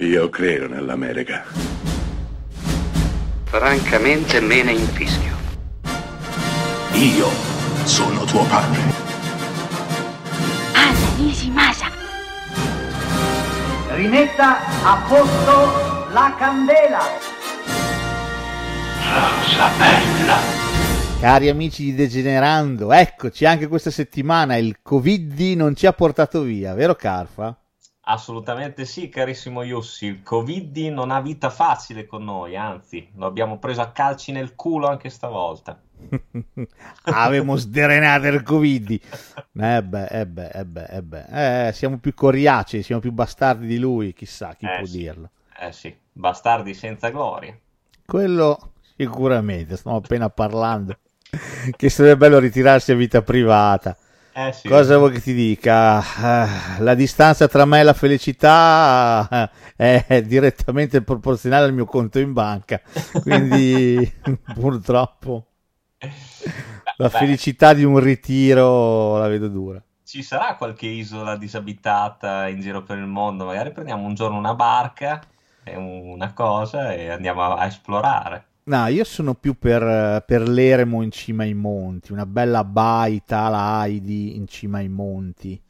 Io credo nell'America. Francamente me ne infischio. Io sono tuo padre. Anna Nishimasa. Rimetta a posto la candela. Rosa bella. Cari amici di Degenerando, eccoci anche questa settimana. Il Covid non ci ha portato via, vero Carfa? Assolutamente sì, carissimo Yussi. Il Covid non ha vita facile con noi, anzi, lo abbiamo preso a calci nel culo anche stavolta. Avevamo sdrenato il Covid. Eh beh, eh beh, eh beh, eh beh. Eh, siamo più coriacei, siamo più bastardi di lui, chissà chi Eh può sì. dirlo. Eh sì, bastardi senza gloria. Quello sicuramente, stiamo appena parlando. Che sarebbe bello ritirarsi a vita privata. Eh sì. Cosa vuoi che ti dica? Eh, La distanza tra me e la felicità eh, è direttamente proporzionale al mio conto in banca, quindi purtroppo la Beh, felicità di un ritiro la vedo dura. Ci sarà qualche isola disabitata in giro per il mondo, magari prendiamo un giorno una barca una cosa e andiamo a, a esplorare. No, io sono più per, per l'eremo in cima ai monti, una bella baita alla Heidi in cima ai monti.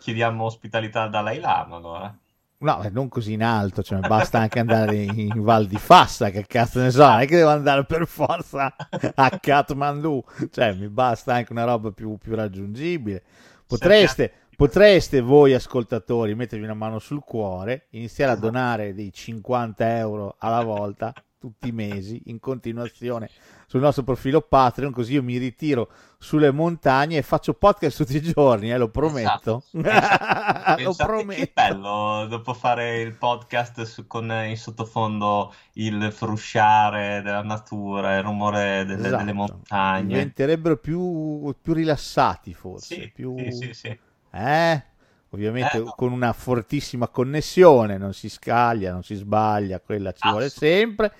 Chiediamo ospitalità al Dalai Lama allora. No, eh, non così in alto, cioè basta anche andare in Val di Fassa, che cazzo ne so, non è che devo andare per forza a Kathmandu, cioè mi basta anche una roba più, più raggiungibile. Potreste, potreste voi ascoltatori mettervi una mano sul cuore, iniziare a donare dei 50 euro alla volta tutti i mesi in continuazione sul nostro profilo Patreon, così io mi ritiro sulle montagne e faccio podcast tutti i giorni, eh, lo prometto. Esatto, esatto. lo prometto. Che bello dopo fare il podcast su- con in sottofondo il frusciare della natura, il rumore delle, Esatto. delle montagne. Diventerebbero più, più rilassati forse, Sì, più... sì, sì, sì. Eh? Ovviamente Eh, no. con una fortissima connessione, non si scaglia, non si sbaglia, quella ci vuole sempre,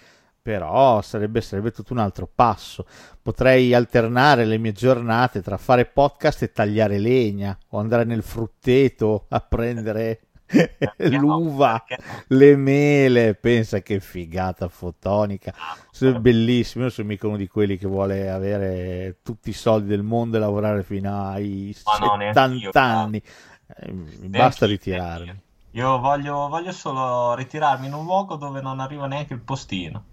però sarebbe, sarebbe tutto un altro passo. Potrei alternare le mie giornate tra fare podcast e tagliare legna, o andare nel frutteto a prendere l'uva, le mele, pensa che figata fotonica. Ah, Sono bellissimo, io sono mica uno di quelli che vuole avere tutti i soldi del mondo e lavorare fino ai no, neanche 70 io, anni. Eh, mi basta ritirarmi. Io voglio, voglio solo ritirarmi in un luogo dove non arriva neanche il postino.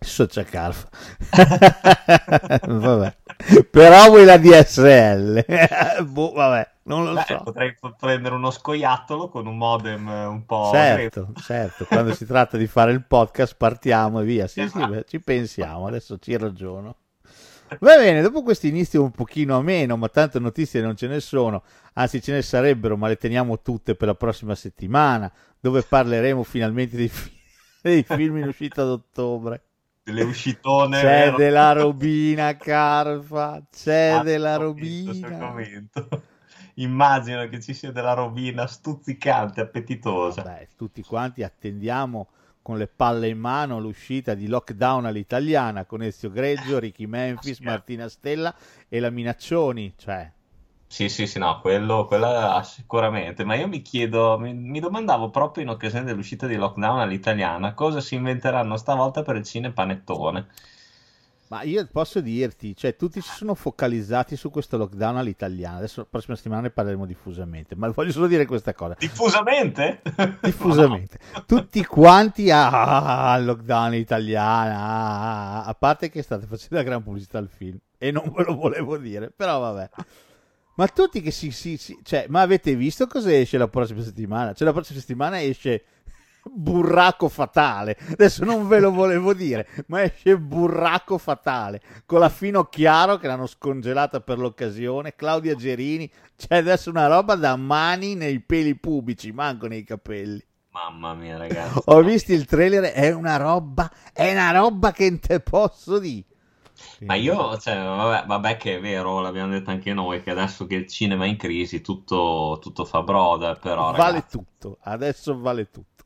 Socia Carf. vabbè. Però vuoi la DSL. boh, vabbè, non lo Beh, so. potrei prendere uno scoiattolo con un modem eh, un po'... Certo, certo, quando si tratta di fare il podcast partiamo e via. Sì, sì, Esatto. beh, ci pensiamo, adesso ci ragiono. Va bene, dopo questo inizio un pochino a meno, ma tante notizie non ce ne sono, anzi ce ne sarebbero, ma le teniamo tutte per la prossima settimana, dove parleremo finalmente dei, fi- dei film in uscita ad ottobre. Delle uscitone... C'è vero? della robina, Carfa, c'è Ah, della robina. Immagino che ci sia della robina stuzzicante, appetitosa. Beh, tutti quanti attendiamo con le palle in mano l'uscita di Lockdown all'italiana con Ezio Greggio, Ricky Memphis, Sì. Martina Stella e la Minaccioni, cioè Sì, sì, sì, no, quello, quella sicuramente. Ma io mi chiedo, mi, mi domandavo proprio in occasione dell'uscita di Lockdown all'italiana, cosa si inventeranno stavolta per il cinepanettone. Ma io posso dirti, cioè tutti si sono focalizzati su questo lockdown all'italiana, adesso la prossima settimana ne parleremo diffusamente, ma voglio solo dire questa cosa, Diffusamente? diffusamente, tutti quanti ah, lockdown italiano, ah, ah, a parte che state facendo la gran pubblicità al film e non ve lo volevo dire, però vabbè. Ma tutti che si, si, si- cioè, ma avete visto cosa esce la prossima settimana? Cioè la prossima settimana esce Burraco Fatale. Adesso non ve lo volevo dire, ma esce Burraco Fatale con la Fino Chiaro che l'hanno scongelata per l'occasione, Claudia Gerini, c'è adesso una roba da mani nei peli pubici, manco nei capelli. Mamma mia, ragazzi. Ho visto il trailer, è una roba, è una roba che non te posso dire. Ma io, cioè, vabbè, vabbè che è vero, l'abbiamo detto anche noi, che adesso che il cinema è in crisi tutto, tutto fa broda, però vale ragazzi, tutto, adesso vale tutto.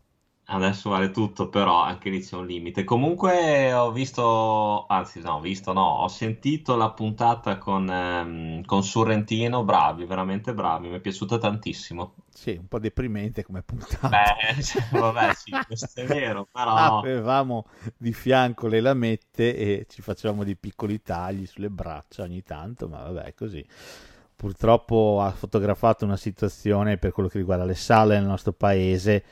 Adesso vale tutto, però anche lì c'è un limite. Comunque ho visto, anzi no, ho visto no, ho sentito la puntata con, ehm, con Sorrentino, bravi, veramente bravi, mi è piaciuta tantissimo. Sì, un po' deprimente come puntata. Beh, cioè, vabbè, sì, questo è vero, però... Avevamo di fianco le lamette e ci facevamo dei piccoli tagli sulle braccia ogni tanto, ma vabbè, così. Purtroppo ha fotografato una situazione per quello che riguarda le sale nel nostro paese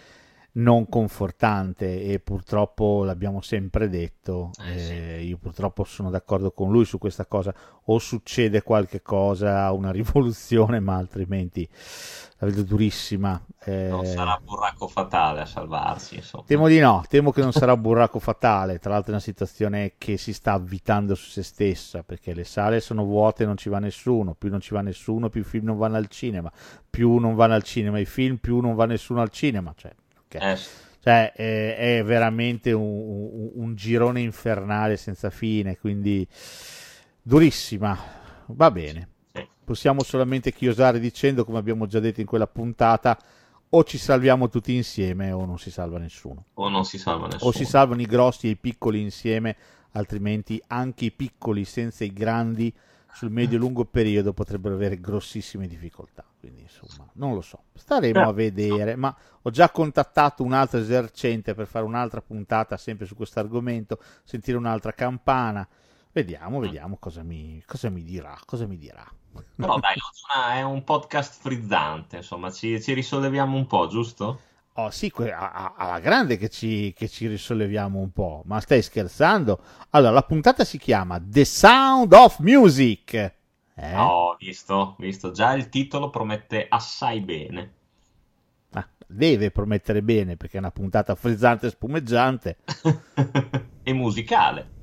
non confortante e purtroppo l'abbiamo sempre detto Eh, sì. eh, io purtroppo sono d'accordo con lui su questa cosa o succede qualche cosa una rivoluzione ma altrimenti la vedo durissima eh, Non sarà burraco fatale a salvarsi, insomma. Temo di no, temo che non sarà burraco fatale. Tra l'altro, è una situazione che si sta avvitando su se stessa perché le sale sono vuote e non ci va nessuno. Più non ci va nessuno, più i film non vanno al cinema. Più non vanno al cinema i film, più non va nessuno al cinema. Cioè, Eh. Cioè, è, è veramente un, un- un girone infernale senza fine. Quindi, durissima. Va bene. Sì. Possiamo solamente chiosare dicendo, come abbiamo già detto in quella puntata, o ci salviamo tutti insieme o non si salva nessuno. O non si salva nessuno. O si salvano i grossi e i piccoli insieme, altrimenti anche i piccoli senza i grandi sul medio-lungo periodo potrebbero avere grossissime difficoltà. Quindi insomma, non lo so. Staremo a vedere, ma ho già contattato un altro esercente per fare un'altra puntata sempre su questo argomento, sentire un'altra campana. Vediamo, vediamo cosa mi, cosa mi dirà, cosa mi dirà. Però dai, è un podcast frizzante, insomma, ci, ci risolleviamo un po', giusto? Oh sì, alla grande che ci, che ci risolleviamo un po', ma stai scherzando? Allora, la puntata si chiama The Sound of Music. Eh? Ho visto, visto, già il titolo promette assai bene. Ah, deve promettere bene perché è una puntata frizzante e spumeggiante. e musicale.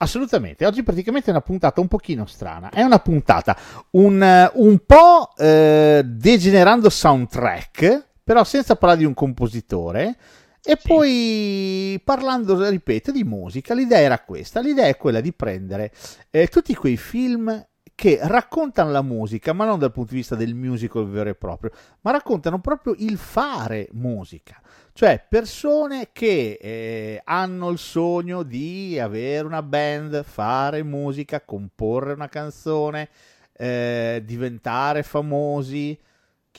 Assolutamente, oggi praticamente è una puntata un pochino strana. È una puntata un, eh, un po' eh, degenerando soundtrack, però senza parlare di un compositore. E Sì. poi parlando, ripeto, di musica, l'idea era questa: l'idea è quella di prendere eh, tutti quei film che raccontano la musica, ma non dal punto di vista del musical vero e proprio, ma raccontano proprio il fare musica. Cioè persone che eh, hanno il sogno di avere una band, fare musica, comporre una canzone, eh, diventare famosi,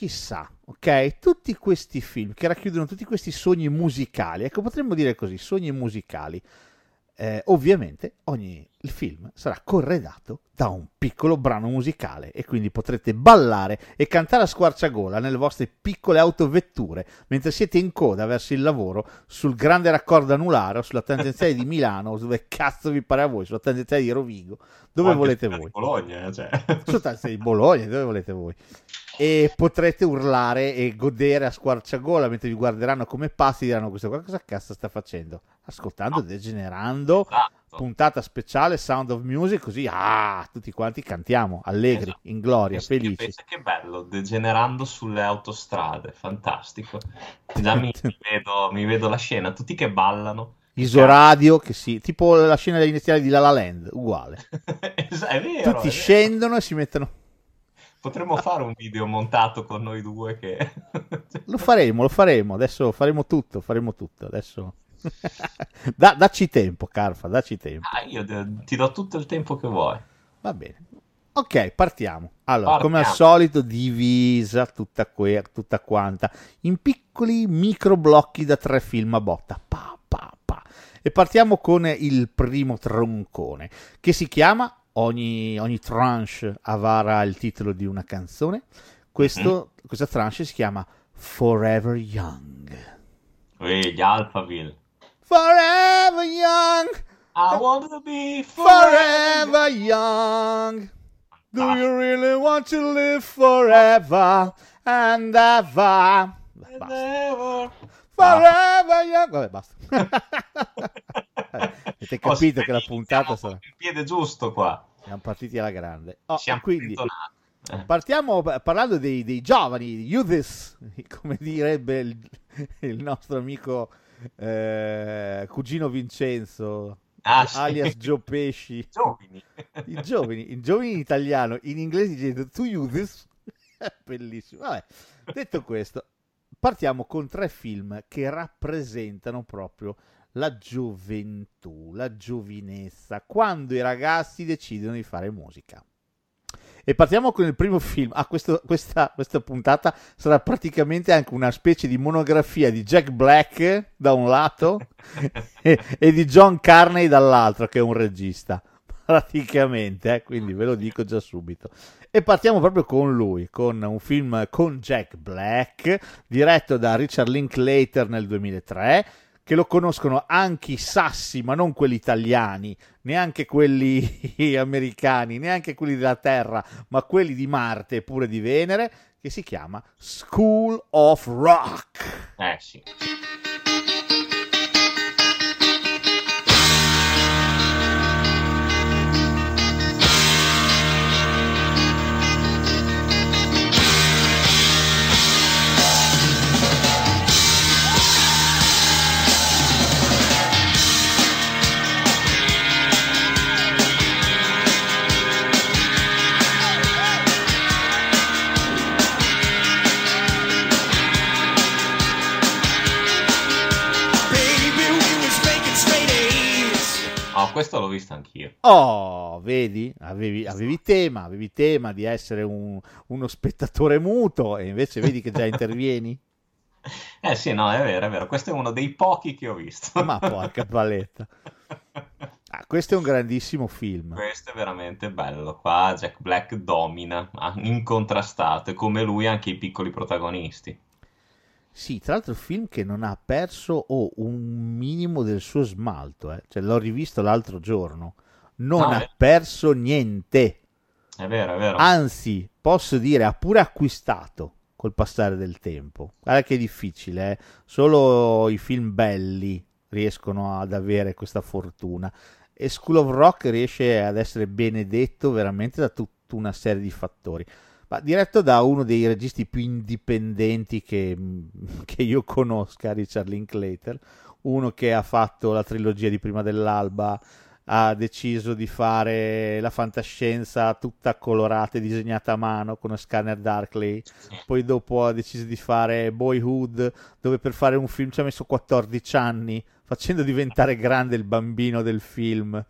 chissà, ok? Tutti questi film che racchiudono tutti questi sogni musicali, ecco potremmo dire così, sogni musicali. Eh, ovviamente ogni il film sarà corredato da un piccolo brano musicale e quindi potrete ballare e cantare a squarciagola nelle vostre piccole autovetture mentre siete in coda verso il lavoro sul grande raccordo anulare o sulla tangenziale di Milano o dove cazzo vi pare a voi, sulla tangenziale di Rovigo, dove volete voi. Bologna, cioè. Sulla tangenziale di Bologna, dove volete voi. E potrete urlare e godere a squarciagola mentre vi guarderanno come pazzi e diranno questo qua cosa cazzo sta facendo? Ascoltando, degenerando, Esatto. puntata speciale Sound of Music, così ah, tutti quanti cantiamo, allegri, Esatto. in gloria, Pensa che- felici. pensa che bello, degenerando sulle autostrade, fantastico. Già mi, vedo, mi vedo la scena, tutti che ballano. Isoradio, che sì, tipo la scena iniziale di La La Land, uguale. È vero, Tutti è vero. scendono e si mettono... Potremmo fare un video montato con noi due che... Lo faremo, lo faremo, adesso faremo tutto, faremo tutto, adesso... Da- dacci tempo, Carfa, dacci tempo. Ah, io de- ti do tutto il tempo che vuoi. Va bene. Ok, partiamo. Allora, Partiamo. come al solito, divisa tutta, que- tutta quanta in piccoli micro blocchi da tre film a botta. Pa, pa, pa. E partiamo con il primo troncone, che si chiama, ogni, ogni tranche avrà il titolo di una canzone. Questo, Questa tranche si chiama Forever Young. Ehi, gli Alphaville. Forever Young! I want to be forever. Forever young. Do you really want to live forever and ever? Basta. Forever young. Vabbè, basta. Avete Oh, capito sì, che la puntata sarà. Il piede giusto qua. Siamo partiti alla grande. Oh, Siamo quindi bentornati. Eh. partiamo pa- parlando dei, dei giovani, youths, come direbbe il, il nostro amico eh, cugino Vincenzo, Ah, sì. alias Joe Pesci. Giovani. I giovani, i giovani in italiano, in inglese dice to you this. Bellissimo. Vabbè, detto questo, partiamo con tre film che rappresentano proprio la gioventù, la giovinezza, quando i ragazzi decidono di fare musica. E partiamo con il primo film. Ah, questo, questa, questa, puntata sarà praticamente anche una specie di monografia di Jack Black da un lato e, e, di John Carney dall'altro, che è un regista. Praticamente, eh? quindi ve lo dico già subito. E partiamo proprio con lui, con un film con Jack Black, diretto da Richard Linklater nel 2003 che lo conoscono anche i sassi, ma non quelli italiani, neanche quelli americani, neanche quelli della Terra, ma quelli di Marte e pure di Venere, che si chiama School of Rock. Eh sì. Questo l'ho visto anch'io. Oh, vedi, avevi, avevi, tema, avevi tema di essere un, uno spettatore muto e invece vedi che già intervieni. Eh sì, no, è vero, è vero. Questo è uno dei pochi che ho visto. Ma porca paletta. Ah, questo è un grandissimo film. Questo è veramente bello. Qua Jack Black domina, incontrastato, e come lui anche i piccoli protagonisti. Sì, tra l'altro il film che non ha perso o oh, un minimo del suo smalto, eh. cioè, l'ho rivisto l'altro giorno, non no, ha è... perso niente. È vero, è vero. Anzi, posso dire, ha pure acquistato col passare del tempo. Guarda che è difficile, eh. solo i film belli riescono ad avere questa fortuna. E School of Rock riesce ad essere benedetto veramente da tutta una serie di fattori ma diretto da uno dei registi più indipendenti che, che io conosca, Richard Linklater, uno che ha fatto la trilogia di Prima dell'Alba, ha deciso di fare la fantascienza tutta colorata e disegnata a mano con scanner Darkly, poi dopo ha deciso di fare Boyhood, dove per fare un film ci ha messo 14 anni, facendo diventare grande il bambino del film.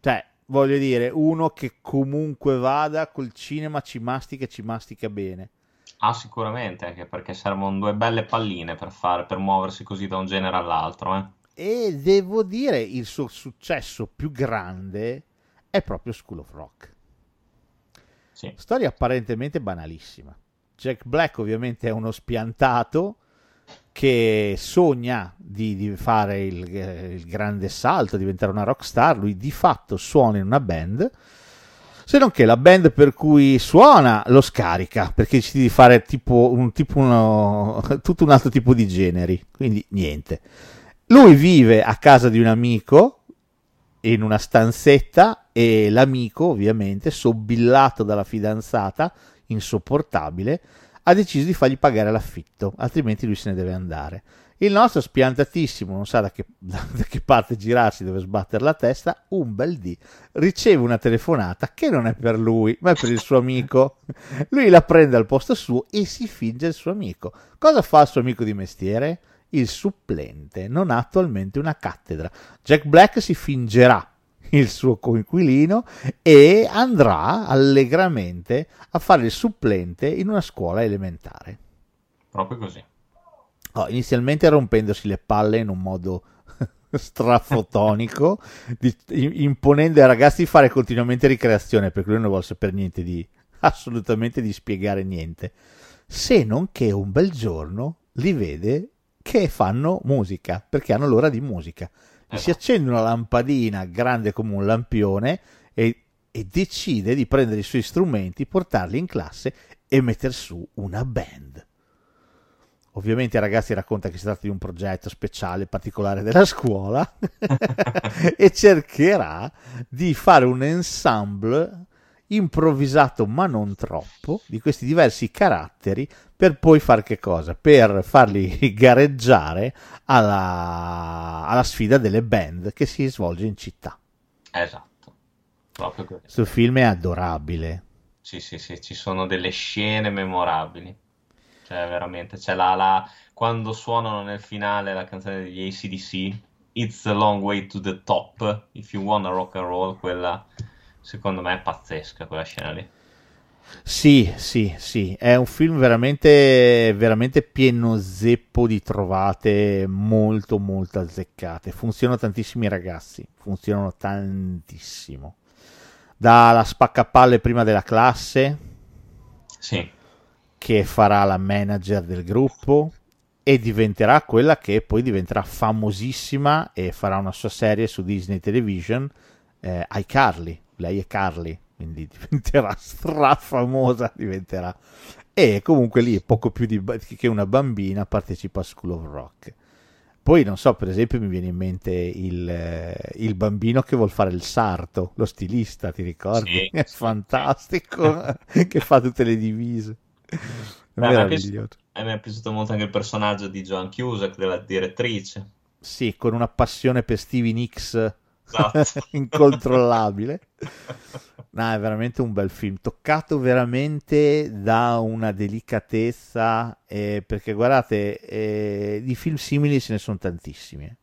Cioè, voglio dire, uno che comunque vada col cinema ci mastica e ci mastica bene. Ah, sicuramente, anche perché servono due belle palline per, fare, per muoversi così da un genere all'altro. Eh. E devo dire, il suo successo più grande è proprio School of Rock. Sì. Storia apparentemente banalissima. Jack Black ovviamente è uno spiantato che sogna di, di fare il, il, grande salto, diventare una rockstar, lui di fatto suona in una band, se non che la band per cui suona lo scarica, perché decide di fare tipo un, tipo uno, tutto un altro tipo di generi, quindi niente. Lui vive a casa di un amico in una stanzetta e l'amico ovviamente sobbillato dalla fidanzata insopportabile ha deciso di fargli pagare l'affitto, altrimenti lui se ne deve andare. Il nostro spiantatissimo, non sa da che, da che parte girarsi, dove sbattere la testa, un bel dì riceve una telefonata che non è per lui, ma è per il suo amico. Lui la prende al posto suo e si finge il suo amico. Cosa fa il suo amico di mestiere? Il supplente, non ha attualmente una cattedra. Jack Black si fingerà il suo coinquilino e andrà allegramente a fare il supplente in una scuola elementare. Proprio così. Oh, inizialmente rompendosi le palle in un modo strafotonico, di, imponendo ai ragazzi di fare continuamente ricreazione, perché lui non vuole sapere niente di assolutamente di spiegare niente. Se non che un bel giorno li vede che fanno musica, perché hanno l'ora di musica eh si accende una lampadina grande come un lampione e, e decide di prendere i suoi strumenti, portarli in classe e mettere su una band. Ovviamente ai ragazzi racconta che si tratta di un progetto speciale, particolare della scuola e cercherà di fare un ensemble improvvisato ma non troppo di questi diversi caratteri per poi fare che cosa? Per farli gareggiare alla, alla sfida delle band che si svolge in città. Esatto, proprio così. Questo film è adorabile. Sì, sì, sì, ci sono delle scene memorabili. Cioè, veramente, c'è la, la- quando suonano nel finale la canzone degli ACDC, It's a long way to the top, if you wanna rock and roll, quella secondo me è pazzesca, quella scena lì. Sì, sì, sì, è un film veramente, veramente pieno zeppo di trovate molto, molto azzeccate. Funzionano tantissimi ragazzi, funzionano tantissimo. Dalla spaccapalle prima della classe, Sì, che farà la manager del gruppo e diventerà quella che poi diventerà famosissima e farà una sua serie su Disney Television, eh, iCarly. Lei è Carly, quindi diventerà strafamosa, diventerà. E comunque lì è poco più di, che una bambina partecipa a School of Rock. Poi non so, per esempio mi viene in mente il, eh, il bambino che vuol fare il sarto, lo stilista, ti ricordi? Sì, è fantastico, che fa tutte le divise. Beh, a me è meraviglioso. piaciuto, a me è piaciuto molto anche il personaggio di Joan Cusack, della direttrice. Sì, con una passione per Stevie Nicks Esatto. incontrollabile. No, è veramente un bel film, toccato veramente da una delicatezza, eh, perché guardate, eh, di film simili ce ne sono tantissimi. eh.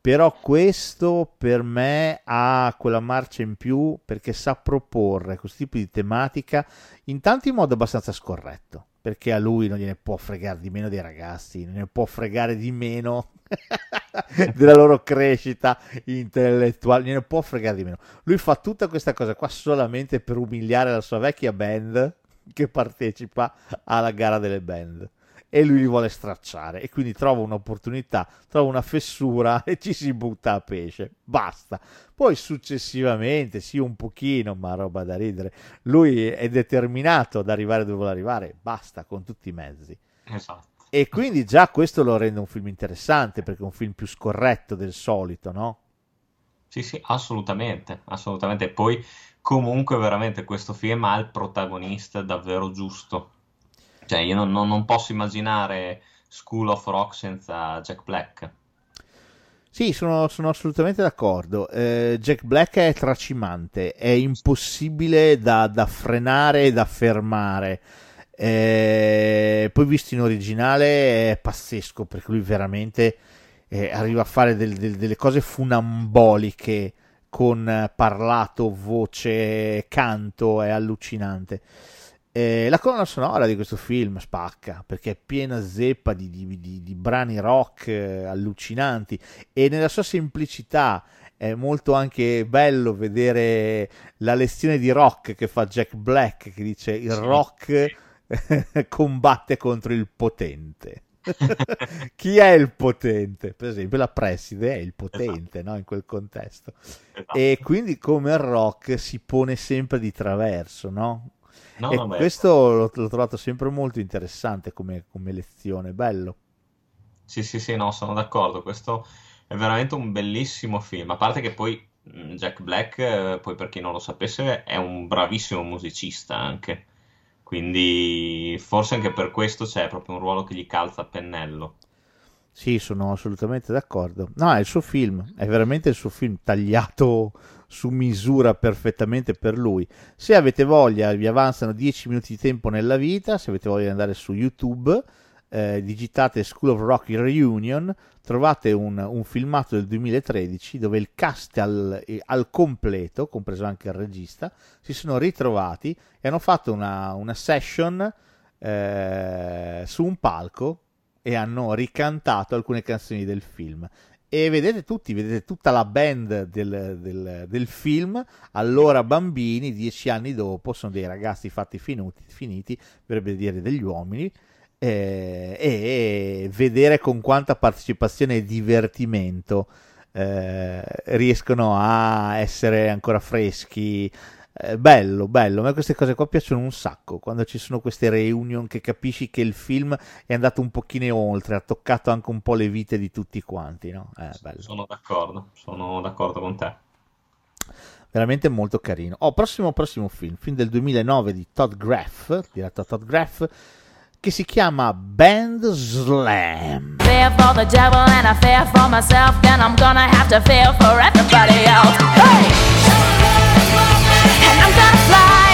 Però questo per me ha quella marcia in più perché sa proporre questo tipo di tematica intanto in modo abbastanza scorretto, perché a lui non gliene può fregare di meno dei ragazzi, non ne può fregare di meno della loro crescita intellettuale, gliene può fregare di meno. Lui fa tutta questa cosa qua solamente per umiliare la sua vecchia band che partecipa alla gara delle band e lui li vuole stracciare e quindi trova un'opportunità, trova una fessura e ci si butta a pesce. Basta. Poi successivamente, sì, un pochino, ma roba da ridere. Lui è determinato ad arrivare dove vuole arrivare, basta con tutti i mezzi. Esatto. E quindi già questo lo rende un film interessante perché è un film più scorretto del solito, no? Sì, sì, assolutamente, assolutamente. Poi comunque veramente questo film ha il protagonista davvero giusto. Cioè, io non, non- non posso immaginare School of Rock senza Jack Black. Sì, sono, sono assolutamente d'accordo. Eh, Jack Black è tracimante, è impossibile da, da frenare e da fermare. Eh, poi visto in originale è pazzesco perché lui veramente eh, arriva a fare del- del- delle cose funamboliche con parlato, voce, canto, è allucinante. Eh, la colonna sonora di questo film spacca perché è piena zeppa di, di- di- di brani rock eh, allucinanti e nella sua semplicità è molto anche bello vedere la lezione di rock che fa Jack Black che dice il rock combatte contro il potente. Chi è il potente? Per esempio, la preside è il potente, no? In quel contesto. Esatto. E quindi, come il rock, si pone sempre di traverso, no? No, E no, questo l'ho, l'ho trovato sempre molto interessante come, come lezione, bello. Sì, sì, sì, no, sono d'accordo. Questo è veramente un bellissimo film. A parte che poi Jack Black, eh, poi per chi non lo sapesse, è un bravissimo musicista anche. Quindi forse anche per questo c'è proprio un ruolo che gli calza a pennello. Sì, sono assolutamente d'accordo. No, è il suo film, è veramente il suo film tagliato su misura perfettamente per lui. Se avete voglia, vi avanzano 10 minuti di tempo nella vita, se avete voglia di andare su YouTube, eh, digitate School of Rock Reunion, trovate un, un filmato del 2013 dove il cast al, eh, al completo, compreso anche il regista, si sono ritrovati e hanno fatto una, una session eh, su un palco e hanno ricantato alcune canzoni del film. E vedete tutti, vedete tutta la band del, del- del film, allora bambini, dieci anni dopo, sono dei ragazzi fatti finuti, finiti, dovrebbe dire degli uomini, eh, e vedere con quanta partecipazione e divertimento eh, riescono a essere ancora freschi. Eh, bello, bello, a me queste cose qua piacciono un sacco, quando ci sono queste reunion che capisci che il film è andato un pochino oltre, ha toccato anche un po' le vite di tutti quanti, no? Eh. Sono d'accordo, sono d'accordo con te. veramente molto carino. Oh, prossimo, prossimo film, film del 2009 di Todd Graff, diretto da Todd Graff, che si chiama Band Slam. Fair for the devil and I fair for myself, then I'm gonna have to fair for everybody else. Hey! And I'm gonna fly,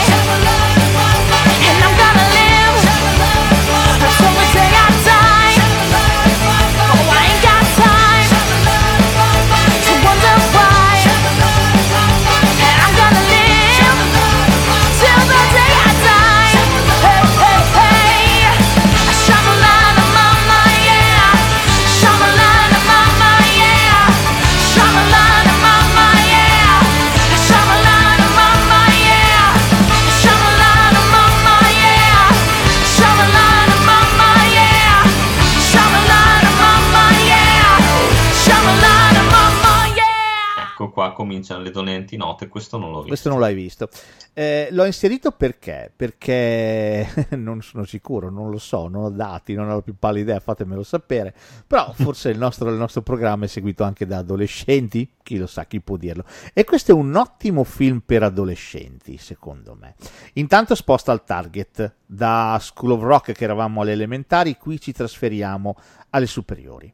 qua cominciano le dolenti note, questo non l'ho visto. Questo non l'hai visto. Eh, l'ho inserito perché? Perché non sono sicuro, non lo so, non ho dati, non ho la più pallida idea, fatemelo sapere. Però forse il nostro, il nostro programma è seguito anche da adolescenti, chi lo sa, chi può dirlo. E questo è un ottimo film per adolescenti, secondo me. Intanto sposta il target da School of Rock che eravamo alle elementari, qui ci trasferiamo alle superiori.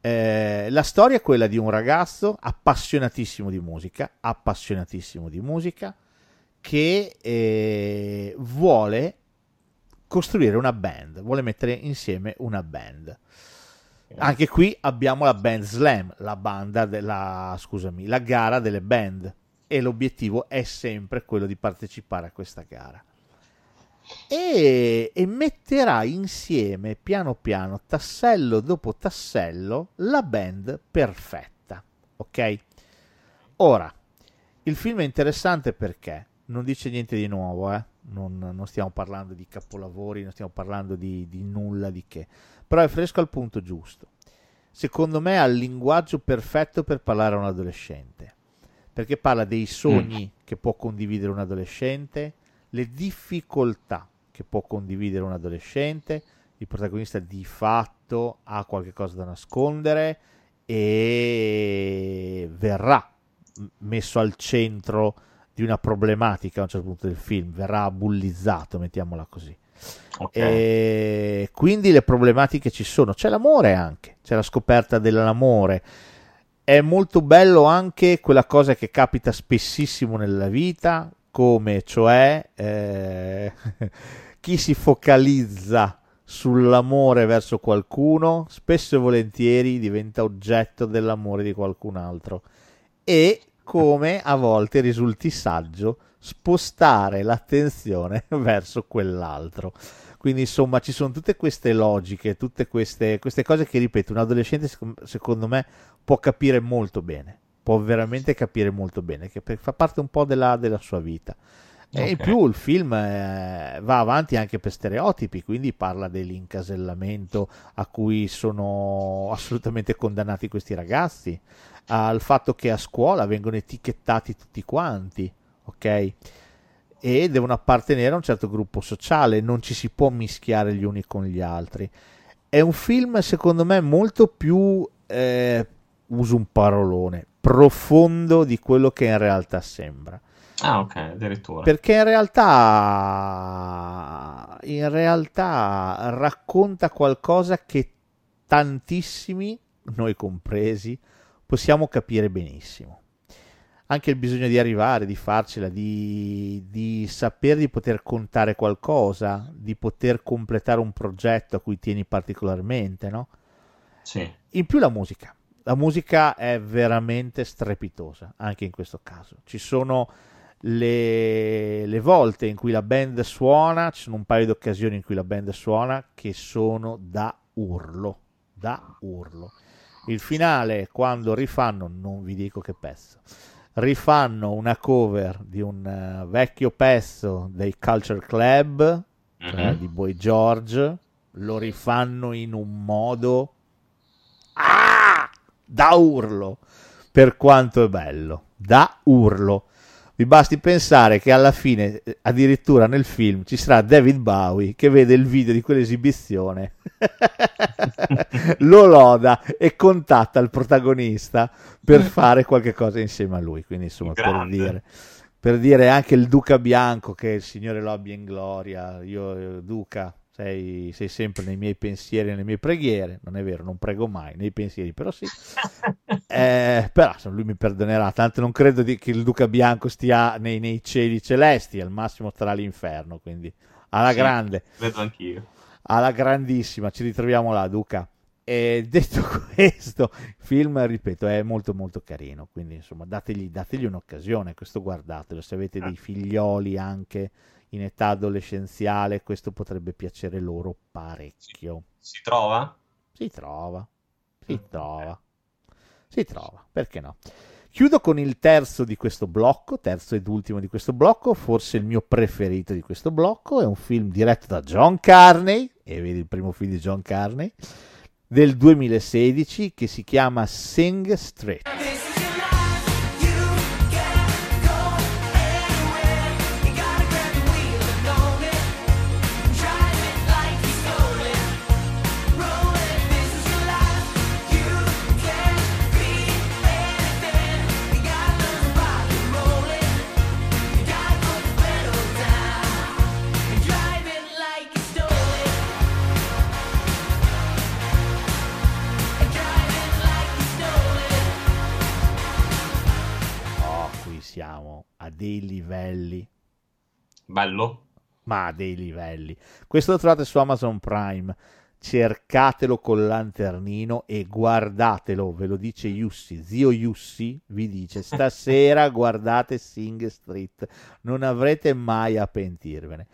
Eh, la storia è quella di un ragazzo appassionatissimo di musica, appassionatissimo di musica, che eh, vuole costruire una band, vuole mettere insieme una band. Anche qui abbiamo la band slam, la banda della, scusami, la gara delle band e l'obiettivo è sempre quello di partecipare a questa gara. E, e metterà insieme piano piano, tassello dopo tassello, la band perfetta. Ok? Ora, il film è interessante perché non dice niente di nuovo, eh? non, non, stiamo parlando di capolavori, non stiamo parlando di, di, nulla di che, però è fresco al punto giusto. Secondo me ha il linguaggio perfetto per parlare a un adolescente, perché parla dei sogni mm. che può condividere un adolescente, le difficoltà che può condividere un adolescente, il protagonista di fatto ha qualcosa da nascondere e verrà messo al centro di una problematica a un certo punto del film, verrà bullizzato, mettiamola così. Okay. Quindi le problematiche ci sono, c'è l'amore anche, c'è la scoperta dell'amore. È molto bello anche quella cosa che capita spessissimo nella vita, come cioè eh, chi si focalizza sull'amore verso qualcuno, spesso e volentieri diventa oggetto dell'amore di qualcun altro. E come a volte risulti saggio spostare l'attenzione verso quell'altro. Quindi insomma ci sono tutte queste logiche, tutte queste, queste cose che, ripeto, un adolescente secondo me può capire molto bene, può veramente capire molto bene, che fa parte un po' della, della sua vita. Okay. E in più il film eh, va avanti anche per stereotipi, quindi parla dell'incasellamento a cui sono assolutamente condannati questi ragazzi, al fatto che a scuola vengono etichettati tutti quanti, ok? E devono appartenere a un certo gruppo sociale, non ci si può mischiare gli uni con gli altri. È un film, secondo me, molto più, eh, uso un parolone, profondo di quello che in realtà sembra. Ah, ok, addirittura. Perché in realtà, in realtà racconta qualcosa che tantissimi, noi compresi, possiamo capire benissimo. Anche il bisogno di arrivare, di farcela, di, di sapere di poter contare qualcosa, di poter completare un progetto a cui tieni particolarmente, no? Sì. In più la musica. La musica è veramente strepitosa, anche in questo caso. Ci sono le, le, volte in cui la band suona, ci sono un paio di occasioni in cui la band suona che sono da urlo, da urlo. Il finale, quando rifanno, non vi dico che pezzo, rifanno una cover di un uh, vecchio pezzo dei Culture Club, mm-hmm. cioè di Boy George, lo rifanno in un modo da urlo, per quanto è bello, da urlo vi basti pensare che alla fine, eh, addirittura nel film, ci sarà David Bowie che vede il video di quell'esibizione, lo loda e contatta il protagonista per fare qualche cosa insieme a lui. Quindi, insomma, per dire, per dire, anche il Duca Bianco, che il Signore lo abbia in gloria. Io, eh, Duca, sei, sei, sempre nei miei pensieri, nelle mie preghiere. Non è vero, non prego mai nei pensieri, però sì. Eh, però lui mi perdonerà. Tanto non credo di, che il Duca Bianco stia nei, nei, cieli celesti, al massimo starà all'inferno. Quindi alla sì, grande. Vedo anch'io. Alla grandissima, ci ritroviamo là, Duca. E detto questo, il film, ripeto, è molto molto carino, quindi insomma dategli, dategli un'occasione, questo guardatelo, se avete dei figlioli anche in età adolescenziale, questo potrebbe piacere loro parecchio. Si, si trova? Si trova, si mm. trova, si trova, perché no? Chiudo con il terzo di questo blocco, terzo ed ultimo di questo blocco, forse il mio preferito di questo blocco, è un film diretto da John Carney, e vedi il primo film di John Carney, del 2016 che si chiama Sing Street. Dei livelli. Bello. Ma dei livelli. Questo lo trovate su Amazon Prime. Cercatelo col lanternino e guardatelo, ve lo dice Yussi, zio Yussi vi dice stasera guardate Sing Street, non avrete mai a pentirvene.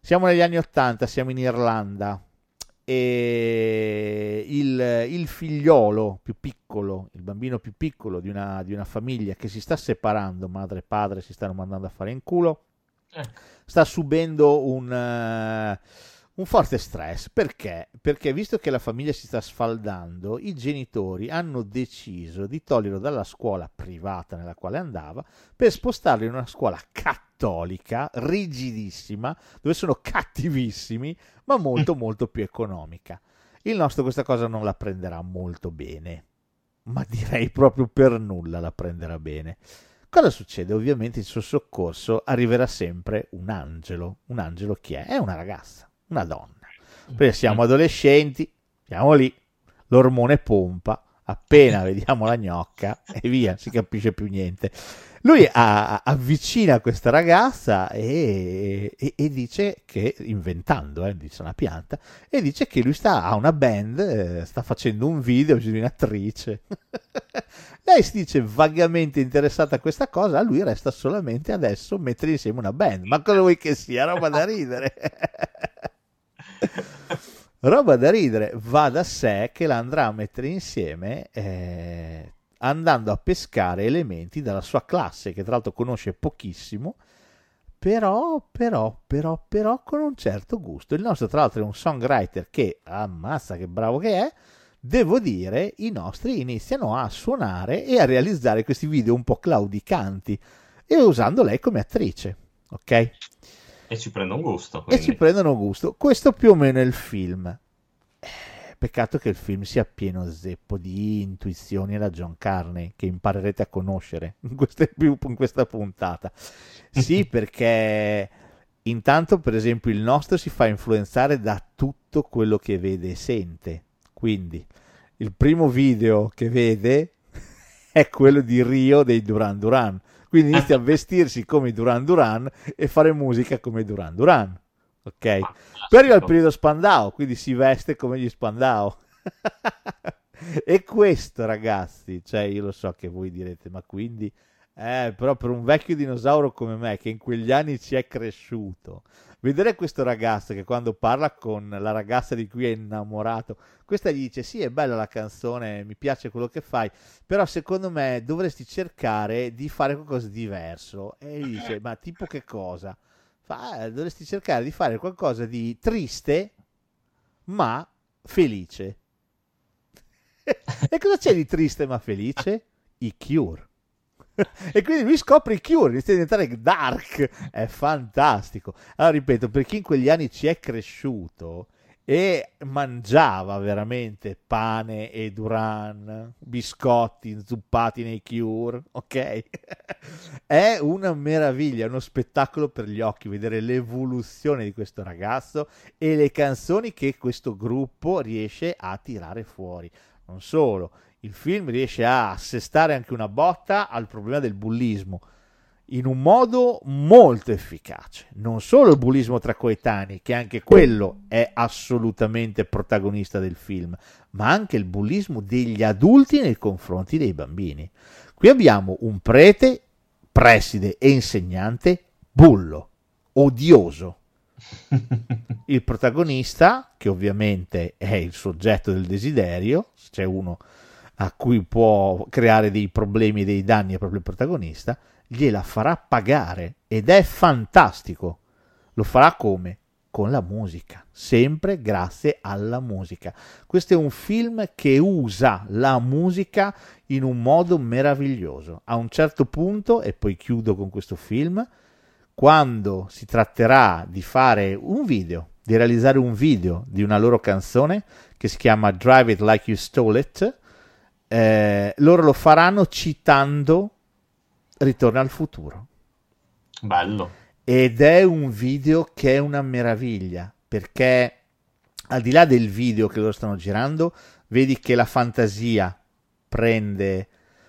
Siamo negli anni Ottanta, siamo in Irlanda, e il, il, figliolo più piccolo, il bambino più piccolo di una, di una, famiglia che si sta separando, madre e padre si stanno mandando a fare in culo, eh. sta subendo un, uh, un forte stress. Perché? Perché visto che la famiglia si sta sfaldando, i genitori hanno deciso di toglierlo dalla scuola privata nella quale andava per spostarlo in una scuola cattolica, rigidissima, dove sono cattivissimi, ma molto molto più economica. Il nostro questa cosa non la prenderà molto bene, ma direi proprio per nulla la prenderà bene. Cosa succede? Ovviamente in suo soccorso arriverà sempre un angelo. Un angelo chi è? È una ragazza, una donna. Perché siamo adolescenti, siamo lì, l'ormone pompa, appena vediamo la gnocca e via, si capisce più niente. Lui a, avvicina questa ragazza e, e, e, dice che, inventando, eh, dice una pianta, e dice che lui sta, ha una band, eh, sta facendo un video di un'attrice. Lei si dice vagamente interessata a questa cosa, a lui resta solamente adesso mettere insieme una band. Ma cosa vuoi che sia? Roba da ridere. roba da ridere. Va da sé che la andrà a mettere insieme. Eh, andando a pescare elementi dalla sua classe, che tra l'altro conosce pochissimo, però, però, però, però con un certo gusto. Il nostro, tra l'altro, è un songwriter che, ammazza che bravo che è, devo dire, i nostri iniziano a suonare e a realizzare questi video un po' claudicanti, e usando lei come attrice, ok? E ci prendono gusto. Quindi. E ci prendono gusto. Questo più o meno è il film. Peccato che il film sia pieno zeppo di intuizioni da John Carney, che imparerete a conoscere in, queste, in questa puntata. Sì, perché intanto, per esempio, il nostro si fa influenzare da tutto quello che vede e sente. Quindi, il primo video che vede è quello di Rio dei Duran Duran. Quindi inizia a vestirsi come Duran Duran e fare musica come Duran Duran ok? Ah, Poi arriva il periodo Spandau, quindi si veste come gli Spandau. e questo, ragazzi, cioè io lo so che voi direte, ma quindi... Eh, però per un vecchio dinosauro come me, che in quegli anni ci è cresciuto, vedere questo ragazzo che quando parla con la ragazza di cui è innamorato, questa gli dice: Sì, è bella la canzone, mi piace quello che fai, però secondo me dovresti cercare di fare qualcosa di diverso. E gli dice: Ma tipo che cosa? fa, eh, dovresti cercare di fare qualcosa di triste ma felice. e cosa c'è di triste ma felice? I Cure. e quindi lui scopre i Cure, inizia a diventare dark, è fantastico. Allora ripeto, per chi in quegli anni ci è cresciuto e mangiava veramente pane e duran, biscotti inzuppati nei cure, ok? è una meraviglia, uno spettacolo per gli occhi vedere l'evoluzione di questo ragazzo e le canzoni che questo gruppo riesce a tirare fuori. Non solo, il film riesce a assestare anche una botta al problema del bullismo in un modo molto efficace. Non solo il bullismo tra coetanei, che anche quello è assolutamente protagonista del film, ma anche il bullismo degli adulti nei confronti dei bambini. Qui abbiamo un prete, preside e insegnante bullo, odioso. Il protagonista, che ovviamente è il soggetto del desiderio, c'è uno a cui può creare dei problemi dei danni proprio il protagonista, gliela farà pagare ed è fantastico. Lo farà come? Con la musica, sempre grazie alla musica. Questo è un film che usa la musica in un modo meraviglioso. A un certo punto, e poi chiudo con questo film, quando si tratterà di fare un video, di realizzare un video di una loro canzone che si chiama Drive It Like You Stole It, eh, loro lo faranno citando Ritorna al futuro. Bello. Ed è un video che è una meraviglia, perché al di là del video che loro stanno girando, vedi che la fantasia prende,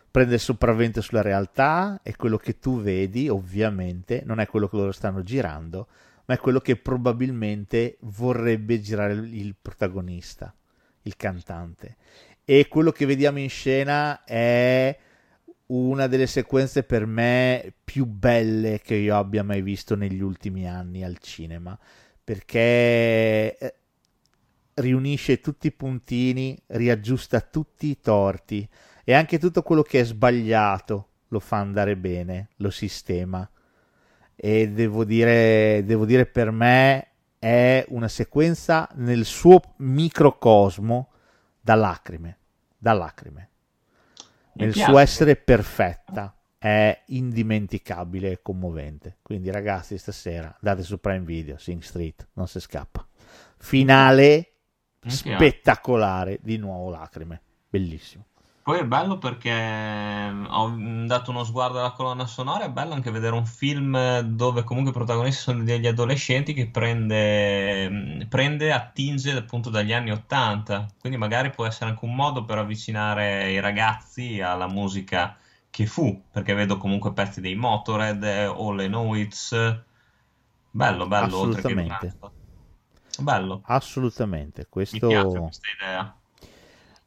prende il sopravvento sulla realtà e quello che tu vedi ovviamente non è quello che loro stanno girando, ma è quello che probabilmente vorrebbe girare il protagonista, il cantante. E quello che vediamo in scena è una delle sequenze per me più belle che io abbia mai visto negli ultimi anni al cinema, perché eh, riunisce tutti i puntini, riaggiusta tutti i torti e anche tutto quello che è sbagliato lo fa andare bene, lo sistema. E devo dire, devo dire per me è una sequenza nel suo microcosmo da lacrime, da lacrime. Nel suo essere perfetta è indimenticabile e commovente. Quindi ragazzi, stasera andate su Prime Video, Sing Street, non si scappa. Finale spettacolare, di nuovo lacrime, bellissimo. Poi è bello perché ho dato uno sguardo alla colonna sonora, è bello anche vedere un film dove comunque i protagonisti sono degli adolescenti che prende, prende attinge appunto dagli anni 80, quindi magari può essere anche un modo per avvicinare i ragazzi alla musica che fu, perché vedo comunque pezzi dei Motorhead, I Know It's, bello, bello, oltre che Assolutamente. bello, Assolutamente, mi questo... piace questa idea.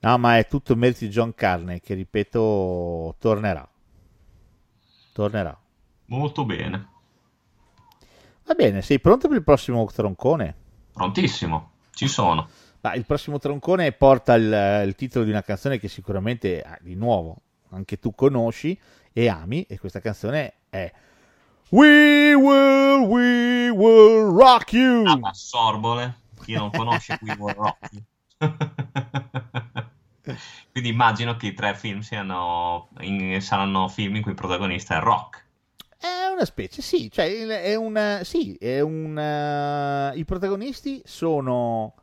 No, ma è tutto merito di John Carney che, ripeto, tornerà. Tornerà. Molto bene, Va bene, sei pronto per il prossimo troncone? prontissimo, ci sono. Ma il prossimo troncone porta il, il titolo di una canzone che sicuramente, ah, di nuovo, anche tu conosci e ami, e questa canzone è We Will, We Will Rock You. Ah, ma Sorbole, chi non conosce qui vuol Rocky. Quindi immagino che i tre film siano in- saranno film in cui il protagonista è Rock. È una specie, sì, cioè è un sì, è un eh, i protagonisti sono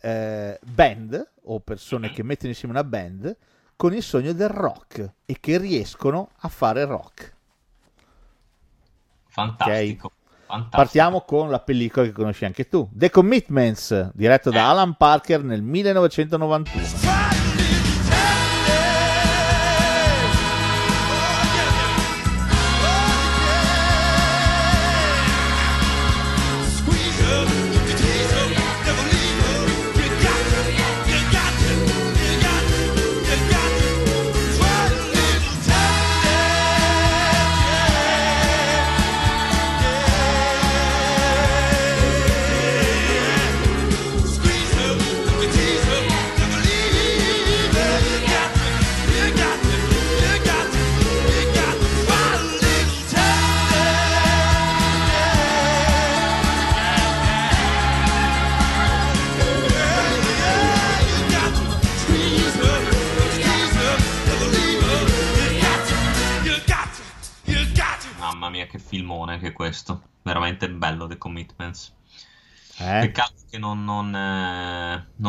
eh, band o persone che mettono insieme una band con il sogno del rock e che riescono a fare rock. Fantastico, fantastico. Partiamo con la pellicola che conosci anche tu, The Commitments, diretto da Eh. Alan Parker nel 1991.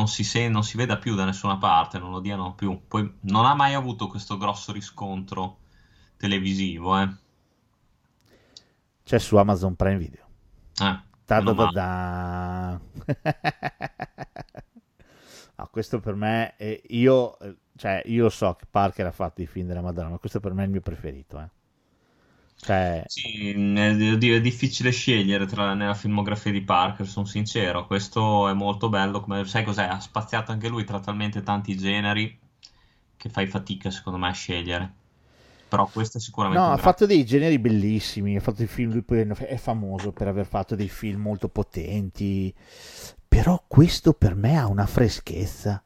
Si se- non si veda più da nessuna parte, non lo diano più. Poi non ha mai avuto questo grosso riscontro televisivo, eh. C'è su Amazon Prime Video. Eh, meno da male. da da. No, questo per me è, io, eh, cioè, io so che Parker ha fatto i film della Madonna, ma questo per me è il mio preferito. eh. Cioè, Sì, è, è difficile scegliere tra, nella filmografia di Parker, sono sincero. Questo è molto bello. Come, sai cos'è? Ha spaziato anche lui tra talmente tanti generi che fai fatica, secondo me, a scegliere. Però questo è sicuramente no, ha fatto dei generi bellissimi. Ha fatto i film, lui poi è famoso per aver fatto dei film molto potenti. Però questo per me ha una freschezza.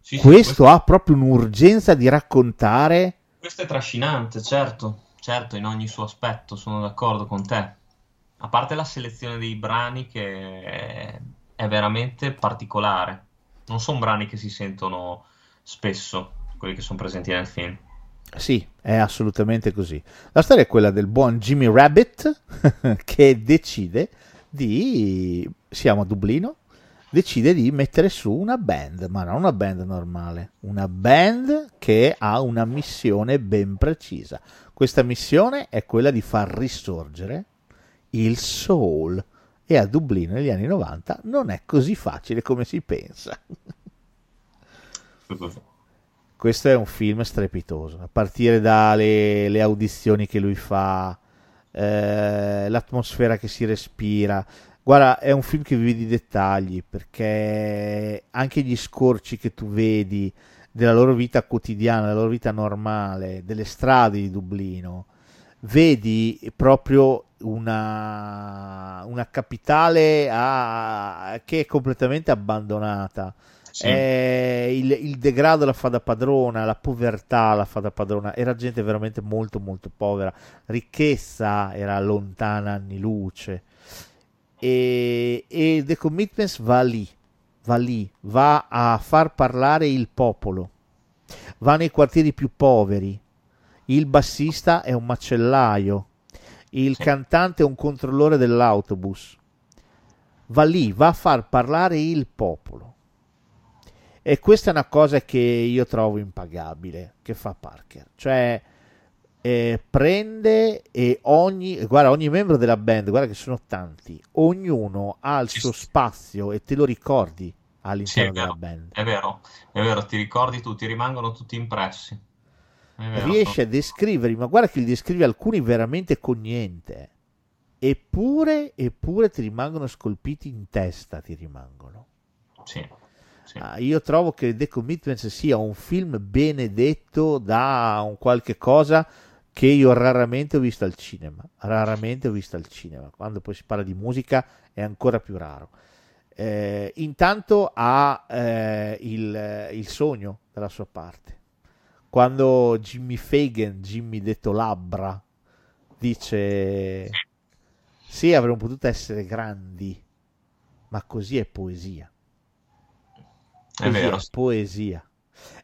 Sì, sì, Questo ha proprio un'urgenza di raccontare. Questo è trascinante, certo, certo, in ogni suo aspetto, sono d'accordo con te. A parte la selezione dei brani che è, veramente particolare. Non sono brani che si sentono spesso, quelli che sono presenti nel film. Sì, è assolutamente così. La storia è quella del buon Jimmy Rabbit che decide di. Siamo a Dublino. Decide di mettere su una band, ma non una band normale, una band che ha una missione ben precisa. Questa missione è quella di far risorgere il soul. E a Dublino negli anni 90 non è così facile come si pensa. questo è un film strepitoso, a partire dalle le audizioni che lui fa, eh, l'atmosfera che si respira. Guarda, è un film che vive di dettagli perché anche gli scorci che tu vedi della loro vita quotidiana, della loro vita normale, delle strade di Dublino, vedi proprio una, una capitale a, che è completamente abbandonata. Sì. Eh, il, il degrado la fa da padrona, la povertà la fa da padrona. Era gente veramente molto, molto povera. Ricchezza era lontana anni luce. E, e The Commitments va lì, va lì, va a far parlare il popolo, va nei quartieri più poveri. Il bassista è un macellaio, il cantante è un controllore dell'autobus. Va lì, va a far parlare il popolo. E questa è una cosa che io trovo impagabile, che fa Parker. Cioè, eh, prende e ogni, guarda, ogni membro della band, guarda che sono tanti, ognuno ha il suo spazio e te lo ricordi all'interno è della band. è vero, è vero, ti ricordi tutti, rimangono tutti impressi. Riesce a descriverli, ma guarda che li descrive alcuni veramente con niente. Eppure, eppure ti rimangono scolpiti in testa, ti rimangono. Sì, sì. Ah, io trovo che The Commitments sia un film benedetto da un qualche cosa che io raramente ho visto al cinema. Raramente ho visto al cinema. Quando poi si parla di musica è ancora più raro. Eh, intanto ha eh, il, il sogno dalla sua parte. Quando Jimmy Fagan, Jimmy detto Labbra, dice: Sì, avremmo potuto essere grandi, ma così è poesia. È Così vero. è poesia.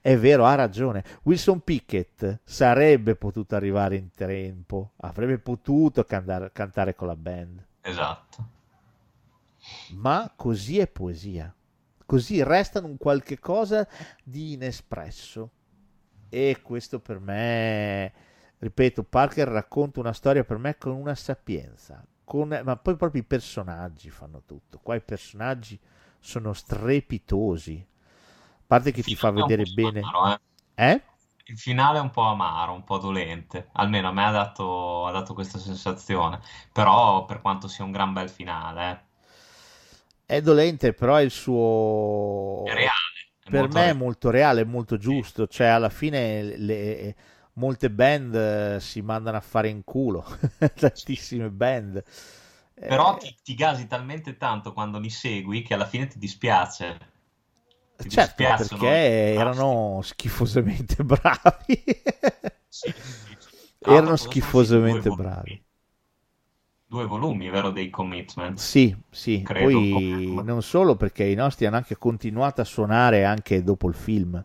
È vero, ha ragione. Wilson Pickett sarebbe potuto arrivare in tempo, avrebbe potuto cantare, cantare con la band, Esatto. Ma così è poesia. Così restano un qualche cosa di inespresso. E questo per me, ripeto, Parker racconta una storia per me con una sapienza, con- ma poi proprio i personaggi fanno tutto. Qua i personaggi sono strepitosi. A parte che ti fa vedere bene. amaro, eh. Eh? Il finale è un po' amaro, un po' dolente, almeno a me ha dato, ha dato questa sensazione, però per quanto sia un gran bel finale, eh. È dolente, però è il suo... È reale, è per me è reale. molto reale, è molto giusto. Cioè, alla fine le- molte band eh, si mandano a fare in culo. Tantissime band. Però Eh, ti, ti gasi talmente tanto quando li segui che alla fine ti dispiace. Ti certo, perché erano schifosamente bravi. Sì, sì, sì. Erano sono schifosamente bravi. Due volumi, vero, dei commitment. Sì, sì, Credo, poi non solo perché i nostri hanno anche continuato a suonare anche dopo il film.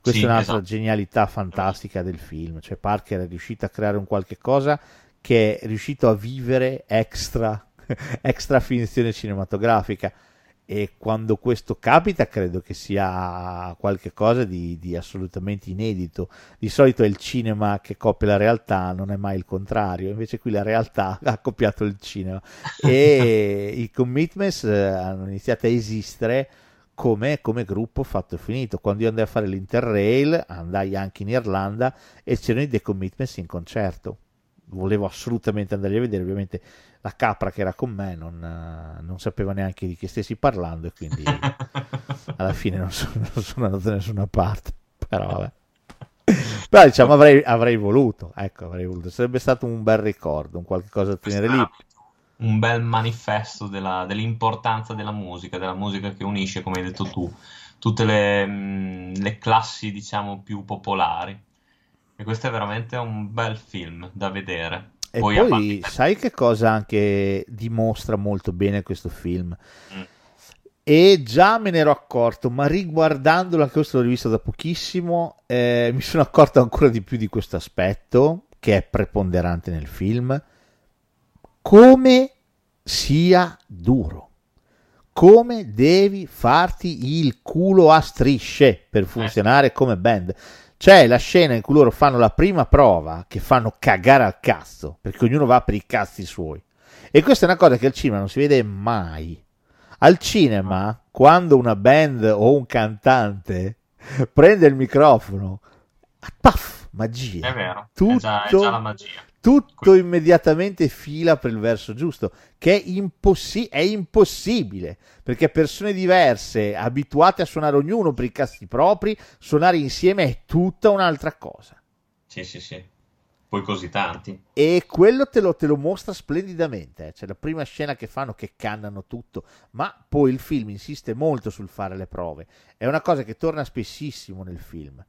Questa Sì, è un'altra esatto. genialità fantastica del film, cioè Parker è riuscito a creare un qualche cosa che è riuscito a vivere extra, extra finzione cinematografica e quando questo capita credo che sia qualche cosa di, di assolutamente inedito. Di solito è il cinema che copia la realtà, non è mai il contrario, invece qui la realtà ha copiato il cinema e i commitments eh, hanno iniziato a esistere come, come gruppo fatto e finito. Quando io andai a fare l'Interrail, andai anche in Irlanda e c'erano i The Commitments in concerto. Volevo assolutamente andare a vedere, ovviamente la capra che era con me non, eh, non sapeva neanche di che stessi parlando e quindi alla fine non sono, non sono andato da nessuna parte. Però vabbè. Però diciamo avrei, avrei voluto, ecco, avrei voluto. Sarebbe stato un bel ricordo, un qualche cosa da tenere lì. un bel manifesto della- dell'importanza della musica, della musica che unisce, come hai detto tu, tutte le, mh, le classi, diciamo, più popolari. E questo è veramente un bel film da vedere. E Poi, poi sai che cosa anche dimostra molto bene questo film? Mm. E già me ne ero accorto, ma riguardandolo, anche questo l'ho rivisto da pochissimo, eh, mi sono accorto ancora di più di questo aspetto, che è preponderante nel film, come sia duro, come devi farti il culo a strisce per funzionare come band. C'è la scena in cui loro fanno la prima prova, che fanno cagare al cazzo, perché ognuno va per i cazzi suoi. E questa è una cosa che al cinema non si vede mai. Al cinema, quando una band o un cantante prende il microfono, puff, magia. È vero, Tutto, è, già, è già la magia. Tutto immediatamente fila per il verso giusto, che è, impossi- è impossibile, perché persone diverse, abituate a suonare ognuno per i casti propri, suonare insieme è tutta un'altra cosa. Sì, sì, sì. Poi così tanti. E quello te lo, te lo mostra splendidamente. eh. C'è la prima scena che fanno che cannano tutto, ma poi il film insiste molto sul fare le prove. È una cosa che torna spessissimo nel film.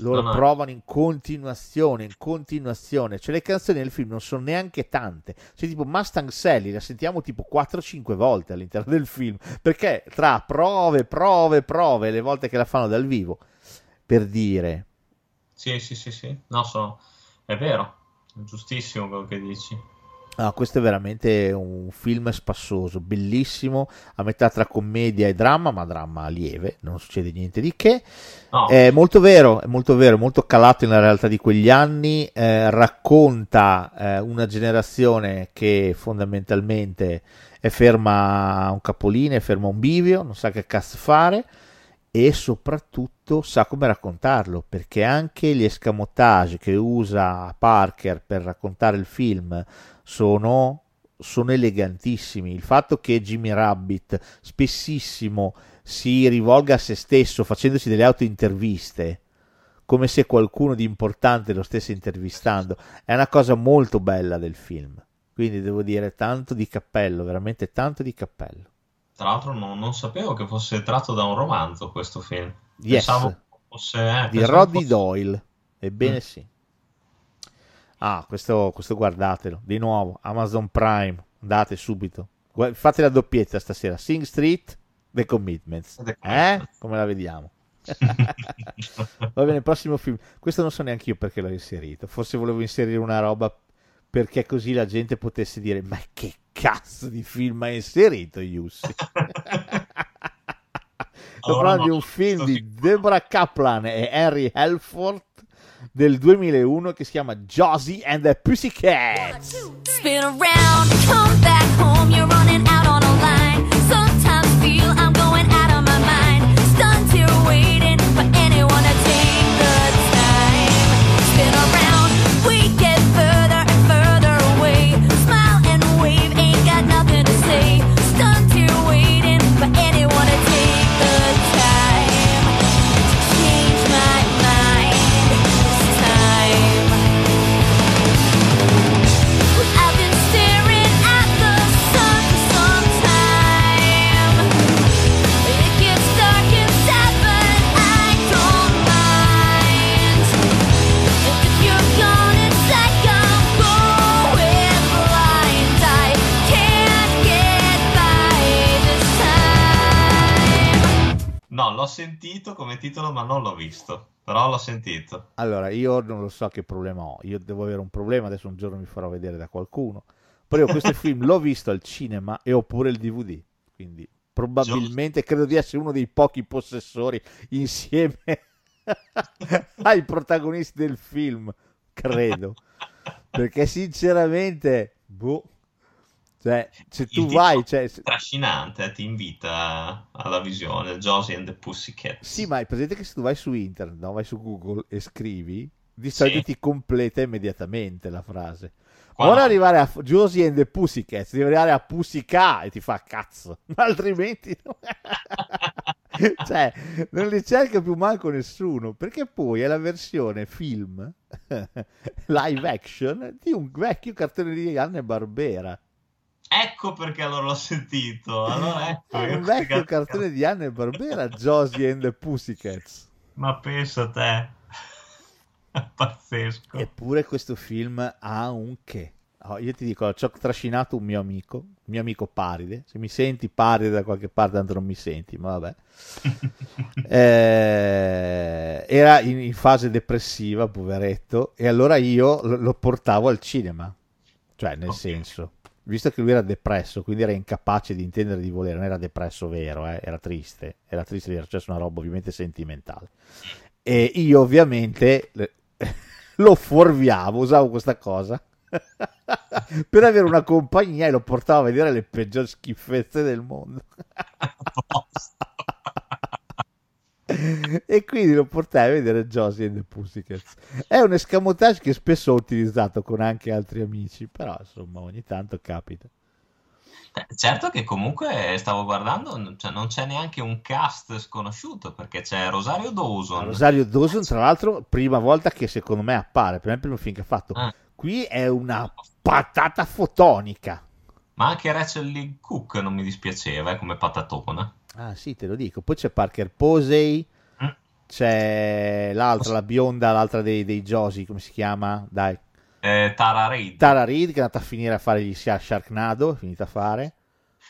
Loro No, no. provano in continuazione, in continuazione. Cioè, le canzoni del film non sono neanche tante. Cioè, tipo Mustang Sally, la sentiamo tipo 4-5 volte all'interno del film. Perché tra prove, prove, prove, le volte che la fanno dal vivo, per dire, Sì, sì, sì, sì. No, so... è vero. È giustissimo quello che dici. No, questo è veramente un film spassoso, bellissimo, a metà tra commedia e dramma, ma dramma lieve, non succede niente di che. No, È molto vero, è molto vero, molto calato nella realtà di quegli anni, eh, racconta eh, una generazione che fondamentalmente è ferma a un capolinea, è ferma a un bivio, non sa che cazzo fare e soprattutto sa come raccontarlo, perché anche gli escamotage che usa Parker per raccontare il film sono, sono elegantissimi. Il fatto che Jimmy Rabbit spessissimo si rivolga a se stesso facendosi delle autointerviste come se qualcuno di importante lo stesse intervistando è una cosa molto bella del film. Quindi devo dire tanto di cappello, veramente tanto di cappello. tra l'altro non, non sapevo che fosse tratto da un romanzo questo film. Yes. Pensavo fosse... eh, di Roddy fosse- Doyle. Ebbene Mm. sì. Ah, questo, questo guardatelo. Di nuovo, Amazon Prime. Andate subito. Fate la doppietta stasera. Sing Street, The Commitments. Eh? Come la vediamo? Va bene, prossimo film. Questo non so neanche io perché l'ho inserito. Forse volevo inserire una roba perché così la gente potesse dire: Ma che cazzo di film hai inserito, Yussi? Sto Allora parlando di no, un film di. Deborah Kaplan e Henry Helford del 2001 che si chiama Josie and the Pussycats. Spin around, come back home, l'ho sentito come titolo, ma non l'ho visto. Però l'ho sentito. Allora, io non lo so che problema ho. Io devo avere un problema. Adesso un giorno mi farò vedere da qualcuno. Però io questo film l'ho visto al cinema e ho pure il DVD. Quindi probabilmente credo di essere uno dei pochi possessori insieme ai protagonisti del film. Credo. Perché sinceramente, boh. Cioè, se tu Il vai, cioè, se- Trascinante, eh, ti invita alla visione. Josie and the Pussycats. Sì, ma è presente che se tu vai su internet, no? vai su Google e scrivi, di solito Sì. ti completa immediatamente la frase. Qua Vuole no. arrivare a Josie and the Pussycats, devi arrivare a Pussycat e ti fa cazzo, ma altrimenti cioè, non li cerca più manco nessuno, perché poi è la versione film live action di un vecchio cartone di Anne Barbera. Ecco perché allora l'ho sentito. Allora ecco. È un vecchio cartone di Anne Barbera, Josie and the Pussycats. Ma pensa a te. Pazzesco. Eppure questo film ha un che. Oh, io ti dico, ci ho trascinato un mio amico, un mio amico Paride. Se mi senti Paride da qualche parte, tanto non mi senti, ma vabbè. Eh, era in, in fase depressiva, poveretto, e allora io lo, lo portavo al cinema. Cioè, nel Ok. senso, visto che lui era depresso, quindi era incapace di intendere di volere, non era depresso vero, eh, era triste, era triste, era successo una roba ovviamente sentimentale. E io ovviamente lo fuorviavo, usavo questa cosa per avere una compagnia e lo portavo a vedere le peggiori schifezze del mondo. e quindi lo portai a vedere Josie and the Pussycats. È un escamotage che spesso ho utilizzato con anche altri amici, però insomma ogni tanto capita. Eh, Certo che comunque stavo guardando, cioè, non c'è neanche un cast sconosciuto perché c'è Rosario Dawson. Rosario Dawson, tra l'altro, prima volta che secondo me appare, per me è il primo film che ha fatto. Ah. Qui è una patata fotonica. Ma anche Rachel Lee Cook non mi dispiaceva eh, come patatona. Ah sì, te lo dico. Poi c'è Parker Posey, Mm. c'è l'altra, la bionda, l'altra dei, dei Josie, come si chiama? Dai. Eh, Tara Reid. Tara Reid che è andata a finire a fare gli Sha- Sharknado, è finita a fare.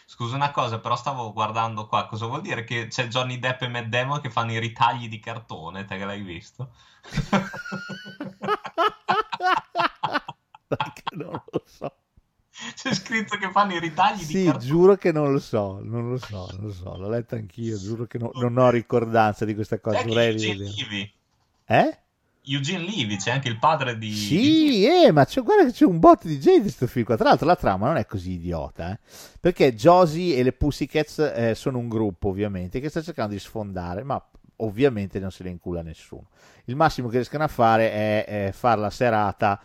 Scusa una cosa, però stavo guardando qua, cosa vuol dire che c'è Johnny Depp e Matt Damon che fanno i ritagli di cartone, te che l'hai visto? Non lo so. C'è scritto che fanno i ritagli di Sì, cartone. giuro che non lo so, non lo so, non lo so, l'ho letto anch'io, giuro che no- non ho ricordanza di questa cosa, Eugene rivedere. Levy. Eh? Eugene Levy, c'è anche il padre di... Sì, eh, ma c'è, guarda che c'è un botto di gente in questo film qua. Tra l'altro la trama non è così idiota, eh. Perché Josie e le Pussycats eh, sono un gruppo, ovviamente, che sta cercando di sfondare, ma ovviamente non se le incula nessuno. Il massimo che riescono a fare è, eh, fare la serata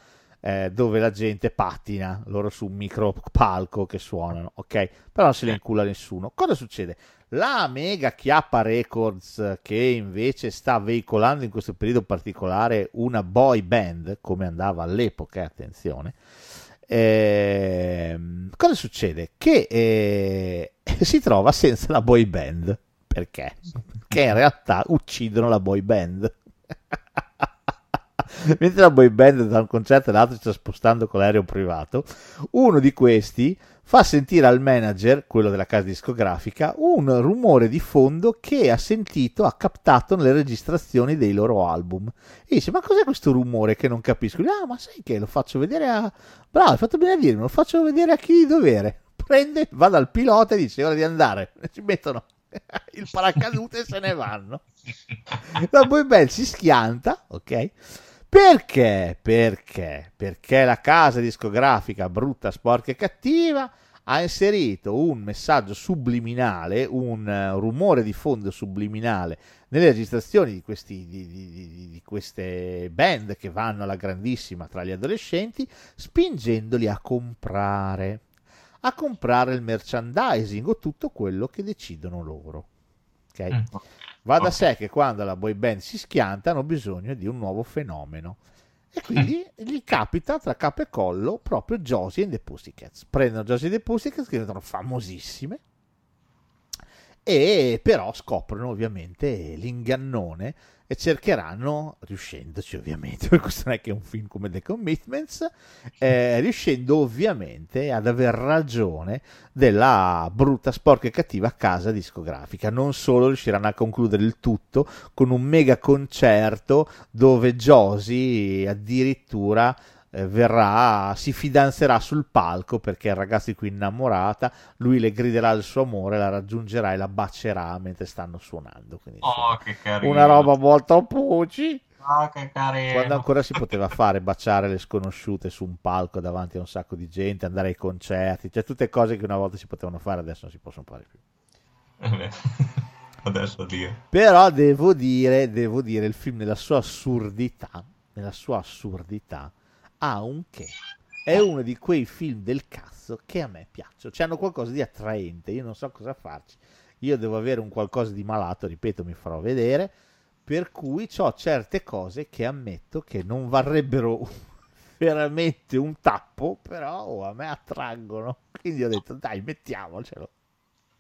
eh, dove la gente pattina, loro su un micro palco che suonano, ok? Però non se le incula nessuno. Cosa succede? La Mega Chiappa Records, che invece sta veicolando in questo periodo particolare una boy band, come andava all'epoca, eh, attenzione, ehm, cosa succede? Che eh, si trova senza la boy band. Perché? Che in realtà uccidono la boy band. Mentre la boy band da un concerto all'altro si sta spostando con l'aereo privato, uno di questi fa sentire al manager, quello della casa discografica, un rumore di fondo che ha sentito, ha captato nelle registrazioni dei loro album. E dice: Ma cos'è questo rumore che non capisco? Ah, ma sai che lo faccio vedere a. Bravo, hai fatto bene a dirmi, lo faccio vedere a chi di dovere. Prende, va dal pilota e dice: È ora di andare. Ci mettono il paracadute e se ne vanno. La boy band si schianta, ok? Perché? Perché? Perché la casa discografica brutta, sporca e cattiva ha inserito un messaggio subliminale, un eh, rumore di fondo subliminale nelle registrazioni di, questi, di, di- di- queste band che vanno alla grandissima tra gli adolescenti, spingendoli a comprare, a comprare il merchandising o tutto quello che decidono loro. Ok? Mm. Va da sé che quando la boy band si schianta hanno bisogno di un nuovo fenomeno. E quindi gli capita tra capo e collo proprio Josie and the Pussycats. Prendono Josie and the Pussycats che diventano famosissime e però scoprono ovviamente l'ingannone e cercheranno, riuscendoci ovviamente, perché questo non è che è un film come The Commitments, eh, riuscendo ovviamente ad aver ragione della brutta, sporca e cattiva casa discografica. Non solo riusciranno a concludere il tutto con un mega concerto dove Josie addirittura eh, verrà, si fidanzerà sul palco perché il ragazzo di cui è innamorata, lui le griderà il suo amore, la raggiungerà e la bacerà mentre stanno suonando. Quindi, insomma, Oh, carino. una roba molto puci. Oh, carino. Quando ancora si poteva fare baciare le sconosciute su un palco davanti a un sacco di gente, andare ai concerti, cioè tutte cose che una volta si potevano fare, adesso non si possono fare più. Eh Adesso Dio. Però devo dire, devo dire, il film nella sua assurdità, nella sua assurdità, ha un che. È uno di quei film del cazzo che a me piacciono. Cioè hanno qualcosa di attraente, io non so cosa farci. Io devo avere un qualcosa di malato, ripeto, mi farò vedere. Per cui ho certe cose che ammetto che non varrebbero veramente un tappo, però oh, a me attraggono. Quindi ho detto, dai, mettiamocelo.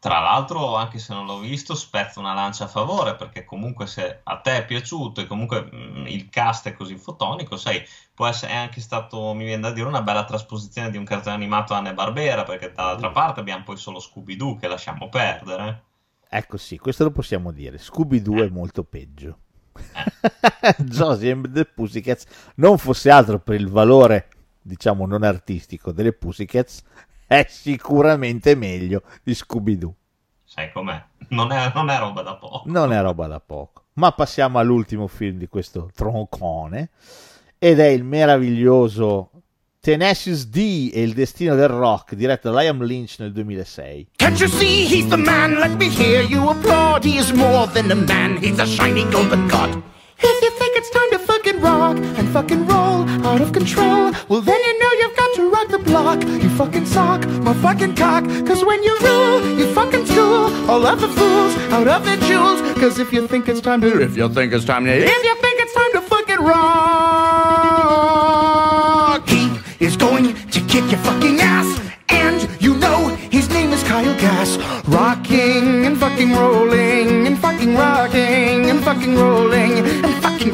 Tra l'altro, anche se non l'ho visto, spezzo una lancia a favore, perché comunque se a te è piaciuto e comunque mm, il cast è così fotonico, sai, può essere è anche stato, mi viene da dire, una bella trasposizione di un cartone animato Anne Barbera, perché dall'altra parte abbiamo poi solo Scooby-Doo che lasciamo perdere. Ecco sì, questo lo possiamo dire. Scooby-Doo è molto peggio. Josie and the Pussycats non fosse altro per il valore, diciamo, non artistico delle Pussycats, è sicuramente meglio di Scooby-Doo. Sai com'è? Non è, non è roba da poco. Non è roba da poco. Ma passiamo all'ultimo film di questo troncone ed è il meraviglioso Tenacious D e il destino del rock, diretto da Liam Lynch nel 2006. Can't you see he's the man? Let me hear you applaud. He is more than a man, he's a shiny golden god. If you think it's time rock and fucking roll out of control, well then you know you've got to rock the block. You fucking sock my fucking cock. Cause when you rule, you fucking school all of the fools out of their jewels. Cause if you think it's time to, if you think it's time to, if you think it's time to fucking rock, he is going to kick your fucking ass. And you know his name is Kyle Gass. Rocking and fucking rolling and fucking rocking and fucking rolling and fucking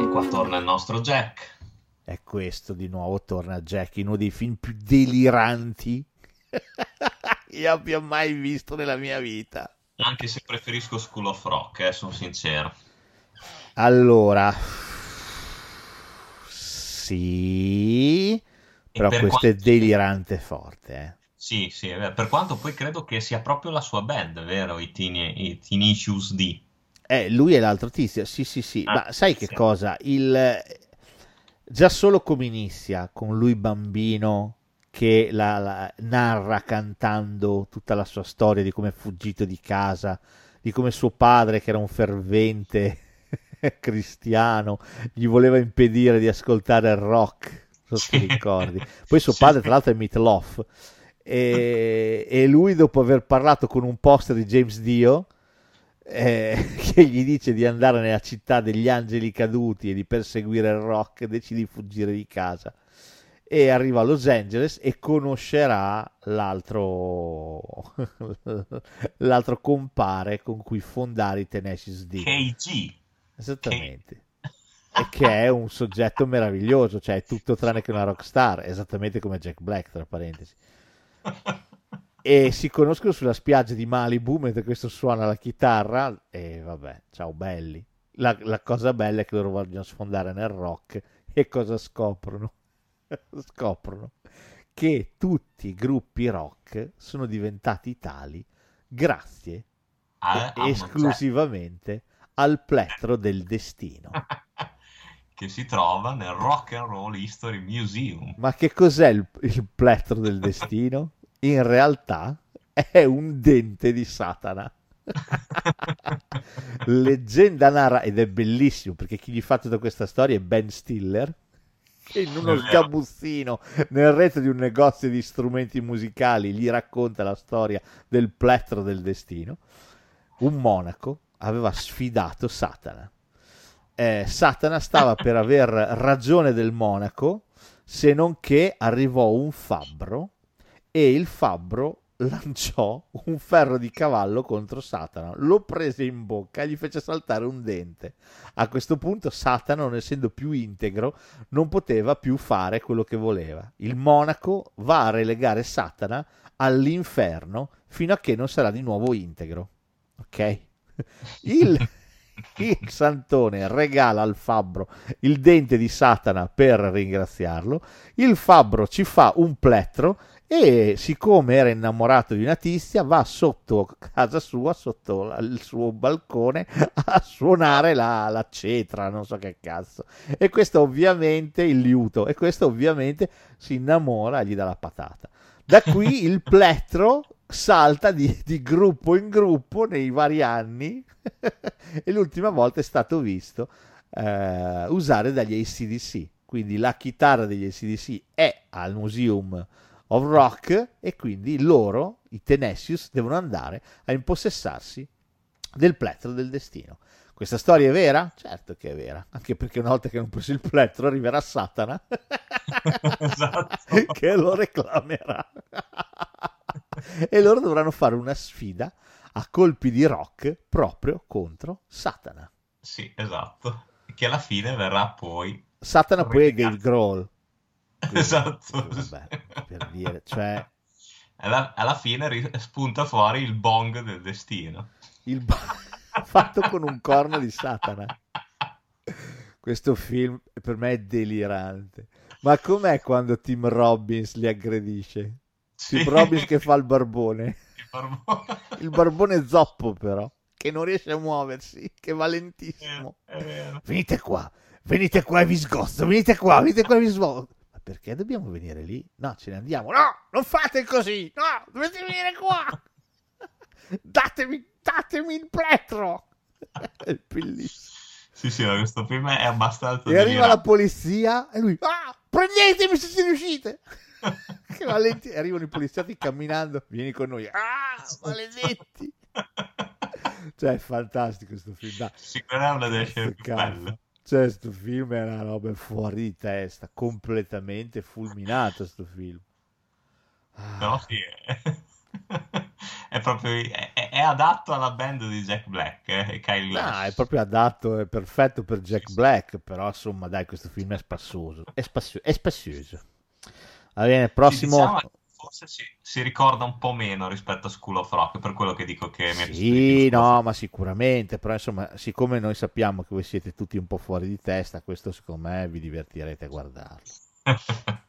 E qua torna il nostro Jack. E questo di nuovo torna Jack in uno dei film più deliranti che io abbia mai visto nella mia vita. Anche se preferisco School of Rock, eh, sono sincero. Allora, sì, però per questo è quanto- delirante forte. eh. Sì, sì, è per quanto poi credo che sia proprio la sua band, vero? I, Tenacious D. Eh, lui è l'altro tizio, sì, sì, sì. Ah, Ma sai che sì. cosa? Il... Già solo come inizia con lui bambino che la, la- narra cantando tutta la sua storia di come è fuggito di casa, di come suo padre, che era un fervente cristiano, gli voleva impedire di ascoltare il rock, non so se ti ricordi. Poi suo padre, tra l'altro, è Meatloaf. E, e lui, dopo aver parlato con un poster di James Dio, eh, che gli dice di andare nella città degli angeli caduti e di perseguire il rock, decide di fuggire di casa e arriva a Los Angeles e conoscerà l'altro l'altro compare con cui fondare i Tenacious D. KG. Esattamente. E che è un soggetto meraviglioso, cioè è tutto tranne che una rockstar, esattamente come Jack Black, tra parentesi. E si conoscono sulla spiaggia di Malibu mentre questo suona la chitarra e vabbè, ciao belli. La, la cosa bella è che loro vogliono sfondare nel rock e cosa scoprono? scoprono che tutti i gruppi rock sono diventati tali grazie Ah, a uno esclusivamente al plettro del destino. Che si trova nel Rock and Roll History Museum. Ma che cos'è il, il plettro del destino? In realtà è un dente di Satana. Leggenda narra, ed è bellissimo perché chi gli fa tutta questa storia è Ben Stiller, che in uno vero. sgabuzzino nel retro di un negozio di strumenti musicali gli racconta la storia del plettro del destino. Un monaco aveva sfidato Satana. Eh, Satana stava per aver ragione del monaco, se non che arrivò un fabbro e il fabbro lanciò un ferro di cavallo contro Satana, lo prese in bocca e gli fece saltare un dente. A questo punto Satana, non essendo più integro, non poteva più fare quello che voleva. Il monaco va a relegare Satana all'inferno fino a che non sarà di nuovo integro. Ok? Il, il santone regala al fabbro il dente di Satana per ringraziarlo. Il fabbro ci fa un plettro e siccome era innamorato di una tizia va sotto casa sua, sotto la- il suo balcone a suonare la, la cetra, non so che cazzo. E questo ovviamente il liuto, e questo ovviamente si innamora e gli dà la patata. Da qui il plettro salta di, di gruppo in gruppo nei vari anni e l'ultima volta è stato visto eh, usare dagli ACDC. Quindi la chitarra degli ACDC è al Museum of Rock e quindi loro, i Tenacious, devono andare a impossessarsi del plettro del destino. Questa storia è vera? Certo che è vera, anche perché una volta che hanno preso il plettro arriverà Satana Esatto. che lo reclamerà. e loro dovranno fare una sfida a colpi di rock proprio contro Satana. Sì, esatto. Che alla fine verrà poi... Satana poi è Ragazzi. Grohl. Quindi, Esatto. vabbè, per dire, cioè Alla, alla fine ri- spunta fuori il bong del destino. il ba- fatto con un corno di Satana. Questo film per me è delirante. Ma com'è quando Tim Robbins li aggredisce? Sì. Tim Robbins che fa il barbone. Il barbone. Il barbone zoppo però, che non riesce a muoversi, che va lentissimo. È vero. Venite qua, venite qua e vi sgosto, venite qua, venite qua e vi sgosto. Perché dobbiamo venire lì? No, ce ne andiamo. No, non fate così. No, dovete venire qua. Datemi, datemi il pletro. È bellissimo. Sì, sì, ma questo film è abbastanza E arriva la delirante. polizia e lui, ah, prendetemi se ci riuscite. che valenti, arrivano i poliziotti camminando, vieni con noi. Ah, maledetti. Cioè, è fantastico questo film. Dai. Sì, quella è una delle scene più Cazzo. belle. Cioè, questo film è una roba fuori di testa, completamente fulminato sto film. Ah, Però sì, è, è proprio è, è adatto alla band di Jack Black eh, e Kyle no, Glass. è proprio adatto, è perfetto per Jack Sì, sì. Black, però insomma, dai, questo film è spassoso, è, spassio- è spassioso. Va bene, Sì, prossimo... diciamo forse si, si ricorda un po' meno rispetto a School of Rock, per quello che dico che mi è Sì, no, ma sicuramente, però insomma, siccome noi sappiamo che voi siete tutti un po' fuori di testa, questo secondo me vi divertirete a guardarlo.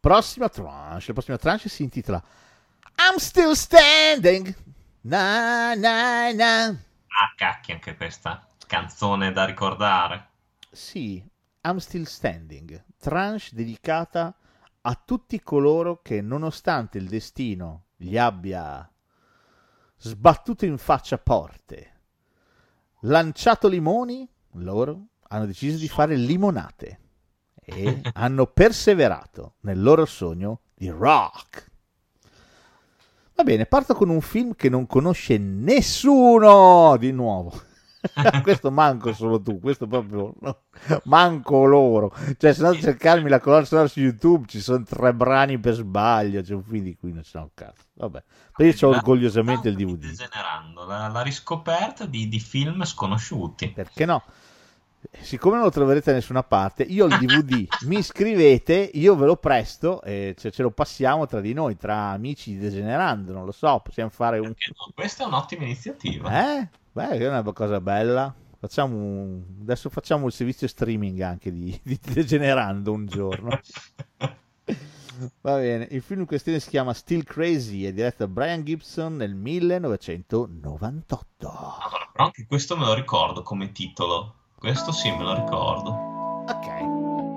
Prossima tranche, la prossima tranche si intitola I'm still standing. Na na na. ah, cacchio, anche questa canzone da ricordare. Sì, I'm still standing. Tranche dedicata a tutti coloro che nonostante il destino gli abbia sbattuto in faccia porte, lanciato limoni, loro hanno deciso di fare limonate e hanno perseverato nel loro sogno di rock. Va bene, parto con un film che non conosce nessuno di nuovo. questo manco solo tu, questo proprio no, manco loro. Cioè, se no cercarmi la colonna sonora su YouTube ci sono tre brani per sbaglio. C'è un film di cui non c'è un cazzo. Vabbè, però io ho orgogliosamente il DVD. Degenerando, la, la riscoperta di, di film sconosciuti. Perché no? Siccome non lo troverete da nessuna parte, io ho il DVD, mi iscrivete, io ve lo presto e ce, ce lo passiamo tra di noi, tra amici di Degenerando, non lo so, possiamo fare un... Questa è un'ottima iniziativa. Eh? Beh, è una cosa bella. Facciamo un- Adesso facciamo il servizio streaming anche di, di Degenerando un giorno. Va bene, il film in questione si chiama Still Crazy, è diretto da Brian Gibson nel 1998. Allora, però anche questo me lo ricordo come titolo. Questo sì, me lo ricordo. Ok.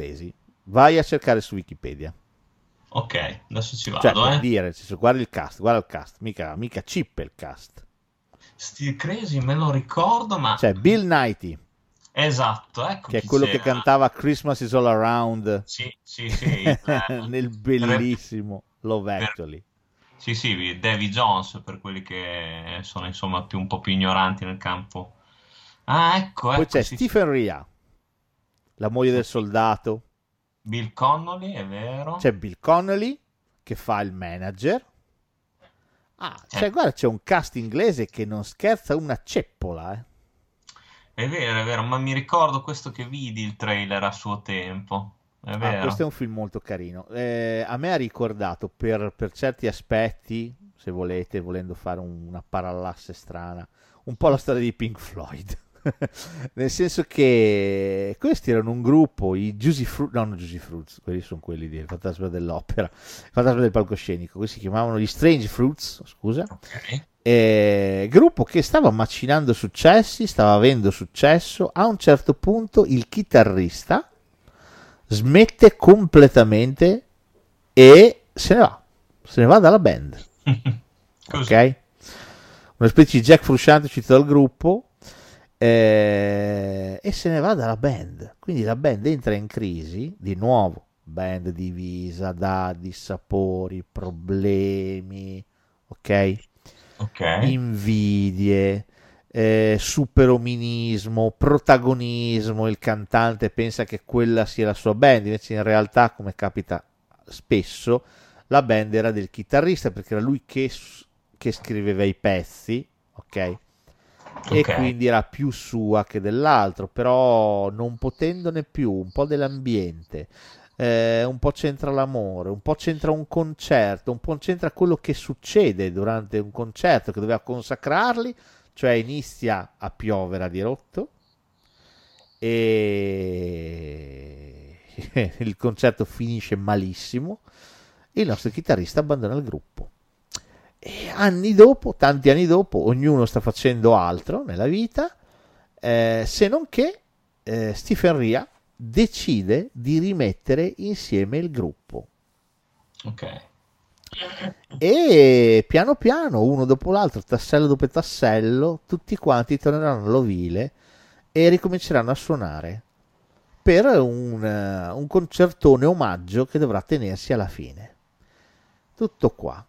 Crazy. Vai a cercare su Wikipedia. Ok, adesso ci vado, Cioè, per eh. dire, senso, guarda il cast, guarda il cast, mica, mica chip il cast. Steve Crazy me lo ricordo, ma... Cioè, Bill Nighy, Esatto, ecco che è quello che c'era. cantava Christmas is all around Sì, sì, sì. nel bellissimo Love Actually. Sì, sì, Davy Jones, per quelli che sono insomma più un po' più ignoranti nel campo Ah, ecco, Poi ecco, c'è sì, Stephen Ria, la moglie del soldato. Bill Connolly, è vero. C'è Bill Connolly che fa il manager. Ah, cioè, Eh. guarda, c'è un cast inglese che non scherza una ceppola, eh. È vero, è vero, ma mi ricordo questo che vidi il trailer a suo tempo. È Ah, vero. questo è un film molto carino. Eh, a me ha ricordato per, per certi aspetti, se volete, volendo fare un- una parallasse strana, un po' la storia di Pink Floyd. Nel senso che questi erano un gruppo, i Juicy Fruits, no, non Juicy Fruits, quelli sono quelli del Fantasma dell'Opera, il Fantasma del Palcoscenico, questi si chiamavano gli Strange Fruits, scusa. Ok. Eh, gruppo che stava macinando successi, stava avendo successo. A un certo punto il chitarrista smette completamente e se ne va, se ne va dalla band. Ok? Una specie di Jack Frusciante uscito dal gruppo eh, e se ne va dalla band. Quindi la band entra in crisi di nuovo. Band divisa da dissapori, problemi, ok? Ok. invidie, eh, superominismo, protagonismo. Il cantante pensa che quella sia la sua band, invece in realtà, come capita spesso, la band era del chitarrista perché era lui che, che scriveva i pezzi, ok? E Ok. quindi era più sua che dell'altro, però non potendone più, un po' dell'ambiente, eh, un po' c'entra l'amore, un po' c'entra un concerto, un po' c'entra quello che succede durante un concerto che doveva consacrarli, cioè inizia a piovere a dirotto e il concerto finisce malissimo e il nostro chitarrista abbandona il gruppo. E anni dopo, tanti anni dopo, ognuno sta facendo altro nella vita, eh, se non che eh, Stephen Ria decide di rimettere insieme il gruppo. Ok. E piano piano, uno dopo l'altro, tassello dopo tassello, tutti quanti torneranno all'ovile e ricominceranno a suonare per un, eh, un concertone omaggio che dovrà tenersi alla fine. Tutto qua.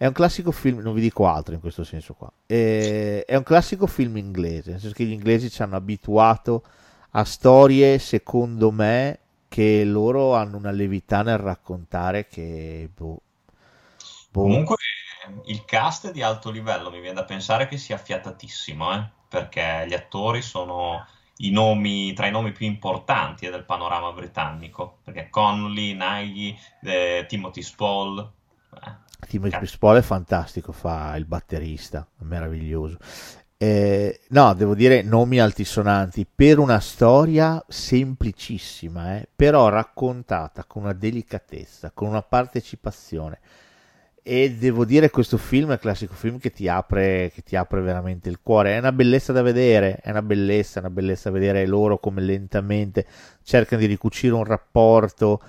È un classico film, non vi dico altro in questo senso qua. Eh, è un classico film inglese, nel senso che gli inglesi ci hanno abituato a storie, secondo me, che loro hanno una levità nel raccontare che... Boh, boh. Comunque il cast è di alto livello, mi viene da pensare che sia affiatatissimo, eh, perché gli attori sono i nomi, tra i nomi più importanti del panorama britannico, perché Connolly, Nagy, eh, Timothy Spall, eh, Timothy Spall è fantastico, fa il batterista, è meraviglioso. Eh, no, devo dire nomi altisonanti per una storia semplicissima, eh, però raccontata con una delicatezza, con una partecipazione. E devo dire questo film è il classico film che ti apre, che ti apre veramente il cuore. È una bellezza da vedere, è una bellezza, una bellezza vedere loro come lentamente cercano di ricucire un rapporto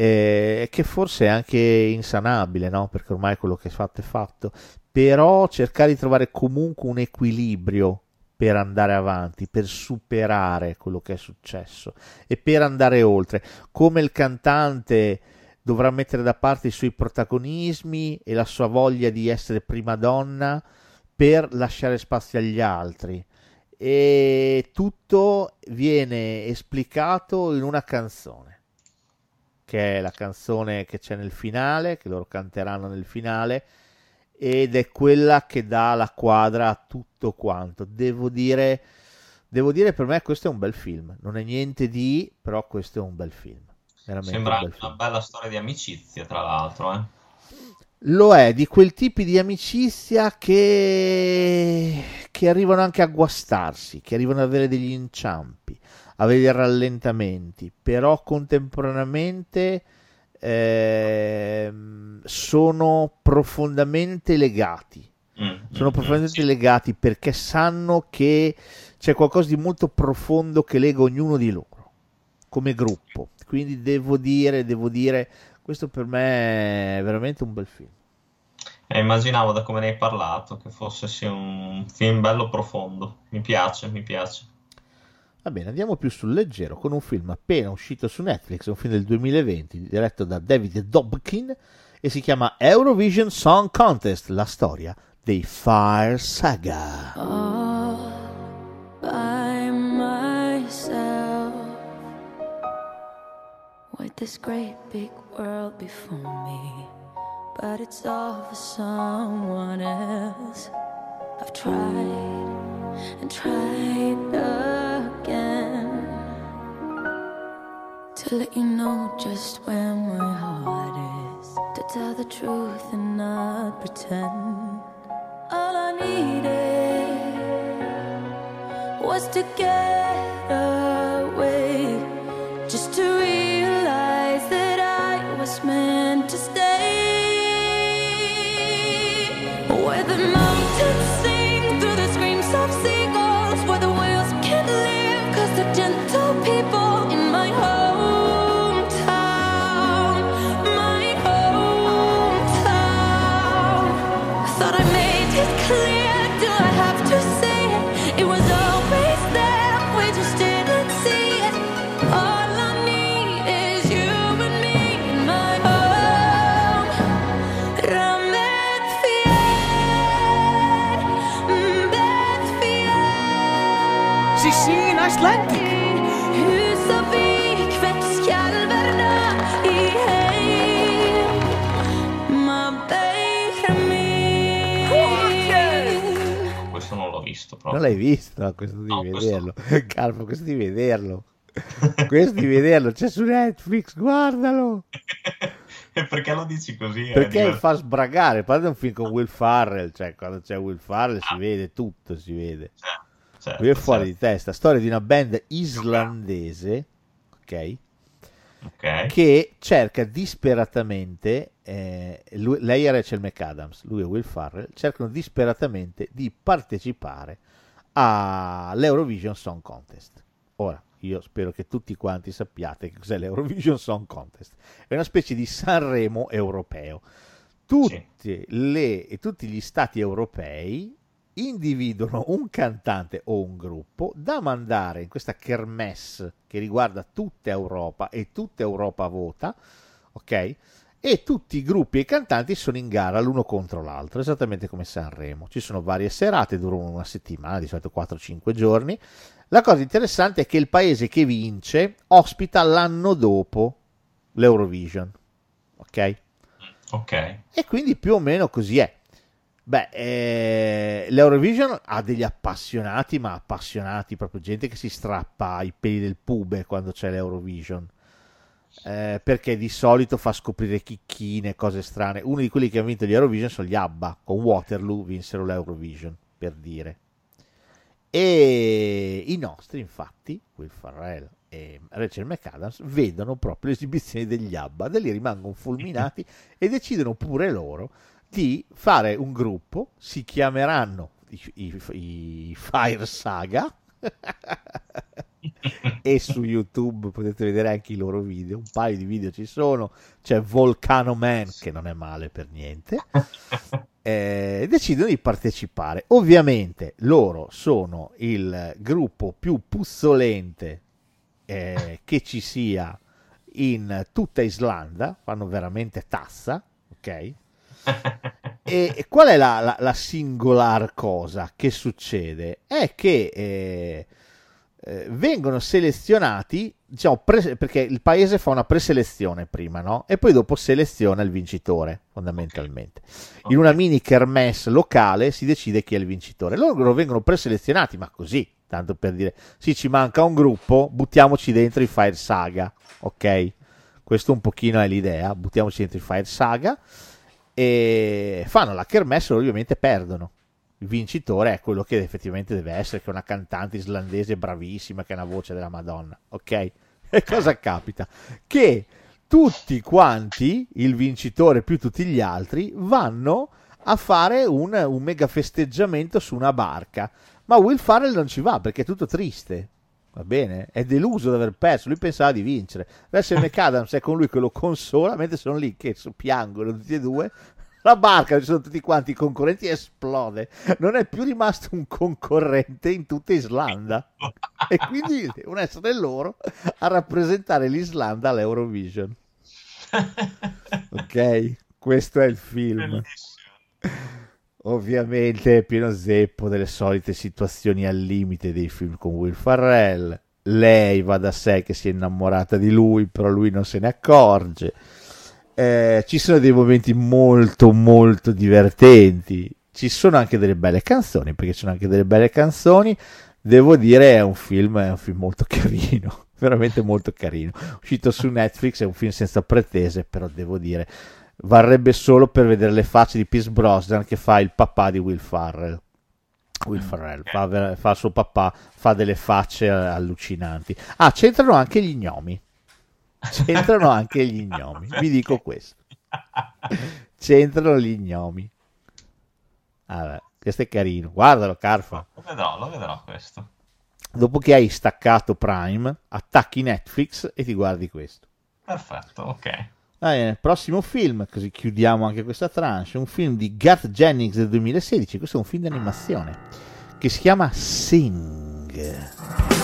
eh, che forse è anche insanabile, no? Perché ormai quello che è fatto è fatto. Però cercare di trovare comunque un equilibrio per andare avanti, per superare quello che è successo e per andare oltre. Come il cantante dovrà mettere da parte i suoi protagonismi e la sua voglia di essere prima donna per lasciare spazio agli altri. E tutto viene esplicato in una canzone, che è la canzone che c'è nel finale, che loro canteranno nel finale, ed è quella che dà la quadra a tutto quanto. Devo dire, devo dire per me questo è un bel film, non è niente di, però questo è un bel film. Veramente sembra un bel film. una bella storia di amicizia, tra l'altro, eh. Lo è di quel tipi di amicizia che, che arrivano anche a guastarsi, che arrivano ad avere degli inciampi, avere dei rallentamenti, però contemporaneamente ehm, sono profondamente legati. Mm, Sono mm, profondamente legati perché sanno che c'è qualcosa di molto profondo che lega ognuno di loro come gruppo. Quindi devo dire, devo dire, questo per me è veramente un bel film. Eh, immaginavo da come ne hai parlato che fosse sì, un film bello profondo. Mi piace, mi piace. Va bene, andiamo più sul leggero con un film appena uscito su Netflix, un film del 2020 diretto da David Dobkin e si chiama Eurovision Song Contest, la storia dei Fire Saga. All by myself with this great big world before me, but it's all for someone else. I've tried. And tried again to let you know just where my heart is, to tell the truth and not pretend. All I needed was to get away, just to realize that I was meant Non l'hai visto? Questo devi No, questo- vederlo. Carlo, questo devi vederlo. questo devi vederlo. C'è su Netflix, guardalo. E perché lo dici così? Eh, Perché fa sbragare. Parla di un film con Will Farrell. Cioè, quando c'è Will Farrell si vede tutto, si vede. Certo, Lui è fuori certo. di testa. Storia di una band islandese, ok? Ok. Che cerca disperatamente, eh, lui- lei è Rachel McAdams, lui è Will Farrell, cercano disperatamente di partecipare all'Eurovision Song Contest. Ora, io spero che tutti quanti sappiate che cos'è l'Eurovision Song Contest. È una specie di Sanremo europeo. Tutti, le- tutti gli stati europei individuano un cantante o un gruppo da mandare in questa kermesse che riguarda tutta Europa e tutta Europa vota, ok? E tutti i gruppi e i cantanti sono in gara l'uno contro l'altro, esattamente come Sanremo. Ci sono varie serate, durano una settimana, di solito 4-5 giorni. La cosa interessante è che il paese che vince ospita l'anno dopo l'Eurovision, ok? Ok. E quindi più o meno così è. Beh, eh, l'Eurovision ha degli appassionati, ma appassionati, proprio gente che si strappa i peli del pube quando c'è l'Eurovision. Eh, perché di solito fa scoprire chicchine, cose strane. Uno di quelli che ha vinto gli Eurovision sono gli ABBA, con Waterloo vinsero l'Eurovision, per dire. E i nostri, infatti, Will Farrell e Rachel McAdams, vedono proprio le esibizioni degli ABBA, da lì rimangono fulminati e decidono pure loro di fare un gruppo, si chiameranno i, i- i Fire Saga e su YouTube potete vedere anche i loro video, un paio di video ci sono, c'è Volcano Man che non è male per niente, eh, decidono di partecipare. Ovviamente loro sono il gruppo più puzzolente eh, che ci sia in tutta Islanda, fanno veramente tassa, ok? E qual è la, la- la singolar cosa che succede? È che eh, eh, vengono selezionati, diciamo, pre- perché il paese fa una preselezione prima, no? E poi dopo seleziona il vincitore, fondamentalmente. In una mini kermesse locale si decide chi è il vincitore. Loro vengono preselezionati, ma così, tanto per dire, sì, ci manca un gruppo, buttiamoci dentro i Fire Saga, ok? Questo un pochino è l'idea, buttiamoci dentro i Fire Saga e fanno la kermesse, loro ovviamente perdono. Il vincitore è quello che effettivamente deve essere, che è una cantante islandese bravissima, che ha una voce della Madonna, ok? E cosa capita? Che tutti quanti, il vincitore più tutti gli altri, vanno a fare un, un mega festeggiamento su una barca. Ma Will Farrell non ci va perché è tutto triste. Va bene? È deluso di aver perso. Lui pensava di vincere. Adesso McAdams è con lui che lo consola, mentre sono lì che piangono tutti e due. La barca, ci sono tutti quanti i concorrenti, esplode. Non è più rimasto un concorrente in tutta Islanda. E quindi devono essere loro a rappresentare l'Islanda all'Eurovision. Ok? Questo è il film. Ovviamente è pieno zeppo delle solite situazioni al limite dei film con Will Farrell, lei va da sé che si è innamorata di lui, però lui non se ne accorge. Eh, ci sono dei momenti molto molto divertenti. Ci sono anche delle belle canzoni, perché ci sono anche delle belle canzoni. Devo dire, è un film, è un film molto carino, veramente molto carino. Uscito su Netflix, è un film senza pretese, però devo dire, varrebbe solo per vedere le facce di Pierce Brosnan che fa il papà di Will Farrell. Will Ferrell fa, ver- fa il suo papà, fa delle facce eh, allucinanti. Ah, c'entrano anche gli gnomi. C'entrano anche gli gnomi, vi dico questo. C'entrano gli gnomi. Vabbè, questo è carino. Guardalo, Carfa. Lo vedrò, lo vedrò questo. Dopo che hai staccato Prime, attacchi Netflix e ti guardi questo. Perfetto, ok. Bene, prossimo film, così chiudiamo anche questa tranche, un film di Garth Jennings del 2016, questo è un film di animazione, che si chiama Sing.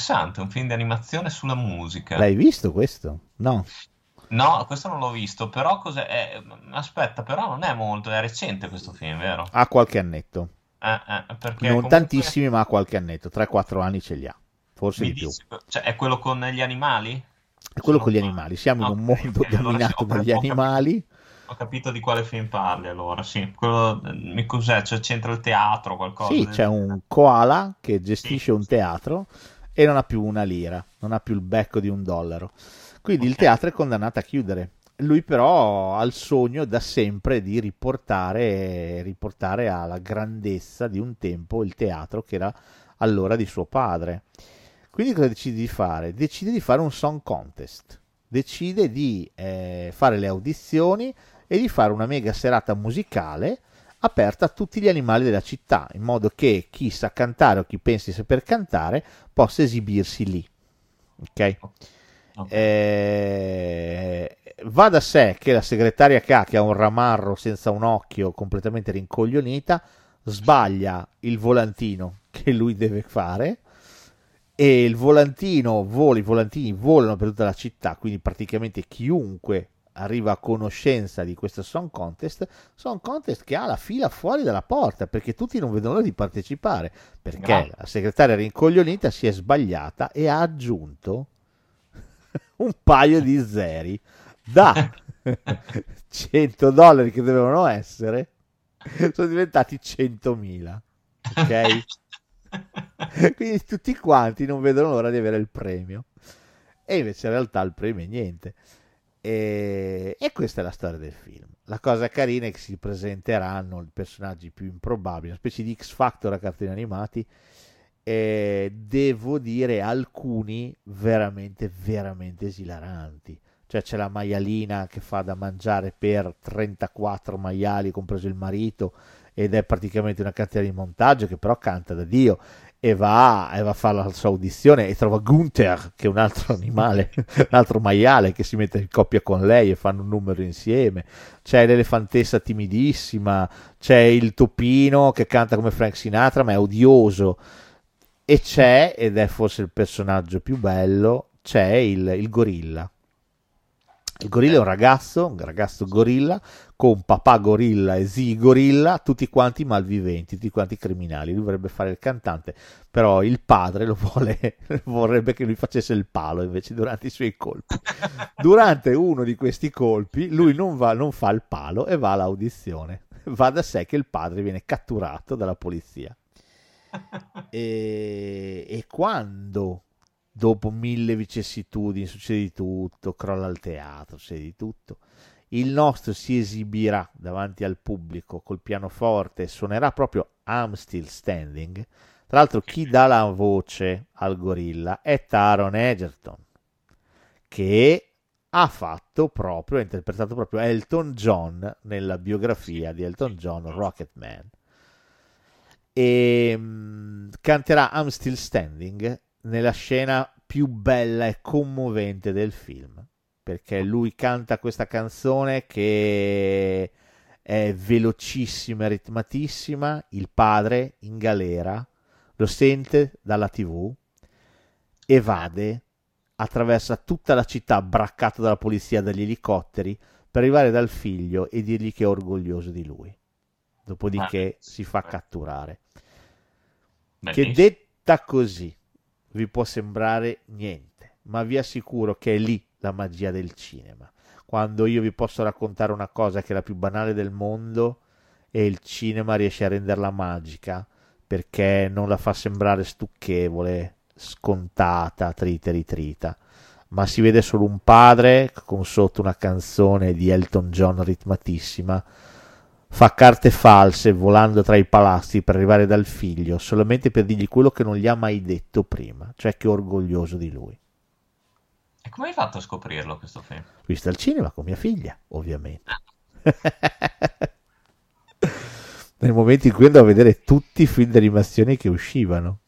Interessante, un film di animazione sulla musica. L'hai visto questo? No. No, questo non l'ho visto, però cos'è? eh, aspetta, però non è molto, è recente questo film, vero? Ha qualche annetto. Eh, eh, non comunque tantissimi, ma ha qualche annetto. 3-4 anni ce li ha. Forse mi di più. dici- cioè, è quello con gli animali? È quello Sono con gli animali. Siamo in un mondo ok, allora dominato sì, ho dagli capito. animali. Ho capito di quale film parli allora, sì. Quello, mi cos'è? Cioè, c'entra il teatro, qualcosa? Sì, c'è un koala che gestisce un teatro e non ha più una lira, non ha più il becco di un dollaro. Quindi il Ok. teatro è condannato a chiudere. Lui però ha il sogno da sempre di riportare, riportare alla grandezza di un tempo il teatro che era allora di suo padre. Quindi cosa decide di fare? Decide di fare un song contest. Decide di eh, fare le audizioni e di fare una mega serata musicale aperta a tutti gli animali della città, in modo che chi sa cantare o chi pensi saper cantare possa esibirsi lì. Ok? Ok. Eh, va da sé che la segretaria ha, che ha un ramarro senza un occhio, completamente rincoglionita, sbaglia il volantino che lui deve fare e il volantino vola, i volantini volano per tutta la città, quindi praticamente chiunque arriva a conoscenza di questo song contest, song contest che ha la fila fuori dalla porta perché tutti non vedono l'ora di partecipare perché Grande. la segretaria rincoglionita si è sbagliata e ha aggiunto un paio di zeri da 100 dollari che dovevano essere sono diventati 100.000 ok? Quindi tutti quanti non vedono l'ora di avere il premio. E invece in realtà il premio è niente e, e questa è la storia del film. La cosa carina è che si presenteranno i personaggi più improbabili una specie di X Factor a cartoni animati e devo dire alcuni veramente veramente esilaranti. Cioè c'è la maialina che fa da mangiare per 34 maiali compreso il marito ed è praticamente una catena di montaggio che però canta da Dio e va, e va a fare la sua audizione e trova Gunther che è un altro animale un altro maiale che si mette in coppia con lei e fanno un numero insieme c'è l'elefantessa timidissima c'è il topino che canta come Frank Sinatra ma è odioso e c'è, ed è forse il personaggio più bello, c'è il, il gorilla. Il gorilla è un ragazzo, un ragazzo gorilla, con papà gorilla e zii gorilla, tutti quanti malviventi, tutti quanti criminali. Lui vorrebbe fare il cantante, però il padre lo vuole, vorrebbe che lui facesse il palo invece durante i suoi colpi. Durante uno di questi colpi lui non, va, non fa il palo e va all'audizione. Va da sé che il padre viene catturato dalla polizia. E, e quando dopo mille vicissitudini succede di tutto, crolla il teatro, succede di tutto. Il nostro si esibirà davanti al pubblico col pianoforte e suonerà proprio I'm Still Standing. Tra l'altro, chi dà la voce al gorilla è Taron Egerton, che ha fatto proprio, ha interpretato proprio Elton John nella biografia di Elton John, Rocketman. E mm, canterà I'm Still Standing nella scena più bella e commovente del film perché lui canta questa canzone che è velocissima e ritmatissima il padre in galera lo sente dalla tv evade attraversa tutta la città braccato dalla polizia dagli elicotteri per arrivare dal figlio e dirgli che è orgoglioso di lui. Dopodiché si fa catturare. Che detta così vi può sembrare niente, ma vi assicuro che è lì la magia del cinema. Quando io vi posso raccontare una cosa che è la più banale del mondo e il cinema riesce a renderla magica perché non la fa sembrare stucchevole, scontata, trita e ritrita, ma si vede solo un padre con sotto una canzone di Elton John ritmatissima fa carte false volando tra i palazzi per arrivare dal figlio solamente per dirgli quello che non gli ha mai detto prima, cioè che è orgoglioso di lui. E come hai fatto a scoprirlo questo film? Visto al cinema con mia figlia, ovviamente. Nel momento in cui andavo a vedere tutti i film di animazione che uscivano.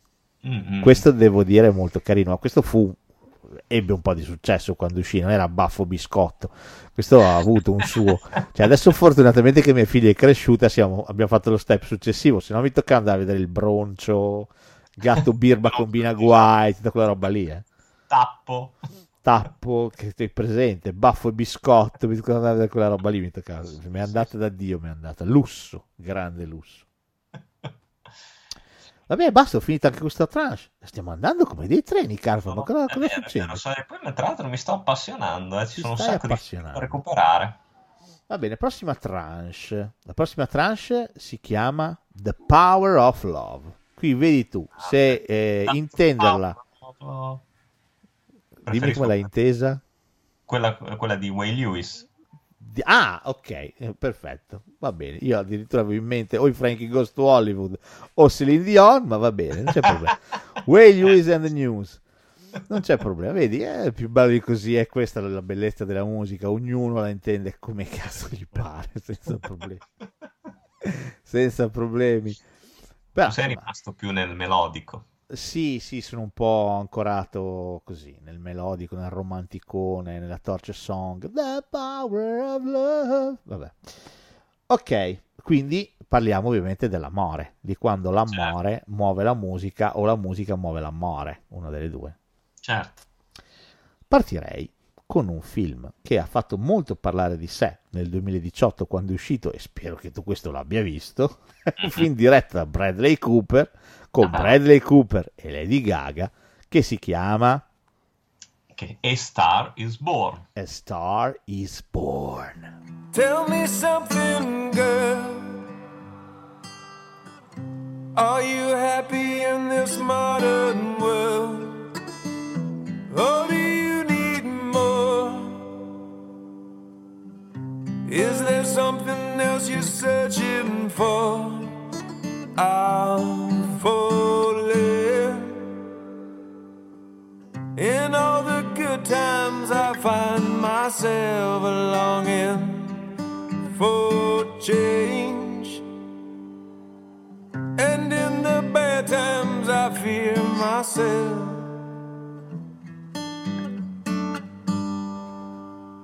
Mm-mm. Questo devo dire è molto carino, ma questo fu ebbe un po' di successo quando uscì, non era baffo biscotto. Questo ha avuto un suo. Cioè, adesso fortunatamente che mia figlia è cresciuta, siamo- abbiamo fatto lo step successivo, se no mi toccava andare a vedere il broncio, gatto birba combina guai, tutta quella roba lì, eh. Tappo. Tappo che sei presente, baffo e biscotto, mi toccava andare a vedere quella roba lì, mi toccava. Mi è andata da Dio, mi è andata. Lusso, grande lusso. Va bene, basta, ho finito anche questa tranche. Stiamo andando come dei treni, Carfa. Ma cosa, cosa vero, succede? vero, sai, poi tra l'altro mi sto appassionando, eh, ci Ti sono un sacco di da recuperare. Va bene, prossima tranche. La prossima tranche si chiama The Power of Love. Qui vedi tu se eh, intenderla. Dimmi Preferisco come l'hai intesa. quella, quella di Way Lewis. Ah, ok, eh, perfetto. Va bene. Io addirittura avevo in mente o i Frankie Goes to Hollywood o Celine Dion, ma va bene, non c'è problema. Way Lewis and the News. Non c'è problema, vedi, è più bello di così, è questa la bellezza della musica, ognuno la intende come cazzo gli pare, senza problemi. Senza problemi. Però, Tu sei rimasto più nel melodico. Sì, sì, sono un po' ancorato così, nel melodico, nel romanticone, nella torture song. The power of love. Vabbè. Ok, quindi parliamo ovviamente dell'amore, di quando l'amore muove la musica o la musica muove l'amore, una delle due. Certo. Partirei con un film che ha fatto molto parlare di sé nel 2018 quando è uscito, e spero che tu questo l'abbia visto, un film diretto da Bradley Cooper, con Bradley Cooper e Lady Gaga, che si chiama A Star is Born. A Star is Born. Tell me something, girl. Are you happy in this modern world? Or do you need more? Is there something else you're searching for? I'm falling. In all the good times, I find myself longing for change. And in the bad times, I fear myself.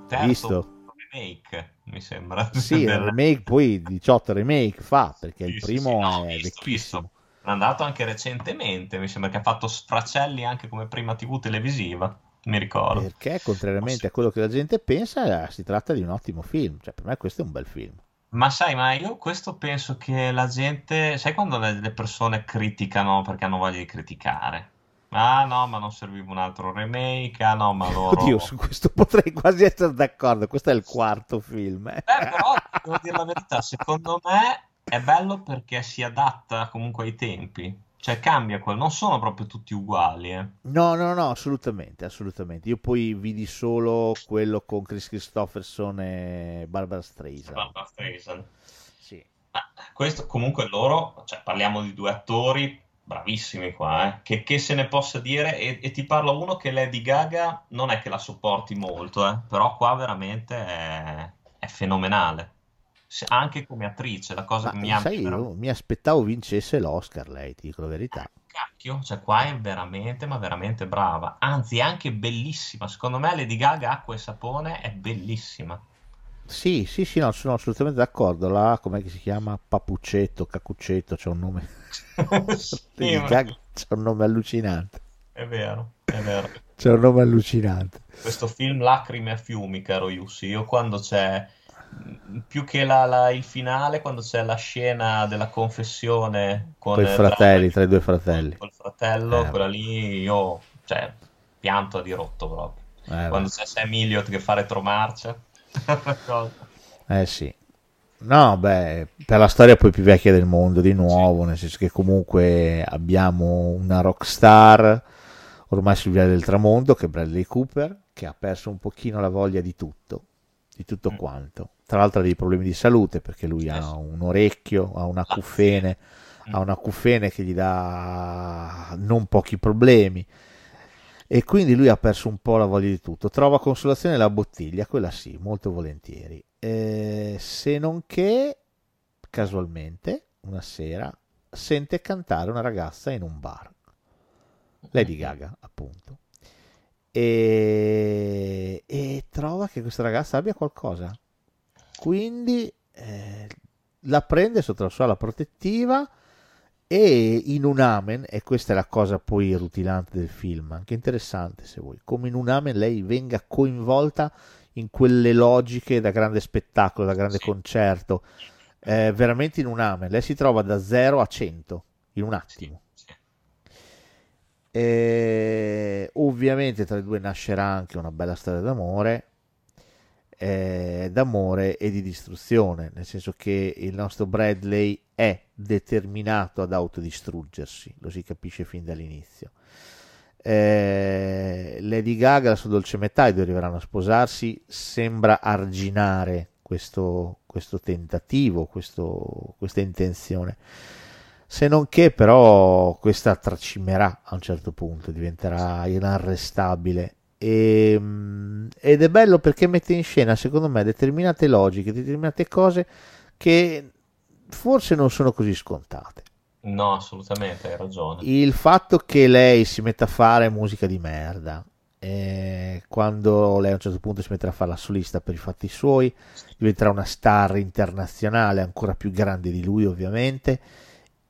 Terzo Visto? remake, mi sembra. Sì, il remake poi 18 remake fa, perché il Sì, sì, primo sì, no, è visto, vecchissimo. È andato anche recentemente, mi sembra che ha fatto sfracelli anche come prima TV televisiva. mi ricordo. Perché, contrariamente a quello che la gente pensa, eh, si tratta di un ottimo film. Cioè, per me questo è un bel film. Ma sai, ma io questo penso che la gente, sai quando le, persone criticano perché hanno voglia di criticare? Ah no, ma non serviva un altro remake, ah no, ma loro... Oddio, su questo potrei quasi essere d'accordo. Questo è il quarto film. eh. Eh, però, devo dire la verità, secondo me è bello perché si adatta comunque ai tempi. Cioè cambia quello, non sono proprio tutti uguali, eh. No, no, no, assolutamente, assolutamente. Io poi vidi solo quello con Chris Christopherson e Barbara Streisand. Barbra Streisand. Sì. Ma questo comunque loro, cioè parliamo di due attori bravissimi qua, eh, che, che se ne possa dire, e, e ti parlo uno che Lady Gaga non è che la sopporti molto, eh, però qua veramente è, è fenomenale. Anche come attrice, la cosa Ma mi ha... sai, io mi aspettavo vincesse l'Oscar lei, ti dico la verità. Cacchio, cioè qua è veramente, ma veramente brava. Anzi, è anche bellissima. Secondo me Lady Gaga, acqua e sapone, è bellissima. Sì, sì, sì, no, sono assolutamente d'accordo. Là, com'è che si chiama? Papuccetto, Cacuccetto, c'è un nome. Sì, Lady ma- Gaga c'è un nome allucinante. È vero, è vero. C'è un nome allucinante. Questo film Lacrime a fiumi, caro Yussi. Io quando c'è più che la- la- il finale, quando c'è la scena della confessione con i fratelli, tra- i due fratelli. col fratello, Eh. quella lì io, cioè, pianto a dirotto proprio. Eh, Quando c'è Sam Elliott che fa retromarcia. Eh sì. No, beh, per la storia poi più vecchia del mondo di nuovo, nel senso che comunque abbiamo una rockstar ormai sul viale del tramonto che è Bradley Cooper, che ha perso un pochino la voglia di tutto, di tutto quanto. Tra l'altro ha dei problemi di salute perché lui Eh ha sì. un orecchio, ha una cuffene, ha una cuffene che gli dà non pochi problemi. E quindi lui ha perso un po' la voglia di tutto. Trova consolazione nella bottiglia, quella sì, molto volentieri. Eh, se non che, casualmente, una sera, sente cantare una ragazza in un bar. Lady Gaga, appunto. E, e trova che questa ragazza abbia qualcosa. Quindi eh, la prende sotto la sua ala protettiva e in un amen, e questa è la cosa poi rutilante del film, anche interessante se vuoi, come in un amen lei venga coinvolta in quelle logiche da grande spettacolo, da grande Sì. concerto, eh, veramente in un amen, lei si trova da 0 a 100 in un attimo. Sì. E ovviamente tra i due nascerà anche una bella storia d'amore, eh, d'amore e di distruzione, nel senso che il nostro Bradley è determinato ad autodistruggersi, lo si capisce fin dall'inizio. Eh, Lady Gaga e la sua dolce metà, i due arriveranno a sposarsi, sembra arginare questo, questo tentativo, questo- questa intenzione. Se non che però questa tracimerà a un certo punto, diventerà inarrestabile. E, mm, ed è bello perché mette in scena, secondo me, determinate logiche, determinate cose che forse non sono così scontate. No, assolutamente, hai ragione. Il fatto che lei si metta a fare musica di merda, eh, quando lei a un certo punto si metterà a fare la solista per i fatti suoi, diventerà una star internazionale ancora più grande di lui ovviamente,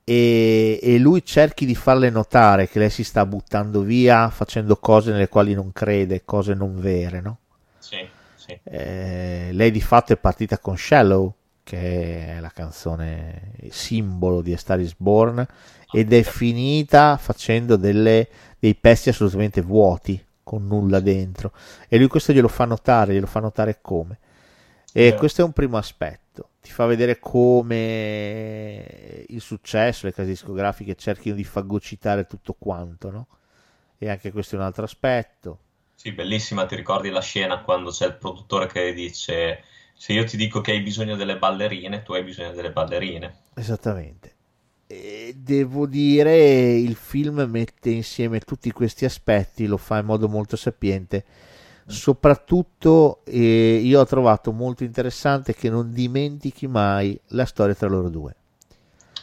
e, e lui cerchi di farle notare che lei si sta buttando via facendo cose nelle quali non crede, cose non vere, no? Sì, sì. Eh, lei di fatto è partita con Shallow, che è la canzone simbolo di A Star is Born, ed è finita facendo delle- dei pezzi assolutamente vuoti, con nulla dentro. E lui questo glielo fa notare, glielo fa notare come. E Sì. questo è un primo aspetto, ti fa vedere come il successo, le case discografiche cerchino di fagocitare tutto quanto, no? E anche questo è un altro aspetto. Sì, bellissima, ti ricordi la scena quando c'è il produttore che dice se io ti dico che hai bisogno delle ballerine, tu hai bisogno delle ballerine. Esattamente. E devo dire, il film mette insieme tutti questi aspetti, lo fa in modo molto sapiente. Soprattutto eh, io ho trovato molto interessante che non dimentichi mai la storia tra loro due.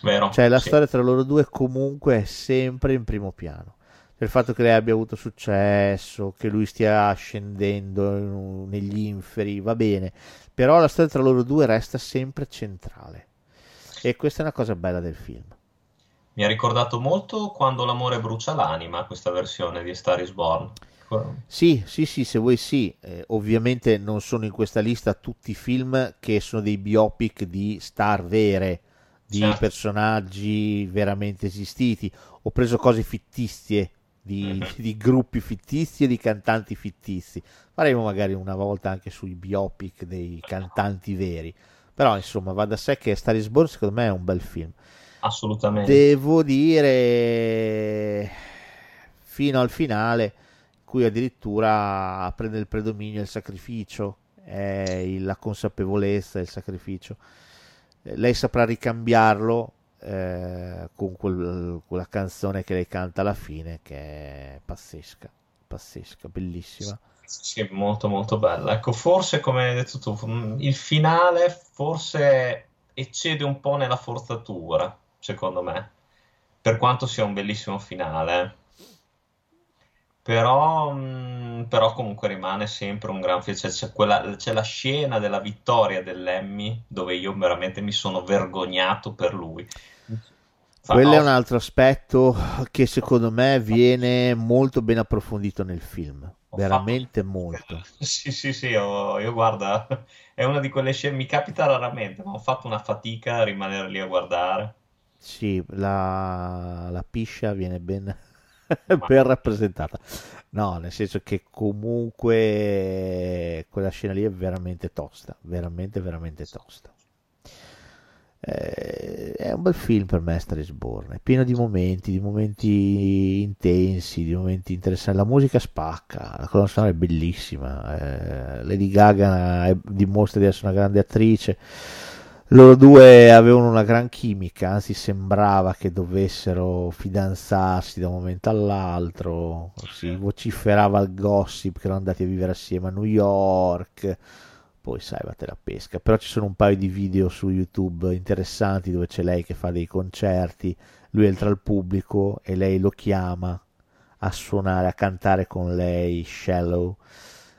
Vero? Cioè la Sì. storia tra loro due comunque è sempre in primo piano. Il fatto che lei abbia avuto successo, che lui stia scendendo negli inferi, va bene, però la storia tra loro due resta sempre centrale. E questa è una cosa bella del film. Mi ha ricordato molto quando l'amore brucia l'anima, questa versione di Star is Born. Sì, sì, sì, se vuoi sì. Eh, ovviamente non sono in questa lista tutti i film che sono dei biopic di star vere, di Certo. personaggi veramente esistiti. Ho preso cose fittizie, di, di gruppi fittizi e di cantanti fittizi. Faremo magari una volta anche sui biopic dei cantanti veri. Però insomma va da sé che Star is Born secondo me è un bel film. Assolutamente. Devo dire fino al finale, in cui addirittura prende il predominio il sacrificio, è la consapevolezza, il sacrificio. Eh, Lei saprà ricambiarlo eh, con quel- quella canzone che lei canta alla fine, che è pazzesca, pazzesca, bellissima. Sì, molto molto bella. Ecco, forse come hai detto tu, mm, il finale forse eccede un po' nella forzatura, secondo me, per quanto sia un bellissimo finale. Però, mm, però comunque rimane sempre un gran film. C'è, c'è quella- c'è la scena della vittoria dell'Emmy dove io veramente mi sono vergognato per lui. Fa- Quello è oh, un altro aspetto che secondo me viene molto ben approfondito nel film, Ho veramente fatto- molto. Sì, sì, sì, io, io guarda, è una di quelle scene, mi capita raramente, ma ho fatto una fatica a rimanere lì a guardare. Sì, la, la piscia viene ben, ben rappresentata. No, nel senso che comunque quella scena lì è veramente tosta, veramente, veramente tosta. Eh, è un bel film per me, Star is Born. È pieno di momenti, di momenti intensi, di momenti interessanti. La musica spacca, la colonna sonora è bellissima. eh, Lady Gaga è- dimostra di essere una grande attrice. Loro due avevano una gran chimica, anzi sembrava che dovessero fidanzarsi da un momento all'altro. Si vociferava il gossip che erano andati a vivere assieme a New York. Poi sai, vatte la pesca. Però ci sono un paio di video su YouTube interessanti dove c'è lei che fa dei concerti, lui è tra il pubblico e lei lo chiama a suonare, a cantare con lei Shallow.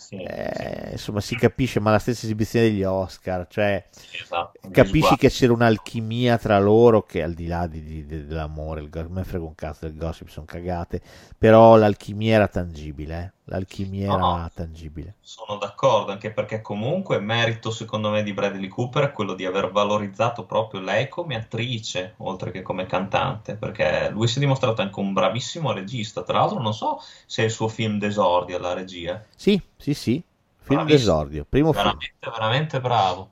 Sì, Eh, insomma, si capisce, ma la stessa esibizione degli Oscar, cioè sì, esatto. capisci che c'era un'alchimia tra loro che al di là di- di- di- dell'amore, il, me frega un cazzo del gossip, sono cagate, però l'alchimia era tangibile, eh? L'alchimia No, no. tangibile. Sono d'accordo, anche perché comunque merito secondo me di Bradley Cooper è quello di aver valorizzato proprio lei come attrice, oltre che come cantante, perché lui si è dimostrato anche un bravissimo regista. Tra l'altro non so se è il suo film d'esordio alla regia. Sì, sì, sì, film Bravissimo. d'esordio, primo film. Veramente, veramente bravo.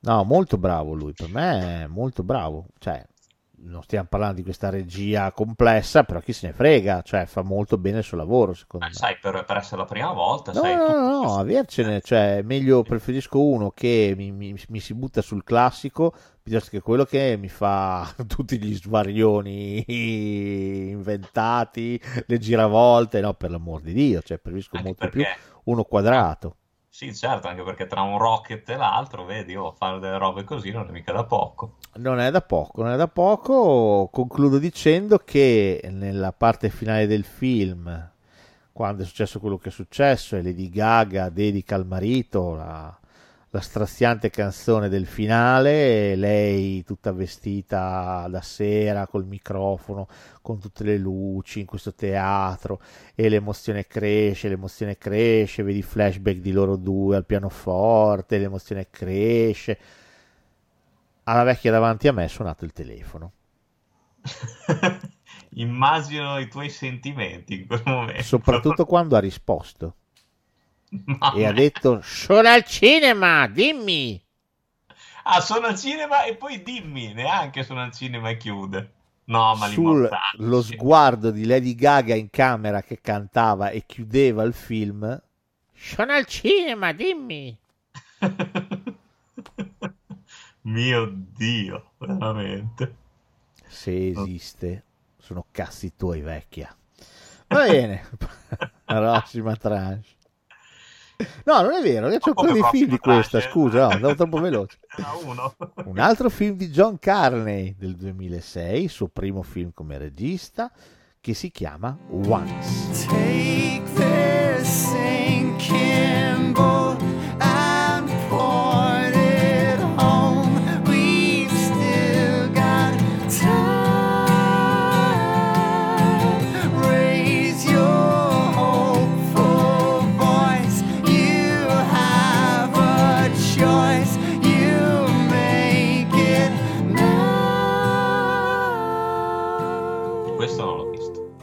No, molto bravo lui, per me è molto bravo, cioè non stiamo parlando di questa regia complessa, però chi se ne frega, cioè fa molto bene il suo lavoro, secondo Eh, me. sai, per, per essere la prima volta, No, sai, no, no, no, avercene, cioè, meglio preferisco uno che mi, mi- mi si butta sul classico piuttosto che quello che mi fa tutti gli svarioni inventati, le giravolte, no, per l'amor di Dio, cioè, preferisco anche molto più perché, uno quadrato. Sì, certo, anche perché tra un rocket e l'altro, vedi, oh, fare delle robe così non è mica da poco. Non è da poco, non è da poco. Concludo dicendo che nella parte finale del film, quando è successo quello che è successo, e Lady Gaga dedica al marito la, la straziante canzone del finale, lei tutta vestita da sera col microfono, con tutte le luci in questo teatro, e l'emozione cresce, l'emozione cresce, vedi flashback di loro due al pianoforte, l'emozione cresce alla vecchia davanti a me è suonato il telefono. Immagino i tuoi sentimenti in quel momento. Soprattutto quando ha risposto Mamma e ha detto: Sono al cinema, dimmi. Ah, sono al cinema e poi dimmi, neanche sono al cinema e chiude. No, ma Sul lo sguardo di Lady Gaga in camera che cantava e chiudeva il film. Sono al cinema, dimmi. Mio Dio, veramente. Se esiste, sono cazzi tuoi, vecchia. Va bene, prossima tranche. No, non è vero, c'è ancora dei film di questa, scusa, no, andavo troppo veloce. Uno. Un altro film di John Carney del 2006, il suo primo film come regista, che si chiama Once. Take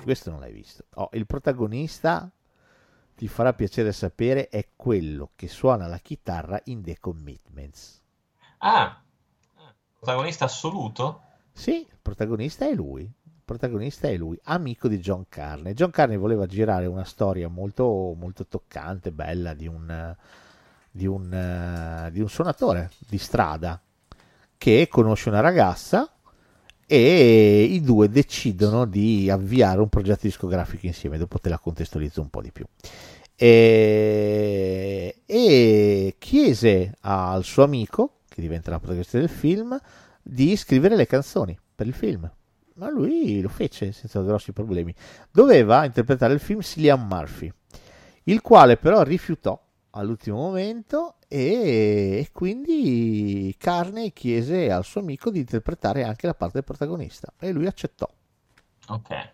questo non l'hai visto. Oh, il protagonista, ti farà piacere sapere, è quello che suona la chitarra in The Commitments. Ah, protagonista assoluto? Sì, il protagonista è lui. Il protagonista è lui, amico di John Carney. John Carney voleva girare una storia molto, molto toccante, bella, di un, di un, eh, di un suonatore di strada che conosce una ragazza e i due decidono di avviare un progetto discografico insieme. Dopo te la contestualizzo un po' di più. E, e chiese al suo amico, che diventa la protagonista del film, di scrivere le canzoni per il film. Ma lui lo fece senza grossi problemi. Doveva interpretare il film Cillian Murphy, il quale però rifiutò all'ultimo momento e, quindi Carney chiese al suo amico di interpretare anche la parte del protagonista e lui accettò. Ok.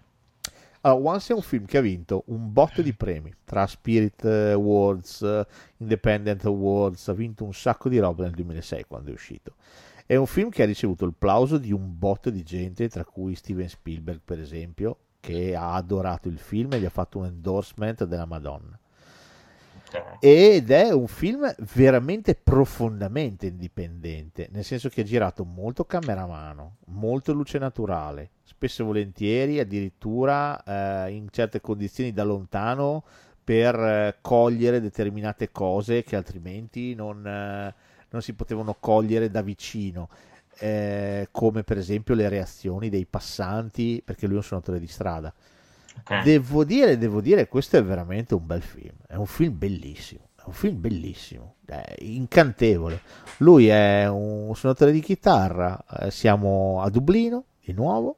Allora, Once è un film che ha vinto un botto di premi tra Spirit Awards, eh, Independent Awards, ha vinto un sacco di roba nel 2006 quando è uscito. È un film che ha ricevuto il plauso di un botto di gente, tra cui Steven Spielberg, per esempio, che ha adorato il film e gli ha fatto un endorsement della Madonna. Ed è un film veramente profondamente indipendente, nel senso che è girato molto cameramano, molto luce naturale, spesso e volentieri addirittura eh, in certe condizioni da lontano per eh, cogliere determinate cose che altrimenti non, eh, non si potevano cogliere da vicino. eh, come per esempio le reazioni dei passanti, perché lui è un suonatore di strada. Ok. Devo dire, devo dire, questo è veramente un bel film. È un film bellissimo. È un film bellissimo, è incantevole. Lui è un suonatore di chitarra. eh, siamo a Dublino di nuovo.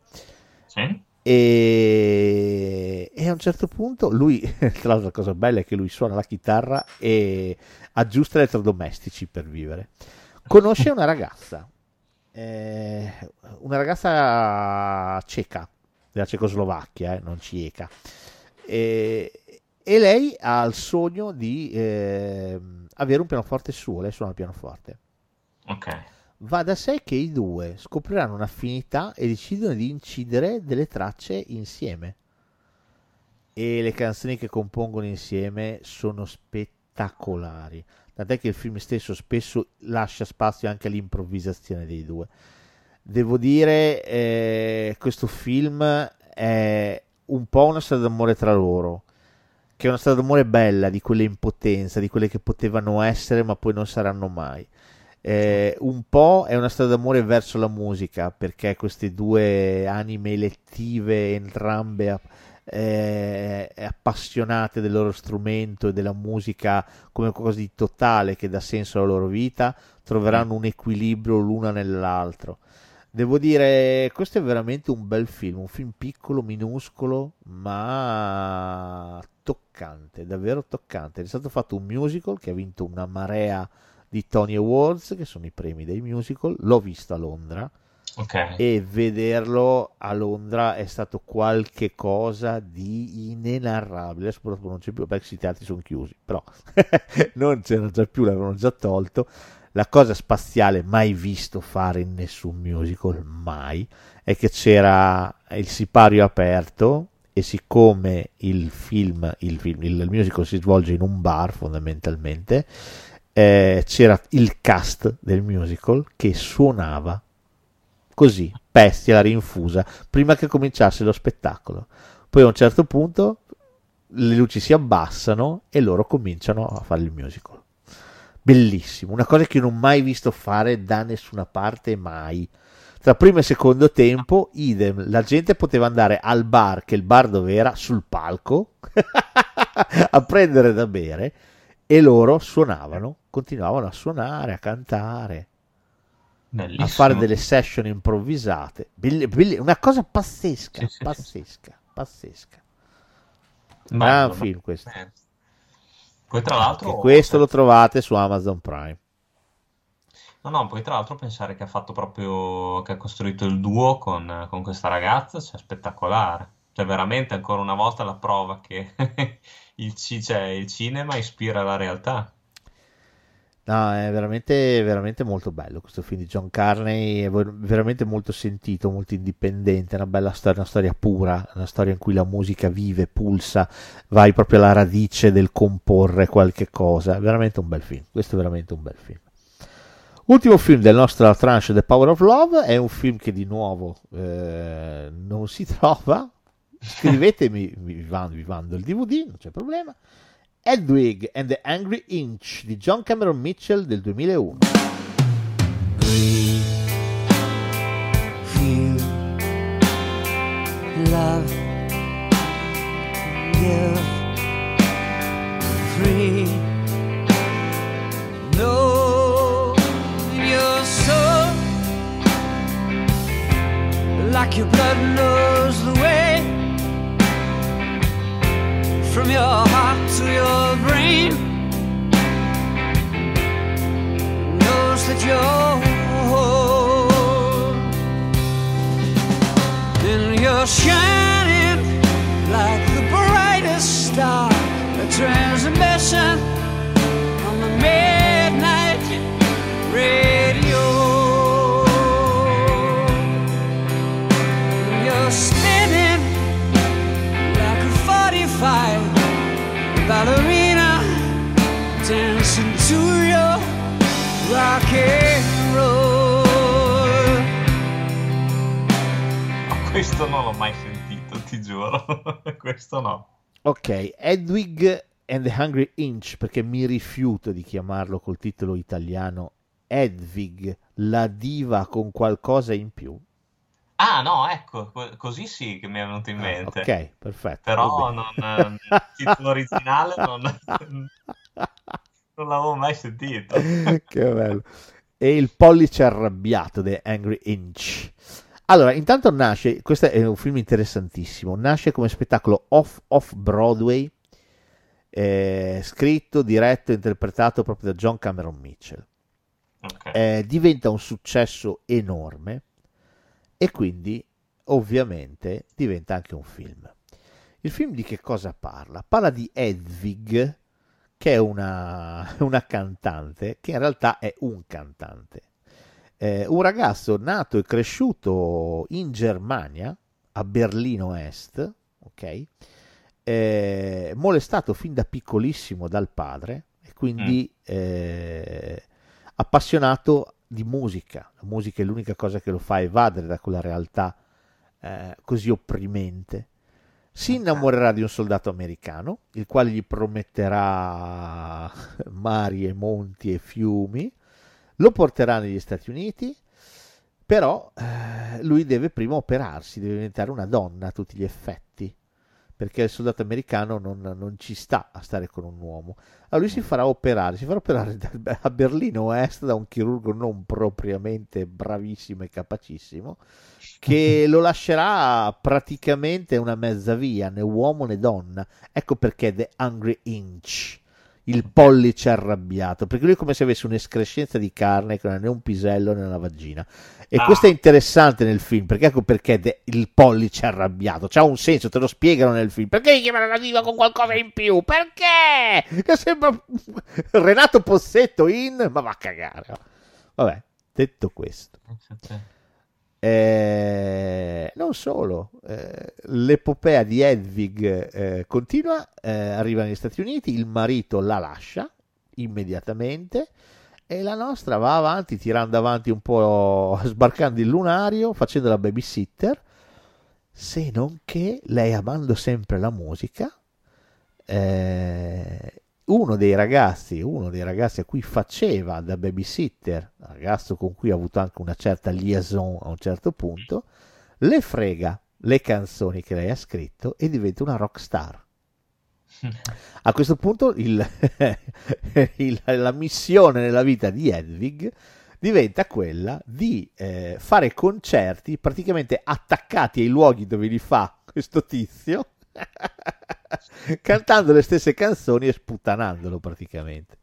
Sì? E, e a un certo punto lui, tra l'altro la cosa bella è che lui suona la chitarra e aggiusta elettrodomestici per vivere. Conosce una ragazza, eh, una ragazza ceca, della Cecoslovacchia, eh, non cieca. E, e lei ha il sogno di eh, avere un pianoforte suo, lei suona il pianoforte. Ok. Va da sé che i due scopriranno un'affinità e decidono di incidere delle tracce insieme. E le canzoni che compongono insieme sono spettacolari. Tant'è che il film stesso spesso lascia spazio anche all'improvvisazione dei due. Devo dire, eh, questo film è un po' una storia d'amore tra loro, che è una storia d'amore bella, di quelle in potenza, di quelle che potevano essere ma poi non saranno mai. Eh, un po' è una storia d'amore verso la musica, perché queste due anime elettive, entrambe eh, appassionate del loro strumento e della musica come qualcosa di totale che dà senso alla loro vita, troveranno un equilibrio l'una nell'altro. Devo dire, questo è veramente un bel film, un film piccolo, minuscolo, ma toccante, davvero toccante. È stato fatto un musical che ha vinto una marea di Tony Awards, che sono i premi dei musical. L'ho visto a Londra Ok. e vederlo a Londra è stato qualche cosa di inenarrabile. Adesso purtroppo non c'è più perché i teatri sono chiusi, però non c'era già più, l'avevano già tolto. La cosa spaziale mai visto fare in nessun musical, mai, è che c'era il sipario aperto e siccome il film, il, film, il musical si svolge in un bar fondamentalmente, eh, c'era il cast del musical che suonava così, pestia la rinfusa, prima che cominciasse lo spettacolo. Poi a un certo punto le luci si abbassano e loro cominciano a fare il musical. Bellissimo, una cosa che non ho mai visto fare da nessuna parte mai. Tra primo e secondo tempo, idem, la gente poteva andare al bar, che il bar dove era, sul palco, a prendere da bere e loro suonavano, continuavano a suonare, a cantare Bellissimo. a fare delle session improvvisate. Belle- belle- una cosa pazzesca, Sì, sì, sì. pazzesca, pazzesca. Bello, Gran no? film questo. Eh. Poi tra l'altro... Anche questo lo trovate su Amazon Prime. No, no, poi tra l'altro pensare che ha fatto proprio, che ha costruito il duo con, con questa ragazza, cioè spettacolare. Cioè veramente ancora una volta la prova che il, ci- cioè, il cinema ispira la realtà. No, è veramente, veramente molto bello questo film di John Carney, è ver- veramente molto sentito, molto indipendente, è una bella storia, una storia pura, una storia in cui la musica vive, pulsa, vai proprio alla radice del comporre qualche cosa, è veramente un bel film, questo è veramente un bel film. Ultimo film del nostro tranche The Power of Love è un film che di nuovo eh, non si trova, scrivetemi, vi mando, vi mando il DVD, non c'è problema. Hedwig and the Angry Inch di John Cameron Mitchell del 2001. feel love give free know your soul like your blood knows the way from your heart to your brain. Knows that you're whole and you're shining like the brightest star, a transmission rock and roll. Ma questo non l'ho mai sentito, ti giuro. questo no. Ok, Hedwig and the Hungry Inch, perché mi rifiuto di chiamarlo col titolo italiano Hedwig, la diva con qualcosa in più. Ah, no, ecco, co- così sì che mi è venuto in Ah, mente. ok, perfetto. Però non, eh, il titolo originale non, non l'avevo mai sentito. che bello. E il pollice arrabbiato The Angry Inch. Allora, intanto nasce, questo è un film interessantissimo, nasce come spettacolo off, off Broadway, eh, scritto, diretto e interpretato proprio da John Cameron Mitchell. Ok. Eh, diventa un successo enorme e quindi ovviamente diventa anche un film. Il film di che cosa parla? Parla di Hedwig, che è una, una cantante, che in realtà è un cantante. Eh, un ragazzo nato e cresciuto in Germania, a Berlino Est, ok? Eh, molestato fin da piccolissimo dal padre e quindi eh, appassionato di musica. La musica è l'unica cosa che lo fa evadere da quella realtà eh, così opprimente. Si innamorerà di un soldato americano, il quale gli prometterà mari e monti e fiumi, lo porterà negli Stati Uniti, però eh, lui deve prima operarsi, deve diventare una donna a tutti gli effetti, perché il soldato americano non, non ci sta a stare con un uomo. Allora lui si farà operare, si farà operare da- a Berlino Est da un chirurgo non propriamente bravissimo e capacissimo, che lo lascerà praticamente una mezza via, né uomo né donna. Ecco perché The Hungry Inch, il pollice arrabbiato, perché lui è come se avesse un'escrescenza di carne che non ha né un pisello né una vagina. E Ah. questo è interessante nel film, perché ecco perché de- il pollice arrabbiato, c'ha un senso, te lo spiegano nel film. Perché gli chiamano la diva con qualcosa in più? Perché? Che sembra Renato Possetto in... Ma va a cagare. Vabbè, detto questo. Eh, non solo, eh, l'epopea di Hedwig eh, continua, eh, arriva negli Stati Uniti, il marito la lascia immediatamente e la nostra va avanti, tirando avanti un po', sbarcando il lunario, facendo la babysitter, se non che lei amando sempre la musica, eh, uno dei ragazzi, uno dei ragazzi a cui faceva da babysitter, ragazzo con cui ha avuto anche una certa liaison a un certo punto, le frega le canzoni che lei ha scritto e diventa una rock star. A questo punto il- il- la missione nella vita di Hedwig diventa quella di eh, fare concerti praticamente attaccati ai luoghi dove li fa questo tizio, cantando le stesse canzoni e sputtanandolo praticamente.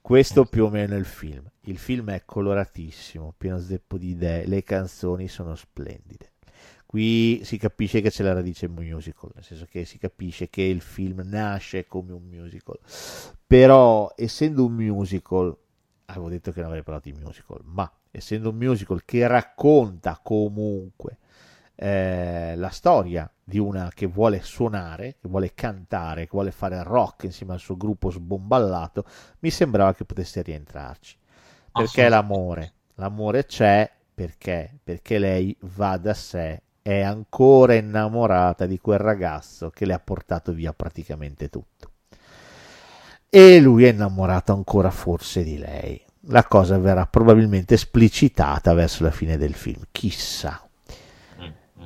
Questo più o meno è il film. Il film è coloratissimo, pieno zeppo di idee, le canzoni sono splendide. Qui si capisce che c'è la radice musical, nel senso che si capisce che il film nasce come un musical. Però, essendo un musical, avevo detto che non avrei parlato di musical, ma essendo un musical che racconta comunque eh, la storia di una che vuole suonare, che vuole cantare, che vuole fare rock insieme al suo gruppo sbomballato, mi sembrava che potesse rientrarci. Perché l'amore? L'amore c'è perché? Perché lei va da sé, è ancora innamorata di quel ragazzo che le ha portato via praticamente tutto. E lui è innamorato ancora forse di lei. La cosa verrà probabilmente esplicitata verso la fine del film, chissà.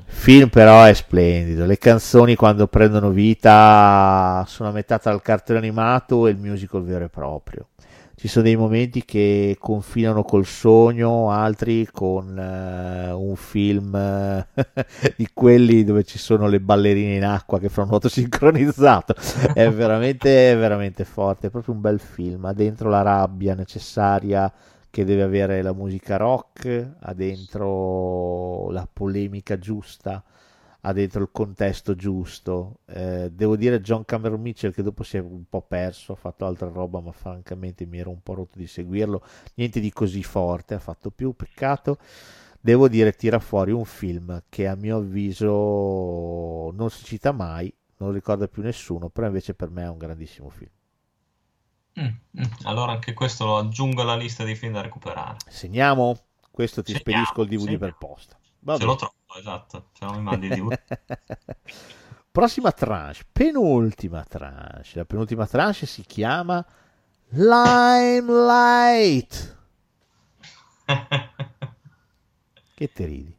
Il film però è splendido, le canzoni quando prendono vita sono a metà tra il cartone animato e il musical vero e proprio. Ci sono dei momenti che confinano col sogno, altri con eh, un film eh, di quelli dove ci sono le ballerine in acqua che fanno nuoto sincronizzato. È veramente, veramente forte, è proprio un bel film. Ha dentro la rabbia necessaria che deve avere la musica rock, ha dentro la polemica giusta, ha dentro il contesto giusto. Eh, devo dire John Cameron Mitchell che dopo si è un po' perso, ha fatto altra roba, ma francamente mi ero un po' rotto di seguirlo. Niente di così forte, ha fatto più peccato. Devo dire, tira fuori un film che a mio avviso non si cita mai, non ricorda più nessuno, però invece per me è un grandissimo film. Mm, mm. Allora anche questo lo aggiungo alla lista dei film da recuperare. Segniamo, questo ti Segniamo, spedisco il DVD segniamo. per posta. Va Se lo trovo, esatto. Se no mi mandi di Prossima tranche, penultima tranche. La penultima tranche si chiama Limelight. Che te ridi?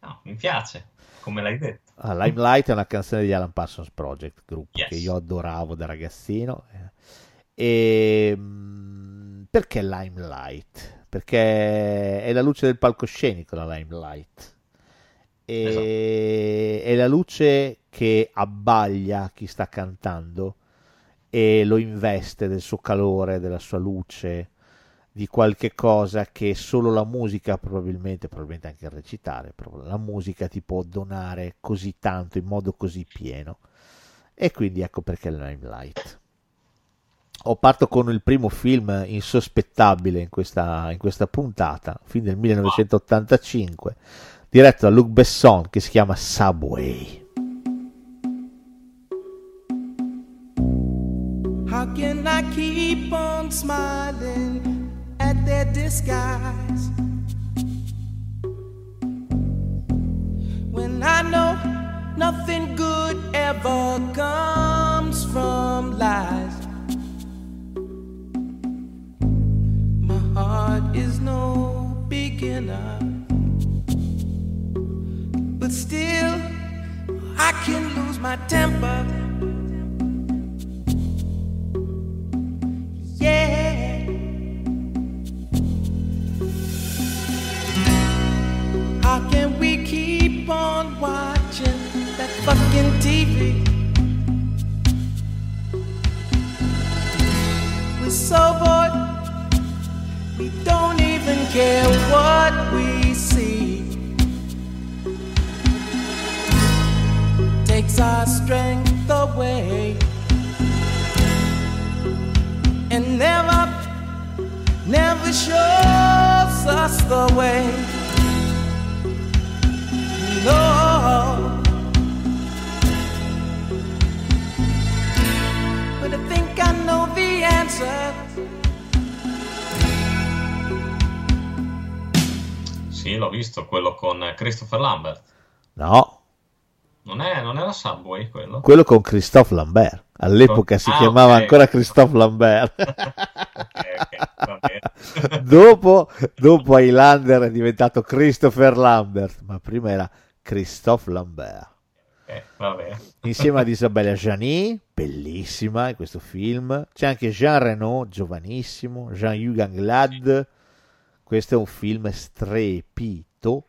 No, mi piace, come l'hai detto. Ah, Limelight è una canzone di Alan Parsons Project, gruppo Yes. che io adoravo da ragazzino. E mm, perché Limelight? Perché è la luce del palcoscenico la Limelight. E è la luce che abbaglia chi sta cantando e lo investe del suo calore, della sua luce, di qualche cosa che solo la musica, probabilmente, probabilmente anche il recitare, la musica ti può donare così tanto in modo così pieno. E quindi ecco perché Limelight. Ho parto con il primo film insospettabile in questa, in questa puntata, film del 1985, diretto da Luc Besson, che si chiama Subway. How can I keep on smiling at their disguise when I know nothing good ever comes from lies? Heart is no beginner, but still I can lose my temper. Yeah. How can we keep on watching that fucking TV? We're so bored, care what we see. Takes our strength away and never, never shows us the way. No, but I think I know the answer. Sì, l'ho visto, quello con Christopher Lambert. No, Non, è, non era Subway quello? quello con Christophe Lambert. All'epoca si Ah, chiamava ok. ancora Christophe Lambert. ok, ok, va bene. dopo, dopo Highlander è diventato Christopher Lambert, ma prima era Christophe Lambert. Eh. Insieme ad Isabella Gianni, bellissima in questo film. C'è anche Jean Reno, giovanissimo, Jean-Hugues Anglade. Questo è un film strepitoso.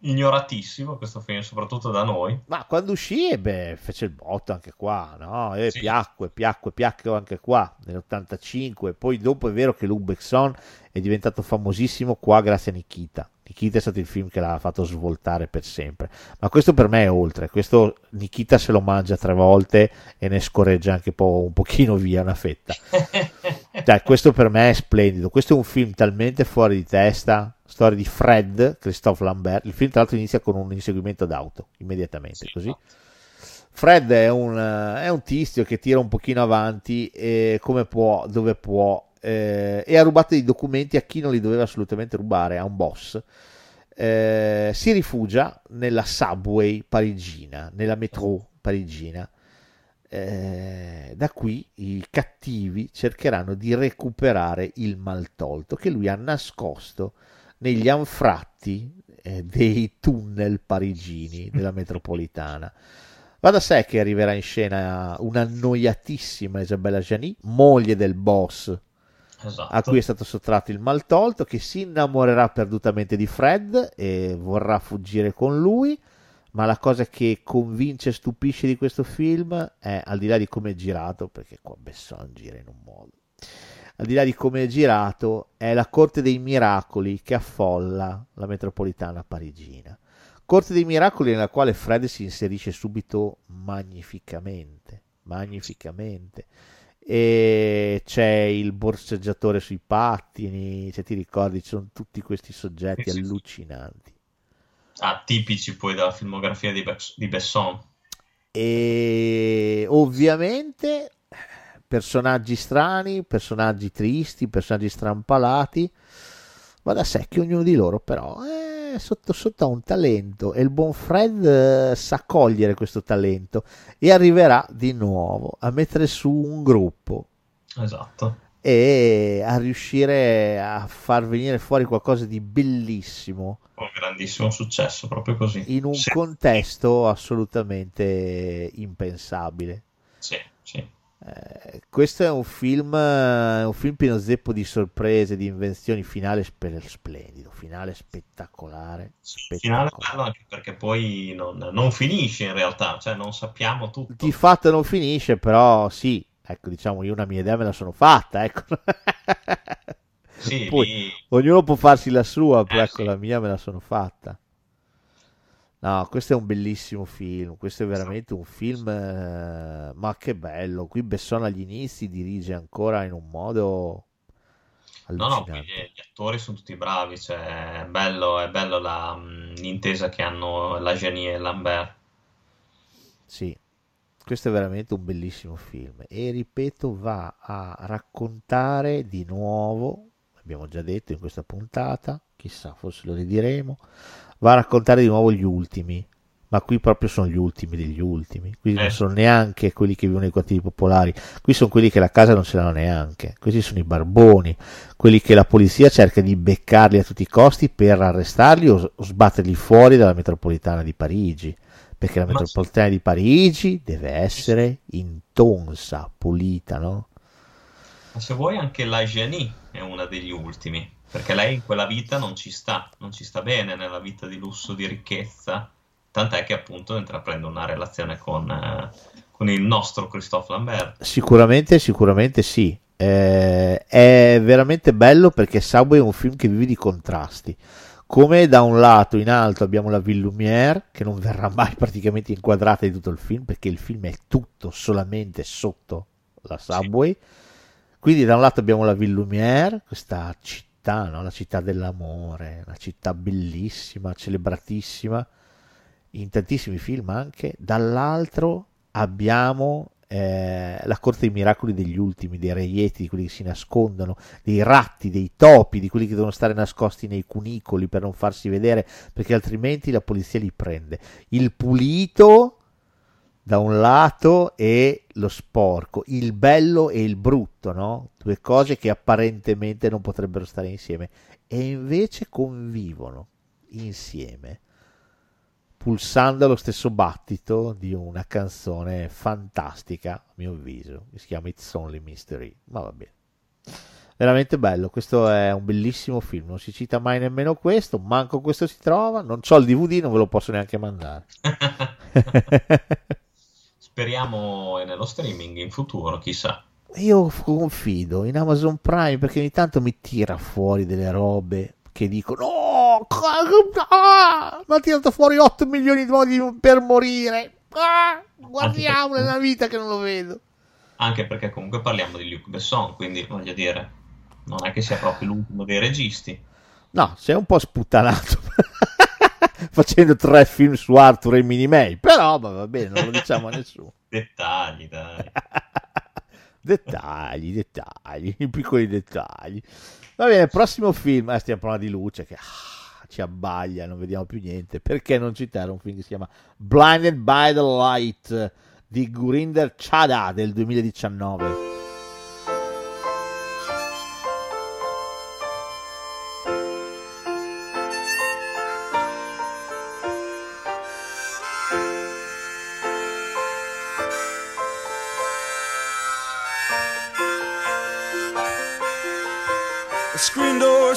Ignoratissimo questo film, soprattutto da noi. Ma quando uscì, eh, beh, fece il botto anche qua, no? E Sì. piacque, piacque, piacque anche qua nell'85. Poi dopo è vero che Luc Besson è diventato famosissimo qua grazie a Nikita. Nikita è stato il film che l'ha fatto svoltare per sempre. Ma questo per me è oltre. Questo Nikita se lo mangia tre volte e ne scorreggia anche po- un pochino via una fetta. Cioè, questo per me è splendido. Questo è un film talmente fuori di testa. Storia di Fred, Christophe Lambert. Il film, tra l'altro, inizia con un inseguimento d'auto immediatamente. Così. Fred è un, è un tizio che tira un pochino avanti e come può, dove può, eh, e ha rubato dei documenti a chi non li doveva assolutamente rubare, a un boss. Eh, si rifugia nella subway parigina, nella metro parigina. Eh, da qui i cattivi cercheranno di recuperare il maltolto che lui ha nascosto negli anfratti eh, dei tunnel parigini della metropolitana. Va da sé che arriverà in scena un'annoiatissima Isabella Gianni, moglie del boss Esatto. a cui è stato sottratto il maltolto, che si innamorerà perdutamente di Fred e vorrà fuggire con lui. Ma la cosa che convince e stupisce di questo film è, al di là di come è girato, perché qua Besson gira in un modo, al di là di come è girato, è la corte dei miracoli che affolla la metropolitana parigina. Corte dei miracoli nella quale Fred si inserisce subito magnificamente, magnificamente e c'è il borseggiatore sui pattini, se ti ricordi, ci sono tutti questi soggetti Sì, allucinanti. Ah, tipici poi della filmografia di, Bes- di Besson. E ovviamente personaggi strani, personaggi tristi, personaggi strampalati. Va da sé che ognuno di loro però è sotto sotto ha un talento e il buon Fred eh, sa cogliere questo talento e arriverà di nuovo a mettere su un gruppo Esatto. e a riuscire a far venire fuori qualcosa di bellissimo Un grandissimo successo, proprio così. in un Sì, contesto assolutamente impensabile. sì, sì. Eh, questo è un film, eh, un film pieno zeppo di sorprese, di invenzioni, finale spe- splendido, finale spettacolare. Finale spettacolare. bello anche perché poi non, non finisce in realtà, cioè non sappiamo tutto. Di fatto non finisce, però sì, ecco, diciamo, io una mia idea me la sono fatta, ecco. Sì, Poi lì- ognuno può farsi la sua, però Eh, ecco, sì. la mia me la sono fatta. No, questo è un bellissimo film, questo è veramente un film, eh, ma che bello. Qui Besson agli inizi dirige ancora in un modo No, no, gli, gli attori sono tutti bravi, cioè è bello, è bello la, l'intesa che hanno la Genie e Lambert. Sì, questo è veramente un bellissimo film e ripeto, va a raccontare di nuovo, abbiamo già detto in questa puntata, chissà, forse lo ridiremo, va a raccontare di nuovo gli ultimi, ma qui proprio sono gli ultimi degli ultimi, qui non Eh. sono neanche quelli che vivono nei quartieri popolari, qui sono quelli che la casa non ce l'hanno neanche, questi sono i barboni, quelli che la polizia cerca di beccarli a tutti i costi per arrestarli o, sbatterli fuori dalla metropolitana di Parigi. Perché la metropolitana di Parigi deve essere intonsa, pulita, no? Ma se vuoi anche la Genie è una degli ultimi, perché lei in quella vita non ci sta, non ci sta bene nella vita di lusso, di ricchezza, tant'è che appunto intraprende una relazione con, eh, con il nostro Christophe Lambert. Sicuramente, sicuramente sì. Eh, è veramente bello perché Subway è un film che vive di contrasti. Come da un lato in alto abbiamo la Ville Lumière, che non verrà mai praticamente inquadrata di tutto il film, perché il film è tutto solamente sotto la Subway. Quindi da un lato abbiamo la Ville Lumière, questa città, no? la città dell'amore, una città bellissima, celebratissima, in tantissimi film anche. Dall'altro abbiamo eh, la corte dei miracoli degli ultimi, dei reietti, di quelli che si nascondono, dei ratti, dei topi, di quelli che devono stare nascosti nei cunicoli per non farsi vedere, perché altrimenti la polizia li prende. Il pulito da un lato e lo sporco, il bello e il brutto, no? Due cose che apparentemente non potrebbero stare insieme e invece convivono insieme, pulsando allo stesso battito di una canzone fantastica, a mio avviso, che si chiama It's Only Mystery, ma va bene. Veramente bello, questo è un bellissimo film, non si cita mai nemmeno questo, manco questo si trova, non ho il DVD, non ve lo posso neanche mandare. Speriamo nello streaming in futuro, chissà. Io confido in Amazon Prime perché ogni tanto mi tira fuori delle robe che dico no, ah, mi ha tirato fuori 8 milioni di modi per morire. Ah, guardiamo perché- nella vita che non lo vedo. Anche perché comunque parliamo di Luc Besson, quindi voglio dire, non è che sia proprio l'ultimo dei registi. No, sei un po' sputtanato facendo tre film su Arthur e Minnie May, però va bene, non lo diciamo a nessuno. Dettagli, dai. dettagli, dettagli, i piccoli dettagli. Va bene, prossimo film, eh, stiamo parlando di luce che ah, ci abbaglia, non vediamo più niente. Perché non citare un film che si chiama Blinded by the Light di Gurinder Chada del 2019?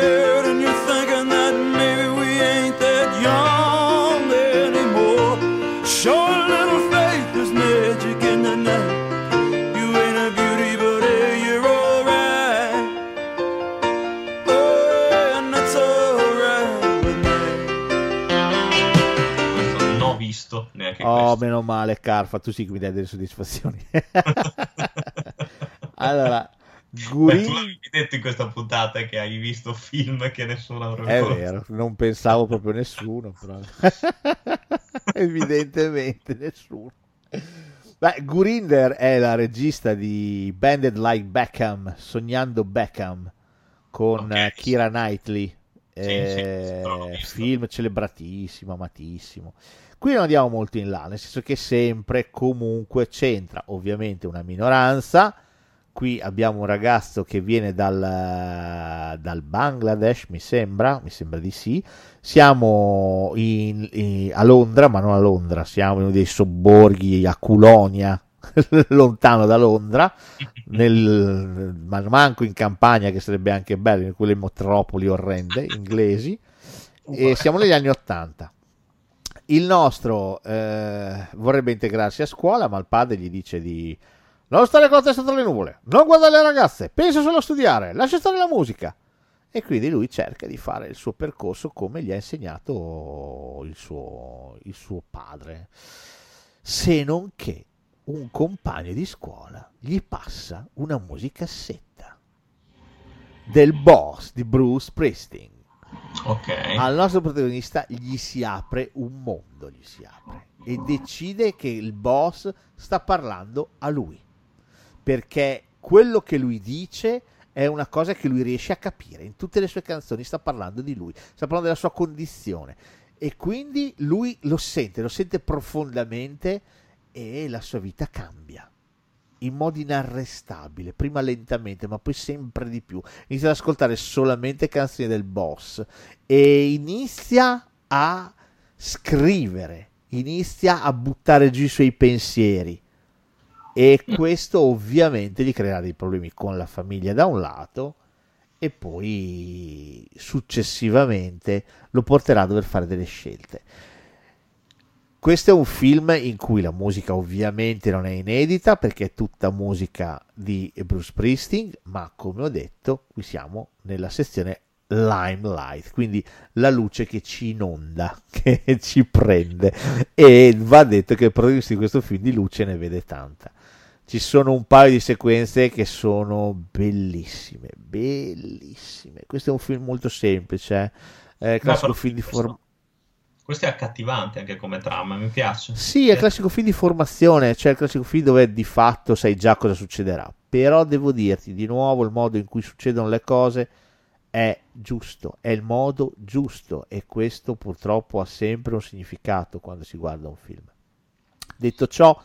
Scared and you're thinking that maybe we ain't that young anymore. Show a little faith, there's magic in the night. You ain't a beauty, but hey, you're alright. Oh, and that's alright with me. Questo non ho visto neanche Oh, questo. meno male, Carfa, tu sì che mi dai delle soddisfazioni. allora, Beh, Gurin... tu l'avevi detto in questa puntata che hai visto film che nessuno avrebbe È visto. vero, non pensavo proprio nessuno, però. evidentemente nessuno. Beh, Gurinder è la regista di Banded Like Beckham, Sognando Beckham, con Ok. eh, Kira Knightley. Sì, sì, Eh, visto. film celebratissimo, amatissimo. Qui non andiamo molto in là, nel senso che sempre comunque c'entra ovviamente una minoranza. Qui abbiamo un ragazzo che viene dal, dal Bangladesh, mi sembra, mi sembra di sì. Siamo in- in- a Londra, ma non a Londra, siamo in uno dei sobborghi a Culonia, lontano da Londra, nel, ma manco in campagna, che sarebbe anche bello, in quelle metropoli orrende inglesi. E siamo negli anni 80. Il nostro eh, vorrebbe integrarsi a scuola, ma il padre gli dice di non stare con la testa tra le nuvole, non guardare le ragazze, pensa solo a studiare, lascia stare la musica. E quindi lui cerca di fare il suo percorso come gli ha insegnato il suo, il suo padre. Se non che un compagno di scuola gli passa una musicassetta del boss di Bruce Springsteen Ok. al nostro protagonista gli si apre un mondo, gli si apre e decide che il boss sta parlando a lui perché quello che lui dice è una cosa che lui riesce a capire in tutte le sue canzoni sta parlando di lui sta parlando della sua condizione e quindi lui lo sente lo sente profondamente e la sua vita cambia in modo inarrestabile, prima lentamente, ma poi sempre di più. Inizia ad ascoltare solamente canzoni del boss e inizia a scrivere, inizia a buttare giù i suoi pensieri. E questo ovviamente gli creerà dei problemi con la famiglia da un lato e poi successivamente lo porterà a dover fare delle scelte. Questo è un film in cui la musica ovviamente non è inedita perché è tutta musica di Bruce Springsteen, ma come ho detto, qui siamo nella sezione limelight, quindi la luce che ci inonda, che ci prende e va detto che il protagonista di questo film di luce ne vede tanta. Ci sono un paio di sequenze che sono bellissime, bellissime. Questo è un film molto semplice, eh, eh, classico film di forma Questo è accattivante anche come trama, mi piace. Sì, è il classico film di formazione, cioè il classico film dove di fatto sai già cosa succederà. Però devo dirti di nuovo il modo in cui succedono le cose è giusto, è il modo giusto e questo purtroppo ha sempre un significato quando si guarda un film. Detto ciò,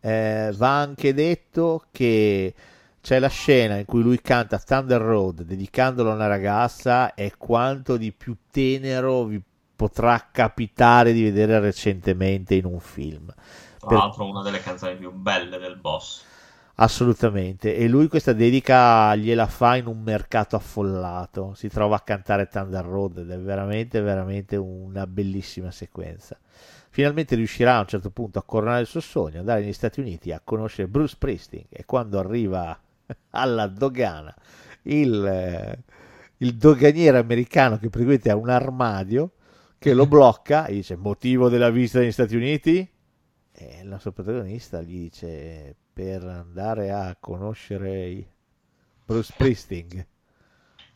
eh, va anche detto che c'è la scena in cui lui canta Thunder Road dedicandolo a una ragazza e quanto di più tenero vi potrà capitare di vedere recentemente in un film. Tra Per- l'altro una delle canzoni più belle del boss. Assolutamente, e lui questa dedica gliela fa in un mercato affollato, si trova a cantare Thunder Road ed è veramente, veramente una bellissima sequenza. Finalmente riuscirà a un certo punto a coronare il suo sogno, andare negli Stati Uniti a conoscere Bruce Springsteen e quando arriva alla dogana il, eh, il doganiere americano che praticamente ha un armadio che lo blocca e dice motivo della visita negli Stati Uniti? E il nostro protagonista gli dice per andare a conoscere i- Bruce Springsteen.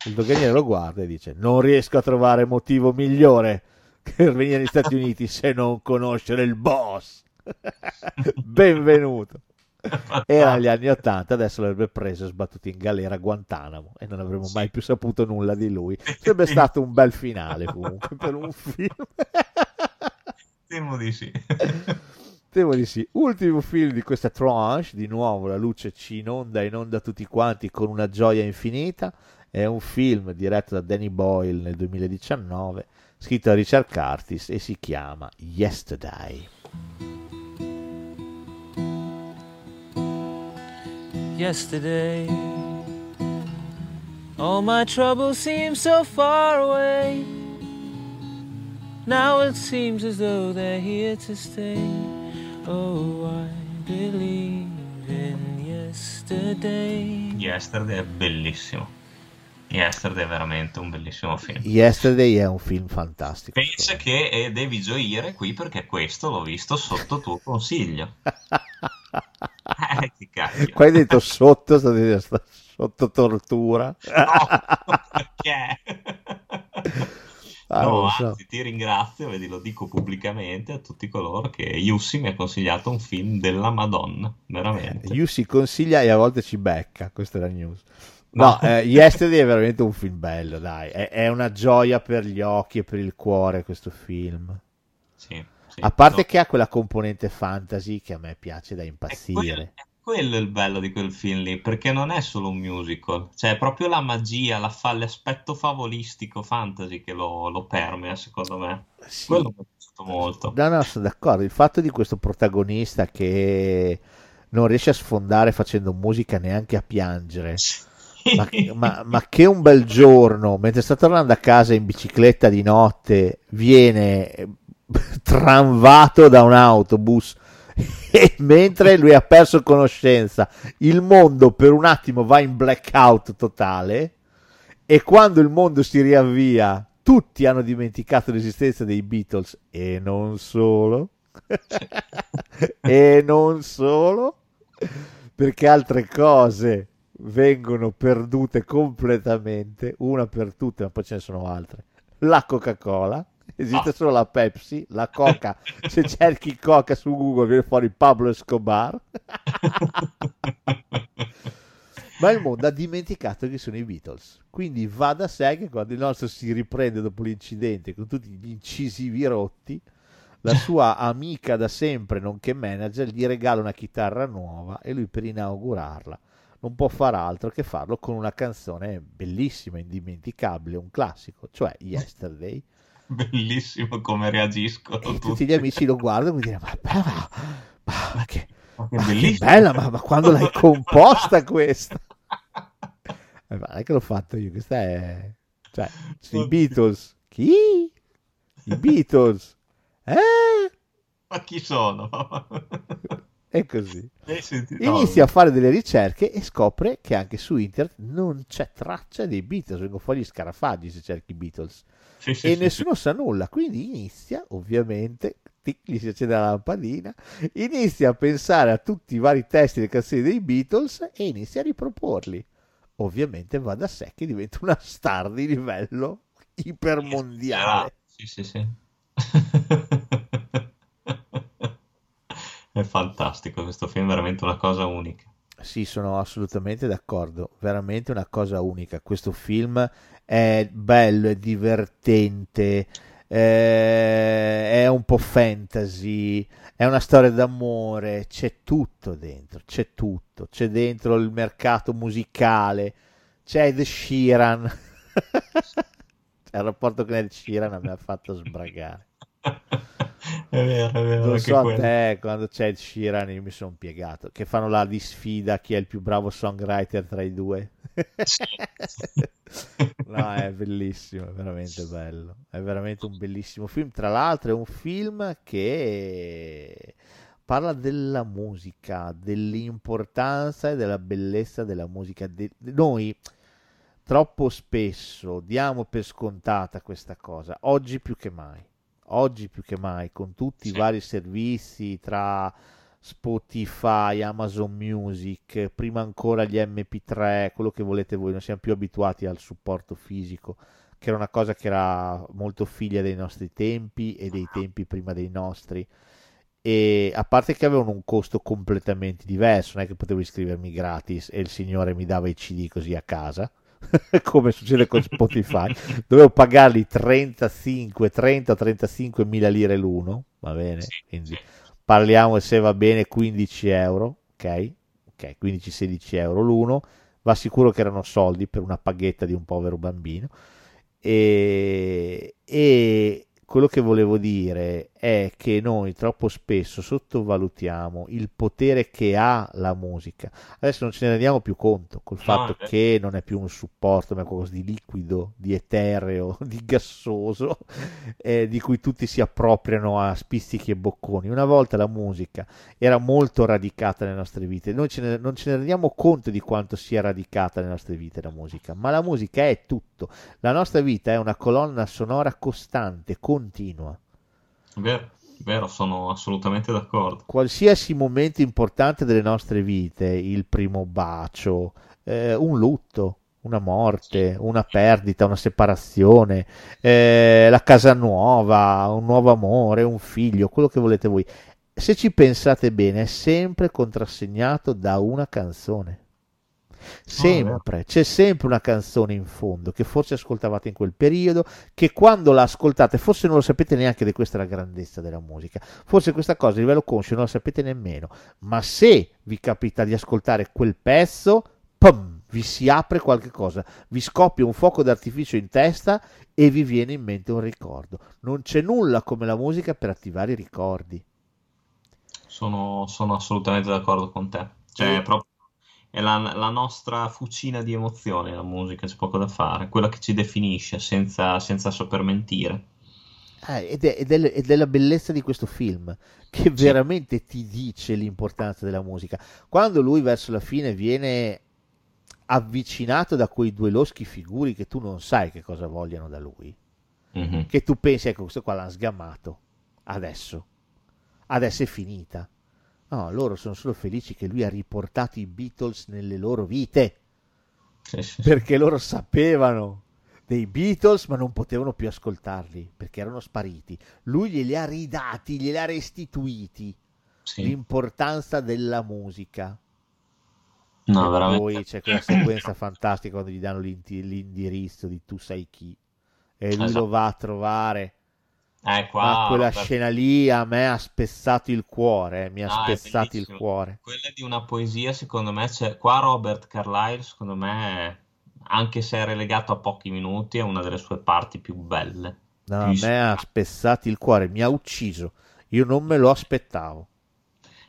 Il doganiere lo guarda e dice non riesco a trovare motivo migliore per venire negli Stati Uniti se non conoscere il boss. Benvenuto. Era negli anni 80, adesso l'avrebbe preso e sbattuto in galera a Guantanamo e non avremmo mai più saputo nulla di lui. Sarebbe stato un bel finale comunque per un film. Temo di sì. Temo di sì. Ultimo film di questa tranche, di nuovo la luce ci inonda, inonda tutti quanti con una gioia infinita. È un film diretto da Danny Boyle nel 2019, scritto da Richard Curtis e si chiama Yesterday. yesterday. All my troubles seem so far away. Now it seems as though they're here to stay. Oh, I believe in yesterday. Yesterday è bellissimo. Yesterday è veramente un bellissimo film. Yesterday è un film fantastico. Pensa che eh, devi gioire qui perché questo l'ho visto sotto tuo consiglio. Eh, che cacchio. Qua hai detto sotto, sotto tortura. Perché? Ah, no, so. anzi, ti ringrazio, vedi, lo dico pubblicamente a tutti coloro che Yussi mi ha consigliato un film della Madonna, veramente. Yu si consiglia e a volte ci becca, questa è la news. No, eh, Yesterday è veramente un film bello, dai, è, è una gioia per gli occhi e per il cuore questo film. Sì, sì, A parte no. che ha quella componente fantasy che a me piace da impazzire. è quello il bello di quel film lì, perché non è solo un musical, cioè è proprio la magia, la fa- l'aspetto favolistico fantasy che lo, lo permea, secondo me. Sì. Quello mi è piaciuto molto. No, no, sono d'accordo. Il fatto di questo protagonista che non riesce a sfondare facendo musica neanche a piangere. Ma, ma- ma che un bel giorno, mentre sta tornando a casa in bicicletta di notte, viene eh, tranvato da un autobus e mentre lui ha perso conoscenza, il mondo per un attimo va in blackout totale e quando il mondo si riavvia, tutti hanno dimenticato l'esistenza dei Beatles e non solo. e non solo perché altre cose vengono perdute completamente, una per tutte, ma poi ce ne sono altre. La Coca-Cola, esiste Ah. solo la Pepsi, la Coca, se cerchi Coca su Google viene fuori Pablo Escobar. Ma il mondo ha dimenticato che sono i Beatles. Quindi va da sé che quando il nostro si riprende dopo l'incidente con tutti gli incisivi rotti, la sua amica da sempre, nonché manager, gli regala una chitarra nuova e lui per inaugurarla non può far altro che farlo con una canzone bellissima, indimenticabile, un classico, cioè Yesterday. Bellissimo come reagiscono E tutti tutti. gli amici lo guardano e dicono: Ma, ma, ma- ma che, che che bella, ma, ma quando l'hai composta questa? Eh, è che l'ho fatto io, questa è. Cioè, i. Beatles. Chi? I Beatles. Eh? Ma chi sono? È così. Inizia a fare delle ricerche e scopre che anche su internet non c'è traccia dei Beatles, vengono fuori gli scarafaggi se cerchi Beatles Sì, sì, e sì, nessuno sa nulla, quindi inizia ovviamente, tic, gli si accende la lampadina, inizia a pensare a tutti i vari testi delle canzoni dei Beatles e inizia a riproporli. Ovviamente va da sé che diventa una star di livello ipermondiale. Sì, sì, sì. È fantastico questo film, è veramente una cosa unica. Sì, sono assolutamente d'accordo, veramente una cosa unica. Questo film è bello, è divertente, eh, è un po' fantasy, è una storia d'amore, c'è tutto dentro, c'è tutto, c'è dentro il mercato musicale, c'è Ed Sheeran, il rapporto con Ed Sheeran mi ha fatto sbragare. È vero, è vero. Anche so a quello. te, quando c'è Ed Sheeran io mi sono piegato, che fanno la di sfida chi è il più bravo songwriter tra i due. No, è bellissimo, è veramente bello. È veramente un bellissimo film. Tra l'altro, è un film che parla della musica, dell'importanza e della bellezza della musica. De- Noi troppo spesso diamo per scontata questa cosa, oggi più che mai. Oggi più che mai, con tutti i Sì. vari servizi tra Spotify, Amazon Music, prima ancora gli MP3, quello che volete voi, non siamo più abituati al supporto fisico, che era una cosa che era molto figlia dei nostri tempi e dei tempi prima dei nostri. E a parte che avevano un costo completamente diverso, non è che potevo iscrivermi gratis e il signore mi dava i CD così a casa, come succede con Spotify. Dovevo pagarli 35, 30 o 35 mila lire l'uno, va bene? Quindi parliamo se va bene 15 euro, ok? Ok, 15-16 euro l'uno, va sicuro che erano soldi per una paghetta di un povero bambino. E, e quello che volevo dire è che noi troppo spesso sottovalutiamo il potere che ha la musica. Adesso non ce ne rendiamo più conto col No, fatto vero. che non è più un supporto, ma è qualcosa di liquido, di etereo, di gassoso, eh, di cui tutti si appropriano a spizzichi e bocconi. Una volta la musica era molto radicata nelle nostre vite, noi ce ne- non ce ne rendiamo conto di quanto sia radicata nelle nostre vite la musica, ma la musica è tutto. La nostra vita è una colonna sonora costante, continua. Vero, vero, sono assolutamente d'accordo. Qualsiasi momento importante delle nostre vite, il primo bacio, eh, un lutto, una morte, una perdita, una separazione, eh, la casa nuova, un nuovo amore, un figlio, quello che volete voi. Se ci pensate bene, è sempre contrassegnato da una canzone. Sempre, c'è sempre una canzone in fondo che forse ascoltavate in quel periodo, che quando la ascoltate, forse non lo sapete neanche di questa è la grandezza della musica, forse questa cosa a livello conscio non la sapete nemmeno, ma se vi capita di ascoltare quel pezzo, pum, vi si apre qualche cosa, vi scoppia un fuoco d'artificio in testa e vi viene in mente un ricordo. Non c'è nulla come la musica per attivare i ricordi. Sono, sono assolutamente d'accordo con te. Cioè, è proprio è la, la nostra fucina di emozioni, la musica, c'è poco da fare, quella che ci definisce senza, senza saper mentire. Eh, ed, è, ed, è, ed è la bellezza di questo film che veramente ti dice l'importanza della musica. Quando lui verso la fine viene avvicinato da quei due loschi figuri che tu non sai che cosa vogliano da lui, Mhm. che tu pensi, ecco, questo qua l'hanno sgamato, adesso, adesso è finita. No, loro sono solo felici che lui ha riportato i Beatles nelle loro vite, Sì, sì, sì. perché loro sapevano dei Beatles, ma non potevano più ascoltarli perché erano spariti. Lui glieli ha ridati, glieli ha restituiti Sì. l'importanza della musica. No, e veramente. poi c'è quella sequenza fantastica quando gli danno l'indirizzo di tu sai chi e lui Esatto. lo va a trovare. Eh, qua, Ma quella Robert- scena lì a me ha spezzato il cuore, mi ha è spezzato il cuore. Quella di una poesia, secondo me, c'è qua Robert Carlyle, secondo me, anche se è relegato a pochi minuti, è una delle sue parti più belle. No, a Più me ha spezzato il cuore, mi ha ucciso. Io non me lo aspettavo.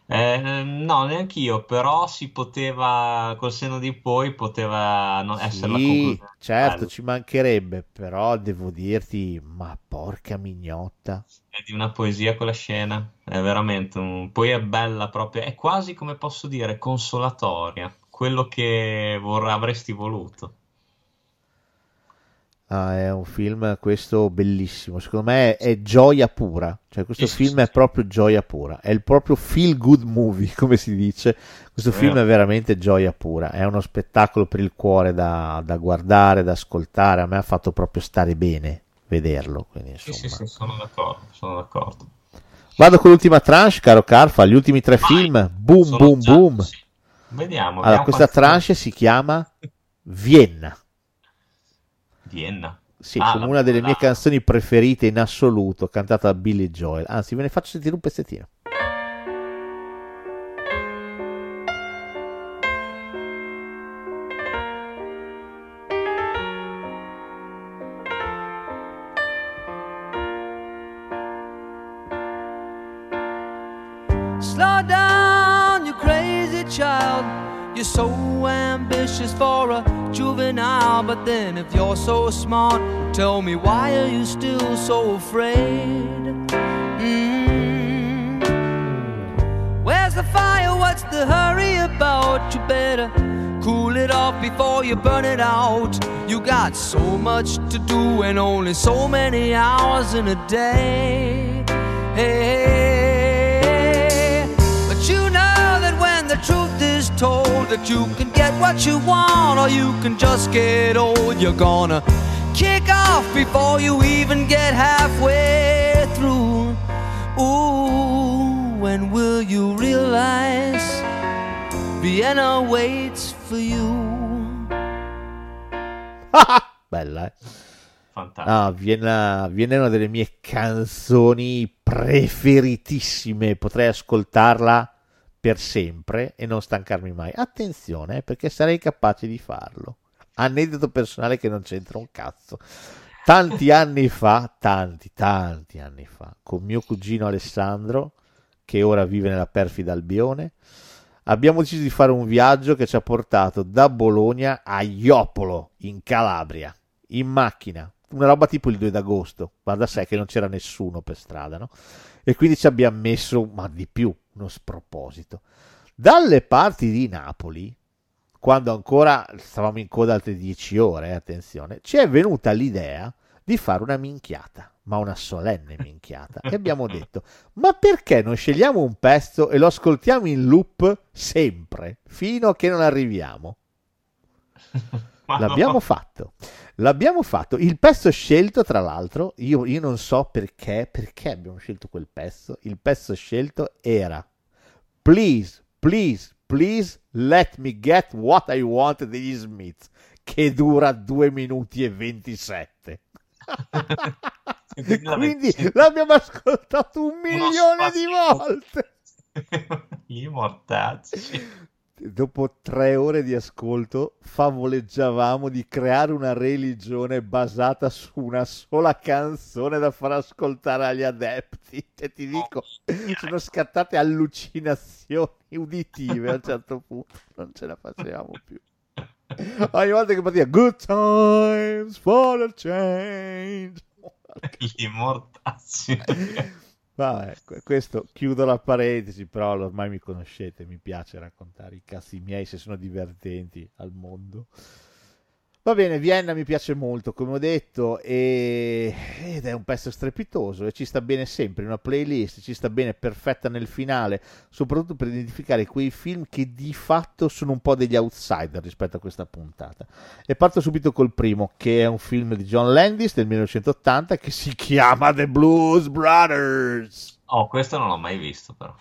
Eh, no, neanche io, però si poteva, col senno di poi, poteva non essere la Sì, conclusione certo, ci mancherebbe, però devo dirti, ma porca mignotta. È di una poesia quella scena, è veramente un... Poi è bella proprio, è quasi, come posso dire, consolatoria, quello che vor- avresti voluto. Ah, è un film questo bellissimo, secondo me è, è gioia pura, cioè questo Sì, film sì, è sì. proprio gioia pura, è il proprio feel good movie, come si dice. Questo film è veramente gioia pura, è uno spettacolo per il cuore da, da guardare, da ascoltare, a me ha fatto proprio stare bene vederlo, quindi Sì, sì, sono d'accordo, sono d'accordo. Vado con l'ultima tranche, caro Carfa, gli ultimi tre film, boom Sono boom già- boom. Vediamo, Allora, vediamo questa tranche si chiama Vienna. Vienna. Sì, Ah, come una delle mie canzoni preferite in assoluto, cantata da Billy Joel. Anzi, ve ne faccio sentire un pezzettino. You're so ambitious for a juvenile, but then if you're so smart, tell me why are you still so afraid? Mm. Where's the fire? What's the hurry about? You better cool it off before you burn it out. You got so much to do and only so many hours in a day. Hey, that you can get what you want or you can just get old. You're gonna kick off before you even get halfway through. Ooh, when will you realize Vienna waits for you? Bella, eh? Fantastico. No, Vienna, Vienna è una delle mie canzoni preferitissime. Potrei ascoltarla per sempre e non stancarmi mai. Attenzione, eh, perché sarei capace di farlo. Aneddoto personale che non c'entra un cazzo. Tanti anni fa, tanti, tanti anni fa, con mio cugino Alessandro, che ora vive nella perfida Albione, abbiamo deciso di fare un viaggio che ci ha portato da Bologna a Iopolo, in Calabria, in macchina. Una roba tipo il 2 d'agosto. Guarda sé che non c'era nessuno per strada, no? E quindi ci abbiamo messo, ma di più, uno sproposito. Dalle parti di Napoli, quando ancora stavamo in coda altre 10 ore, eh, attenzione, ci è venuta l'idea di fare una minchiata, ma una solenne minchiata. e abbiamo detto, ma perché non scegliamo un pezzo e lo ascoltiamo in loop sempre, fino a che non arriviamo? L'abbiamo fatto. L'abbiamo fatto. Il pezzo scelto, tra l'altro, io, io non so perché, perché abbiamo scelto quel pezzo. Il pezzo scelto era Please, please, please let me get what I want degli Smiths, che dura 2 minuti e 27. Quindi l'abbiamo ascoltato un milione di volte. Mortacci. Dopo tre ore di ascolto, favoleggiavamo di creare una religione basata su una sola canzone da far ascoltare agli adepti. E ti dico, sono scattate allucinazioni uditive a un certo punto, non ce la facevamo più. Ogni volta che partiva, Good times for a change. Gli mortacci. Vabbè, que- questo chiudo la parentesi, però ormai mi conoscete, mi piace raccontare i cazzi miei se sono divertenti al mondo. Va bene, Vienna mi piace molto, come ho detto, e- ed è un pezzo strepitoso e ci sta bene sempre in una playlist, ci sta bene perfetta nel finale, soprattutto per identificare quei film che di fatto sono un po' degli outsider rispetto a questa puntata. E parto subito col primo, che è un film di John Landis del 1980 che si chiama The Blues Brothers. Oh, questo non l'ho mai visto però.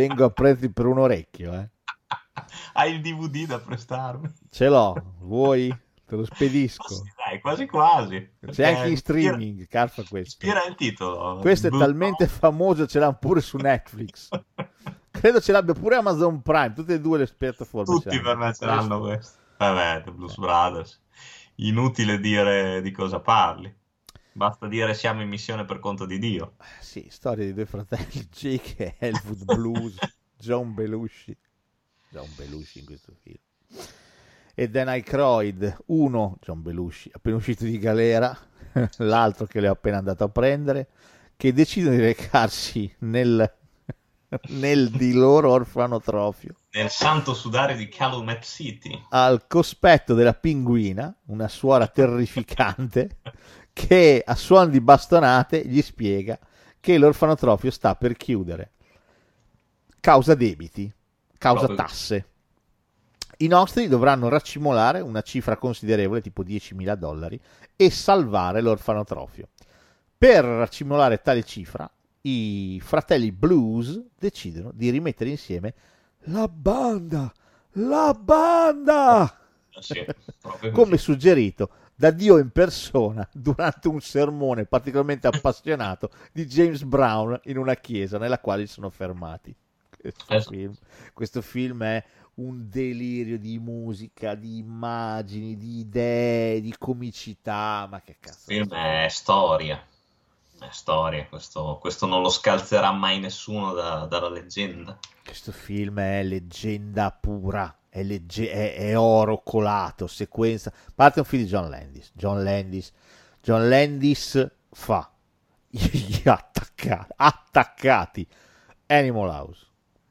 Vengo a prezzi per un orecchio, eh. Hai il DVD da prestarmi? Ce l'ho, vuoi? Te lo spedisco. Sì, dai, Eh, quasi quasi. C'è anche in Eh, streaming, Carfa questo. Ispira il titolo. Questo è Blue talmente famoso, ce l'hanno pure su Netflix. Credo ce l'abbia pure Amazon Prime, tutte e due le piattaforme. Tutti per me ce l'hanno questo. Vabbè, The Blues Brothers. Inutile dire di cosa parli. Basta dire siamo in missione per conto di Dio. Sì, storia di due fratelli, Jake e Elwood Blues, John Belushi. John Belushi in questo film. E Dan Aykroyd, uno, John Belushi, appena uscito di galera, l'altro che le ho appena andato a prendere, che decidono di recarsi nel, nel di loro orfanotrofio Nel santo sudare di Calumet City. al cospetto della pinguina, una suora terrificante, che a suon di bastonate gli spiega che l'orfanotrofio sta per chiudere. Causa debiti, causa Proprio. tasse. I nostri dovranno raccimolare una cifra considerevole, tipo 10.000 dollari, e salvare l'orfanotrofio. Per raccimolare tale cifra, i fratelli Blues decidono di rimettere insieme la banda, la banda, Sì, proprio come suggerito da Dio in persona durante un sermone particolarmente appassionato di James Brown in una chiesa nella quale si sono fermati. Questo Esatto. film, questo film è un delirio di musica, di immagini, di idee, di comicità, ma che cazzo. Il film è storia. È storia. Questo, questo non lo scalzerà mai nessuno da- dalla leggenda. Questo film è leggenda pura, è, legge- è- è oro colato, sequenza. Parte un film di John Landis. John Landis, John Landis fa gli attaccati, attaccati Animal House,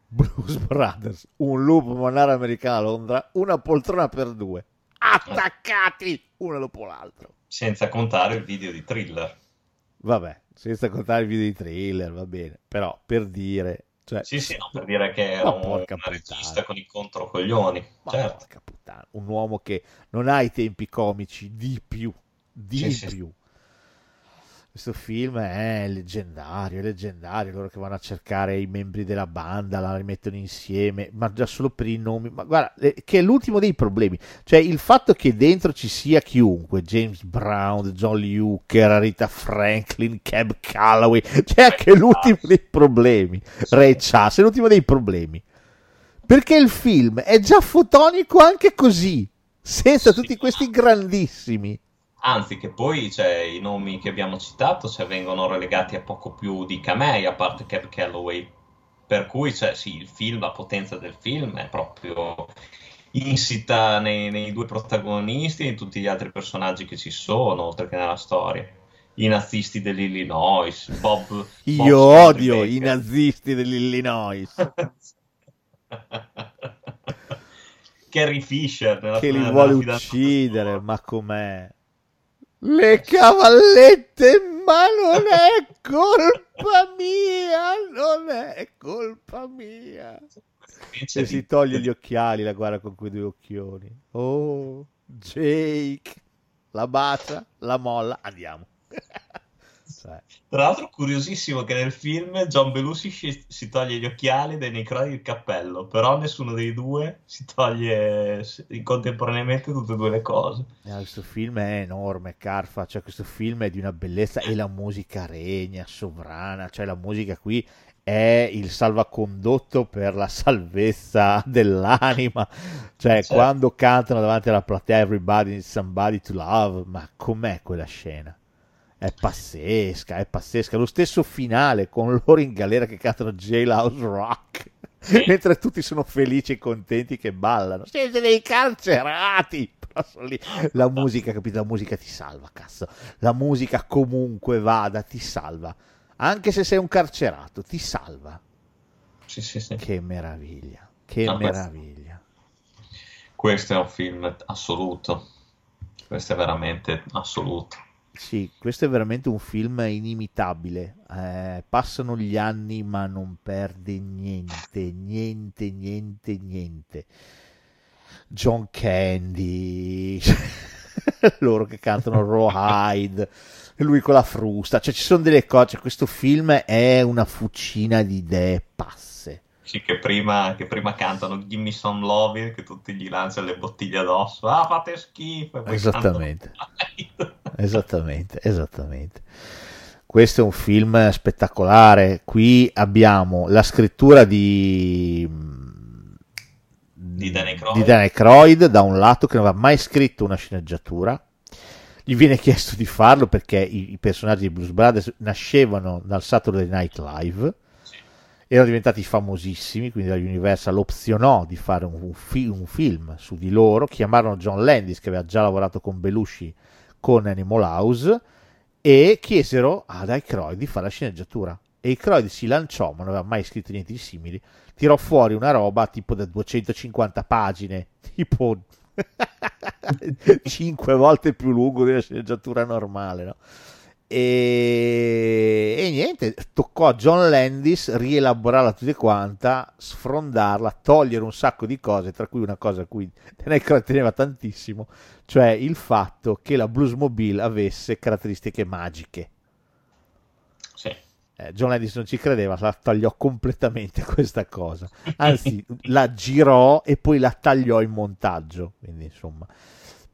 Blues Brothers, un lupo monare americano a Londra, una poltrona per due. Attaccati uno dopo l'altro. Senza contare il video di thriller. Vabbè, senza contare il video di thriller, va bene. Però per dire, cioè, Sì, sì, no, per dire che è un, porca regista con i controcoglioni. Ma Certo. porca puttana, un uomo che non ha i tempi comici di più, di Sì, sì. Questo film è leggendario, è leggendario. Loro che vanno a cercare i membri della banda, la rimettono insieme, ma già solo per i nomi. Ma guarda, che è l'ultimo dei problemi. Cioè, il fatto che dentro ci sia chiunque, James Brown, John Hooker, Rita Franklin, Cab Calloway, c'è anche l'ultimo dei problemi. Ray Charles è l'ultimo dei problemi. Perché il film è già fotonico anche così, senza tutti questi grandissimi. Anzi, che poi cioè, i nomi che abbiamo citato cioè, vengono relegati a poco più di camei, a parte Cab Calloway. Per cui, cioè, sì, il film, la potenza del film è proprio insita nei, nei due protagonisti e in tutti gli altri personaggi che ci sono, oltre che nella storia. I nazisti dell'Illinois, Bob... Bob Io odio i nazisti dell'Illinois Carrie Fisher nella che li vuole uccidere, ma com'è? Le cavallette, ma non è colpa mia, non è colpa mia. E si toglie gli occhiali, la guarda con quei due occhioni. Oh, Jake, la bacia, la molla, andiamo. Cioè, Tra l'altro, curiosissimo che nel film John Belushi si, si toglie gli occhiali ed nei crodi il cappello, però nessuno dei due si toglie contemporaneamente tutte e due le cose. eh, questo film è enorme, Carfa, cioè questo film è di una bellezza e la musica regna, sovrana, cioè la musica qui è il salvacondotto per la salvezza dell'anima, cioè Certo. quando cantano davanti alla platea Everybody needs somebody to love, ma com'è quella scena? È pazzesca, è pazzesca. Lo stesso finale con loro in galera che cantano Jailhouse Rock. Mentre tutti sono felici e contenti che ballano. Siete dei carcerati! La musica, capito? La musica ti salva, cazzo. La musica comunque vada, ti salva. Anche se sei un carcerato, ti salva. Sì, sì, sì. Che meraviglia. Che No, questo- meraviglia. Questo è un film assoluto. Questo è veramente assoluto. Sì, questo è veramente un film inimitabile. Eh, passano gli anni, ma non perde niente, niente, niente, niente. John Candy, loro che cantano Rawhide, lui con la frusta. Cioè, ci sono delle cose. questo film è una fucina di idee passe. Sì, che prima, che prima cantano Gimme Some Lovin', che tutti gli lanciano le bottiglie addosso. Ah, fate schifo! Esattamente. esattamente, esattamente. Questo è un film spettacolare. Qui abbiamo la scrittura di, Di Dan Aykroyd. di Dan Aykroyd, da un lato, che non aveva mai scritto una sceneggiatura. Gli viene chiesto di farlo perché i, i personaggi di Blues Brothers nascevano dal Saturday Night Live, erano diventati famosissimi, quindi la Universal opzionò di fare un, un fi- un film su di loro. Chiamarono John Landis, che aveva già lavorato con Belushi con Animal House, e chiesero ad Aykroyd di fare la sceneggiatura. E Aykroyd si lanciò, ma non aveva mai scritto niente di simili, tirò fuori una roba tipo da 250 pagine, tipo 5 volte più lungo di una sceneggiatura normale, no? E... e niente, toccò a John Landis rielaborarla tutta quanta, sfrondarla, togliere un sacco di cose, tra cui una cosa a cui Aykroyd teneva tantissimo, cioè il fatto che la Bluesmobile avesse caratteristiche magiche. Sì. Eh, John Landis non ci credeva, la tagliò completamente questa cosa. Anzi, la girò e poi la tagliò in montaggio. Quindi, insomma.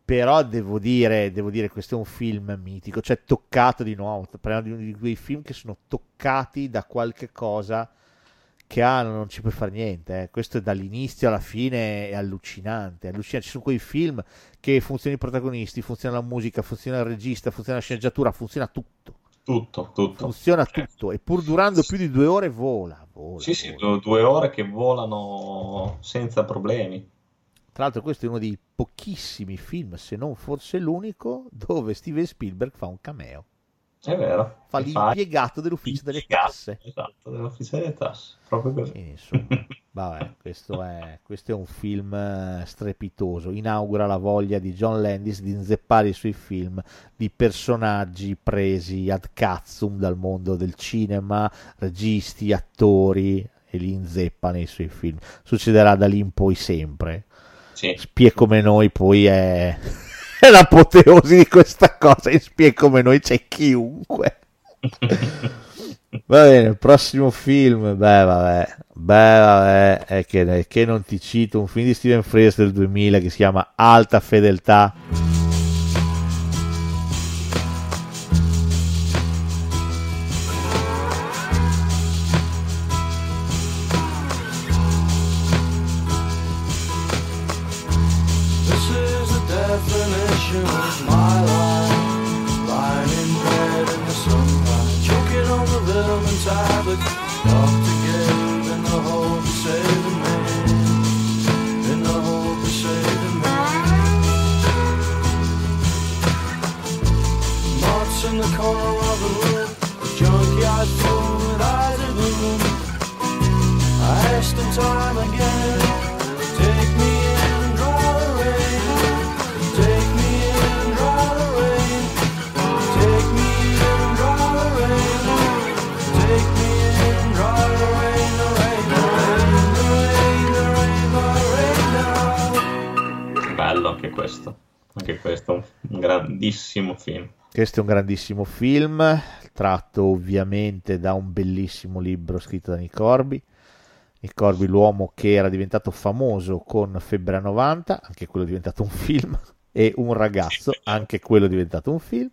Però devo dire, devo dire, questo è un film mitico, cioè toccato di nuovo. Parliamo di uno di quei film che sono toccati da qualche cosa che ah, non ci puoi fare niente. eh. Questo è dall'inizio alla fine, è allucinante, è allucinante. Ci sono quei film che funzionano i protagonisti, funziona la musica, funziona il regista, funziona la sceneggiatura, funziona tutto. Tutto, tutto. Funziona tutto e pur durando più di due ore vola. vola, Sì, sì, vola. due, due ore che volano senza problemi. Tra l'altro questo è uno dei pochissimi film, se non forse l'unico, dove Steven Spielberg fa un cameo. È vero. Fa l'impiegato dell'ufficio delle tasse. Esatto, dell'ufficio delle tasse. Proprio così. Insomma, vabbè, questo è, questo è un film eh, strepitoso. Inaugura la voglia di John Landis di inzeppare i suoi film di personaggi presi ad cazzum dal mondo del cinema, registi, attori, e li inzeppa nei suoi film. Succederà da lì in poi sempre. Sì. Spie come noi poi è, è l'apoteosi di questa cosa. In Spie come noi c'è chiunque. Va bene, il prossimo film, beh vabbè, beh vabbè, è che, è che non ti cito, un film di Steven Frears del 2000 che si chiama Alta Fedeltà. I asked him time again, take me in dry the. Take me in dry the. Take me in dry the. Take me in dry the rain, the rain, the rain, the rain, the rain, the rain. Bello anche questo. Un grandissimo film. Questo è un grandissimo film, tratto ovviamente da un bellissimo libro scritto da Nick Corby. Nick Corby, l'uomo che era diventato famoso con Febbre a 90, anche quello è diventato un film, e Un ragazzo, anche quello è diventato un film,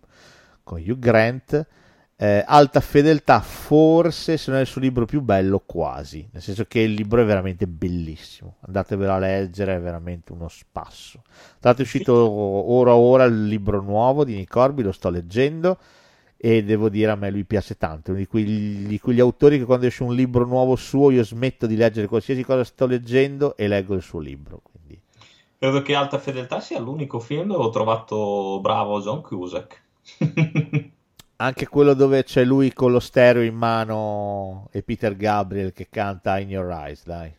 con Hugh Grant. Eh, Alta fedeltà, forse se non è il suo libro più bello, quasi, nel senso che il libro è veramente bellissimo. Andatevelo a leggere, è veramente uno spasso. L'altro è uscito ora ora il libro nuovo di Nick Corby, lo sto leggendo e devo dire a me lui piace tanto, uno di quegli, di quegli autori che quando esce un libro nuovo suo io smetto di leggere qualsiasi cosa sto leggendo e leggo il suo libro. Quindi Credo che Alta Fedeltà sia l'unico film dove ho trovato bravo John Cusack. anche quello dove c'è lui con lo stereo in mano e Peter Gabriel che canta In Your Eyes, dai.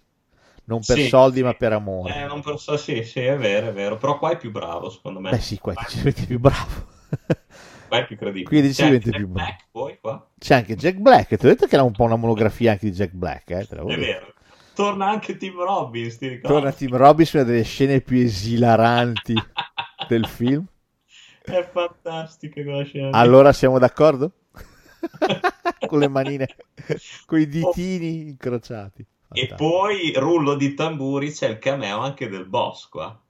Non per Sì, soldi sì. ma per amore. Eh, non per so, sì, sì, è vero, è vero. Però qua è più bravo, secondo me. Beh sì, qua è più bravo. Qua è più credibile. Qui è decisamente C'è anche più Jack bravo. Black, poi qua. C'è anche Jack Black, ti ho detto che era un po' una monografia anche di Jack Black, eh, te l'avevo È vero. Torna anche Tim Robbins, ti ricordi? Torna Tim Robbins, una delle scene più esilaranti del film. È fantastica quella scena. Allora siamo d'accordo? con le manine, con i ditini incrociati. E poi, rullo di tamburi, c'è il cameo anche del boss qua.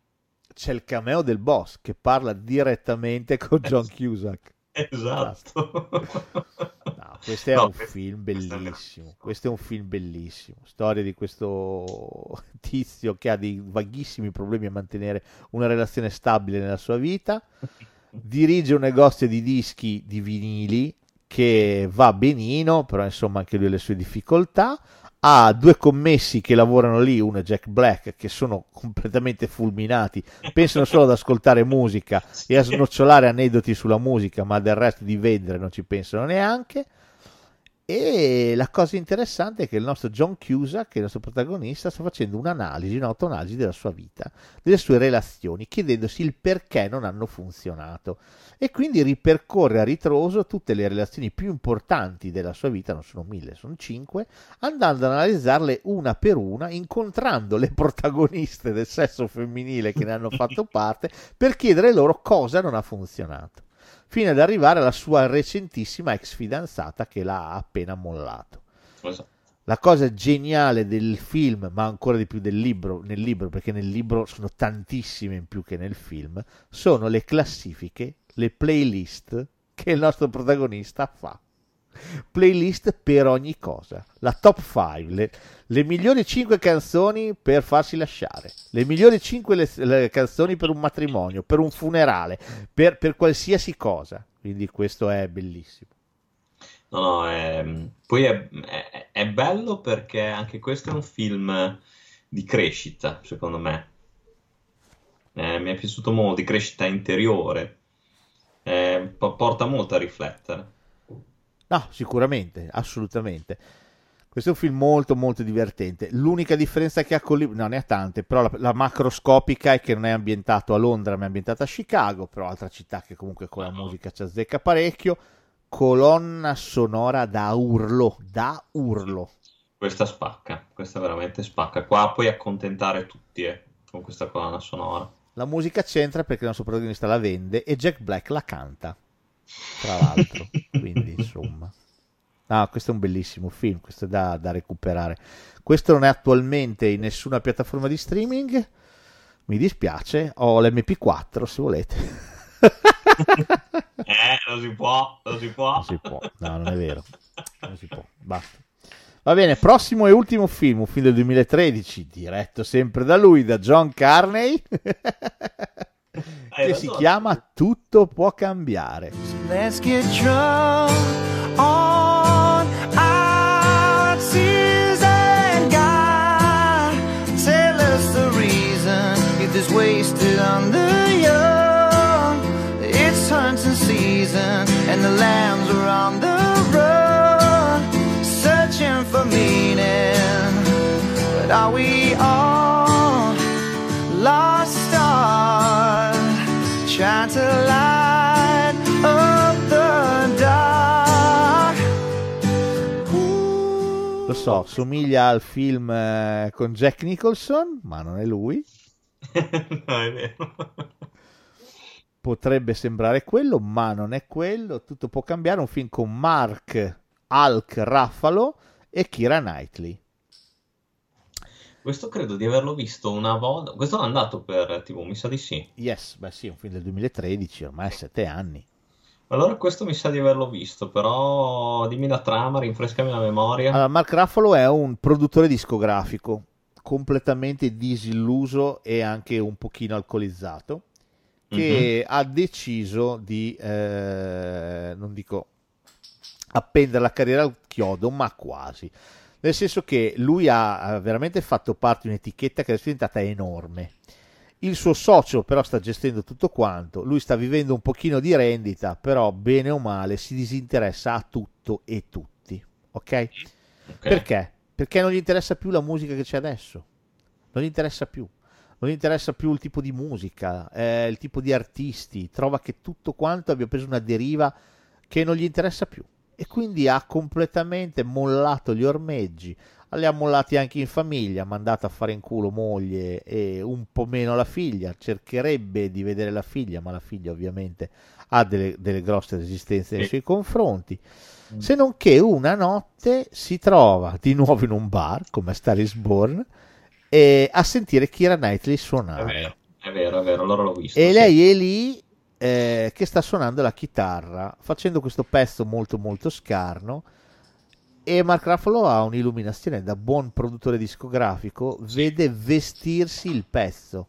c'è il cameo del boss che parla direttamente con John Cusack. Esatto. No, questo è No, un questo- film bellissimo. Questo è un film bellissimo. Storia di questo tizio che ha dei vaghissimi problemi a mantenere una relazione stabile nella sua vita. Dirige un negozio di dischi di vinili che va benino, però insomma anche lui ha le sue difficoltà. Ha due commessi che lavorano lì, uno è Jack Black, che sono completamente fulminati, pensano solo ad ascoltare musica e a snocciolare aneddoti sulla musica, ma del resto di vendere non ci pensano neanche. E la cosa interessante è che il nostro John Cusack, il nostro protagonista, sta facendo un'analisi, un'autoanalisi della sua vita, delle sue relazioni, chiedendosi il perché non hanno funzionato. E quindi ripercorre a ritroso tutte le relazioni più importanti della sua vita, non sono mille, sono cinque, andando ad analizzarle una per una, incontrando le protagoniste del sesso femminile che ne hanno fatto parte, per chiedere loro cosa non ha funzionato fino ad arrivare alla sua recentissima ex fidanzata che l'ha appena mollato. Esatto. La cosa geniale del film, ma ancora di più del libro, nel libro, perché nel libro sono tantissime in più che nel film, sono le classifiche, le playlist che il nostro protagonista fa. Playlist per ogni cosa. La top 5, le, le migliori 5 canzoni per farsi lasciare, le migliori 5 canzoni per un matrimonio, per un funerale, per, per qualsiasi cosa. Quindi questo è bellissimo. No, no, è- poi è, è- è bello perché anche questo è un film di crescita, secondo me. Eh, mi è piaciuto molto, di crescita interiore. Eh, po- porta molto a riflettere. No, sicuramente, assolutamente. Questo è un film molto molto divertente. L'unica differenza che ha con il no, ne ha tante, però la, la macroscopica è che non è ambientato a Londra, ma è ambientato a Chicago, però altra città che comunque con la musica ci azzecca parecchio. Colonna sonora da urlo, da urlo. Questa spacca, questa veramente spacca. Qua puoi accontentare tutti, eh, con questa colonna sonora. La musica c'entra perché il nostro protagonista la vende e Jack Black la canta, tra l'altro. Quindi, insomma. No, questo è un bellissimo film, questo è da, da recuperare. Questo non è attualmente in nessuna piattaforma di streaming. Mi dispiace, ho l'MP4 se volete. Eh, non si può, non si può. Non si può, no, non è vero. Non si può, basta. Va bene, prossimo e ultimo film, un film del 2013, diretto sempre da lui, da John Carney, Eh, che si chiama Tutto può cambiare. Let's get drunk on our tears and God tell us the reason youth is wasted on the young. It's hunting season and the lambs are on the run, searching for meaning. But are we so, somiglia al film eh, con Jack Nicholson, ma non è lui. No, è vero. Potrebbe sembrare quello, ma non è quello. Tutto può cambiare. Un film con Mark Hulk Raffalo e Kira Knightley. Questo credo di averlo visto una volta. Questo è andato per TV, mi sa di sì. Yes, beh sì, un film del 2013, ormai sette anni. Allora questo mi sa di averlo visto, però dimmi la trama, rinfrescami la memoria. Allora, Mark Ruffalo è un produttore discografico completamente disilluso e anche un pochino alcolizzato che ha deciso di, eh, non dico appendere la carriera al chiodo, ma quasi. Nel senso che lui ha veramente fatto parte di un'etichetta che è diventata enorme. Il suo socio però sta gestendo tutto quanto, lui sta vivendo un pochino di rendita, però bene o male si disinteressa a tutto e tutti, ok? Perché? Perché non gli interessa più la musica che c'è adesso, non gli interessa più, non gli interessa più il tipo di musica, eh, il tipo di artisti, trova che tutto quanto abbia preso una deriva che non gli interessa più. E quindi ha completamente mollato gli ormeggi, li ha mollati anche in famiglia, ha mandato a fare in culo moglie e un po' meno la figlia, cercherebbe di vedere la figlia, ma la figlia ovviamente ha delle, delle grosse resistenze nei suoi confronti, se non che una notte si trova di nuovo in un bar, come a Star is Born, e a sentire Kira Knightley È suonare. vero, È vero, è vero, allora l'ho visto. E sì. lei è lì eh, che sta suonando la chitarra, facendo questo pezzo molto molto scarno. E Mark Ruffalo ha un'illuminazione da buon produttore discografico, vede vestirsi il pezzo.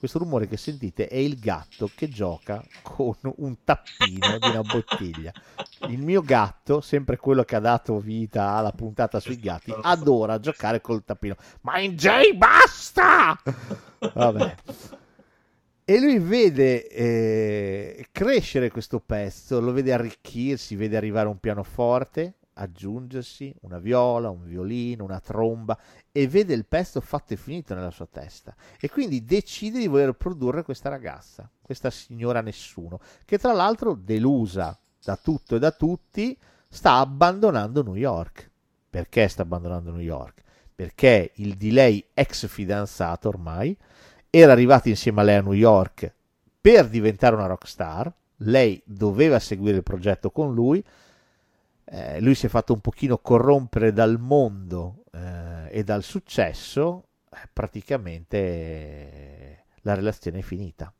Questo rumore che sentite è il gatto che gioca con un tappino di una bottiglia. Il mio gatto, sempre quello che ha dato vita alla puntata sui gatti, adora giocare col tappino. Ma in J basta! Vabbè. E lui vede eh, crescere questo pezzo, lo vede arricchirsi, vede arrivare un pianoforte, aggiungersi una viola, un violino, una tromba e vede il pezzo fatto e finito nella sua testa. E quindi decide di voler produrre questa ragazza, questa signora nessuno, che tra l'altro, delusa da tutto e da tutti, sta abbandonando New York. Perché sta abbandonando New York? Perché il di lei ex fidanzato ormai era arrivato insieme a lei a New York per diventare una rockstar. Lei doveva seguire il progetto con lui. Eh, lui si è fatto un pochino corrompere dal mondo eh, e dal successo. Eh, praticamente eh, la relazione è finita.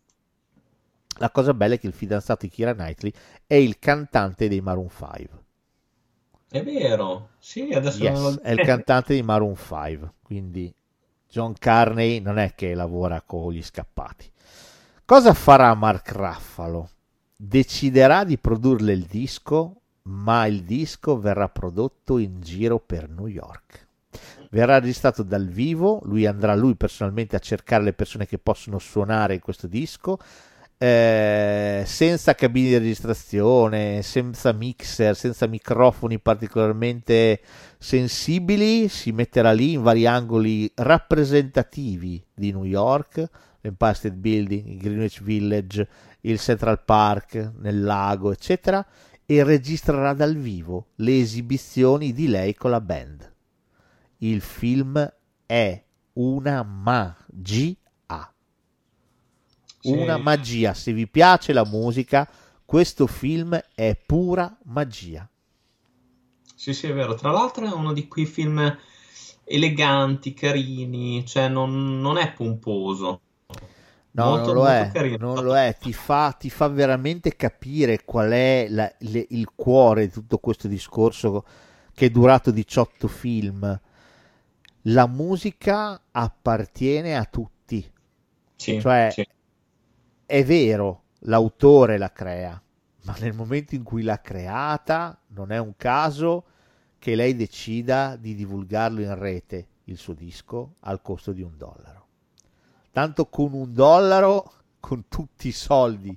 La cosa bella è che il fidanzato di Kira Knightley è il cantante dei Maroon 5. È vero, sì, adesso Yes, lo- è il cantante di Maroon 5, quindi John Carney non è che lavora con gli scappati. Cosa farà Mark Ruffalo? Deciderà di produrle il disco, ma il disco verrà prodotto in giro per New York. Verrà registrato dal vivo, lui andrà lui personalmente a cercare le persone che possono suonare questo disco, eh, senza cabine di registrazione, senza mixer, senza microfoni particolarmente sensibili, si metterà lì in vari angoli rappresentativi di New York, l'Empire State Building, il Greenwich Village, il Central Park, nel lago, eccetera, e registrerà dal vivo le esibizioni di lei con la band. Il film è una magia Sì. una magia. Se vi piace la musica, questo film è pura magia. Sì, sì, è vero. Tra l'altro è uno di quei film eleganti, carini, cioè non, non è pomposo. No, Molto, non lo è, carino. non lo è, ti fa, ti fa veramente capire qual è la- le- il cuore di tutto questo discorso che è durato 18 film. La musica appartiene a tutti, Sì, cioè sì. è vero, l'autore la crea, ma nel momento in cui l'ha creata non è un caso che lei decida di divulgarlo in rete, il suo disco, al costo di un dollaro. Tanto con un dollaro, con tutti i soldi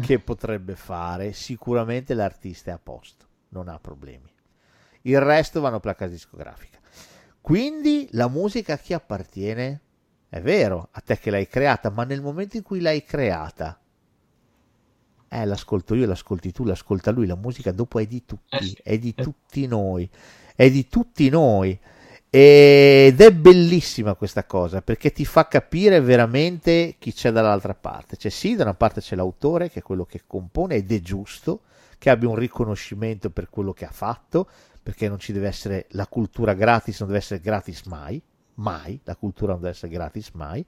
che potrebbe fare, sicuramente l'artista è a posto, non ha problemi. Il resto vanno per la casa discografica. Quindi la musica a chi appartiene? È vero, a te che l'hai creata, ma nel momento in cui l'hai creata, eh, l'ascolto io, l'ascolti tu, l'ascolta lui, la musica dopo è di tutti, è di tutti noi, è di tutti noi. Ed è bellissima questa cosa perché ti fa capire veramente chi c'è dall'altra parte. Cioè, sì, da una parte c'è l'autore che è quello che compone ed è giusto che abbia un riconoscimento per quello che ha fatto, perché non ci deve essere la cultura gratis, non deve essere gratis mai, mai, la cultura non deve essere gratis mai.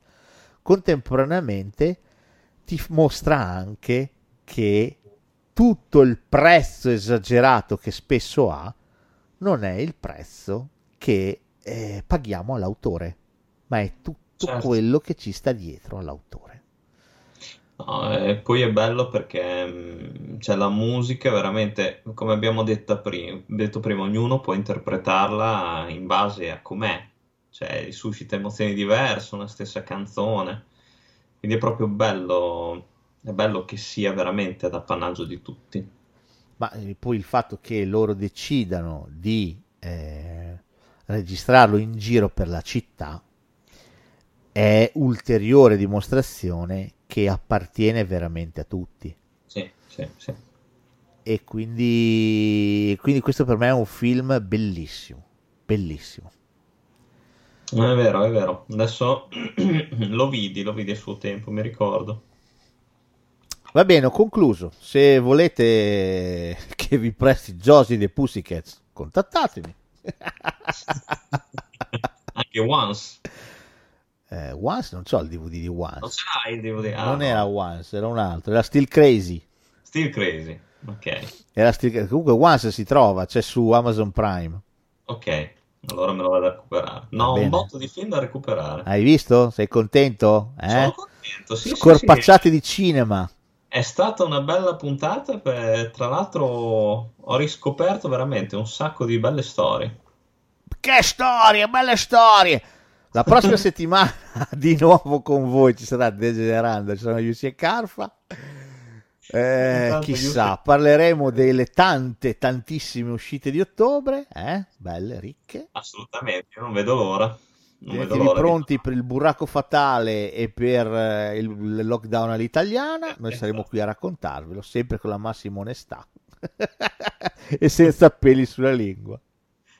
Contemporaneamente ti mostra anche che tutto il prezzo esagerato che spesso ha non è il prezzo che eh, paghiamo all'autore, ma è tutto Certo. quello che ci sta dietro all'autore. No, e poi è bello perché mh, cioè, la musica veramente, come abbiamo detto prima, detto prima, ognuno può interpretarla in base a com'è, cioè suscita emozioni diverse, una stessa canzone, quindi è proprio bello, è bello che sia veramente ad appannaggio di tutti. Ma eh, poi il fatto che loro decidano di eh, registrarlo in giro per la città è ulteriore dimostrazione che appartiene veramente a tutti. Sì, sì, sì. E quindi, quindi questo per me è un film bellissimo, bellissimo. È vero, è vero. Adesso lo vidi, lo vidi a suo tempo, mi ricordo. Va bene, ho concluso. Se volete che vi presti Josie dei Pussycats, contattatemi. Anche Once. Eh, Once non c'ho il DVD di Non Once. ce l'hai il DVD? Ah, non no. era Once, era un altro, era Still Crazy. Still Crazy. Ok, Era Still... Comunque Once si trova, c'è su Amazon Prime. ok. Allora me lo vado a recuperare. No, un botto di film da recuperare. Hai visto? Sei contento? Eh? Sono contento, sì, sì, Scorpacciate di cinema. È stata una bella puntata, per- tra l'altro ho riscoperto veramente un sacco di belle storie. Che storie, belle storie! La prossima settimana di nuovo con voi ci sarà Degenerando, ci saranno Yussi e Carfa. Eh, chissà, parleremo delle tante, tantissime uscite di ottobre, eh? belle, ricche. Assolutamente, io non vedo l'ora. Tenetevi pronti per il burraco fatale e per eh, il, lockdown all'italiana. Noi saremo qui a raccontarvelo, sempre con la massima onestà e senza peli sulla lingua.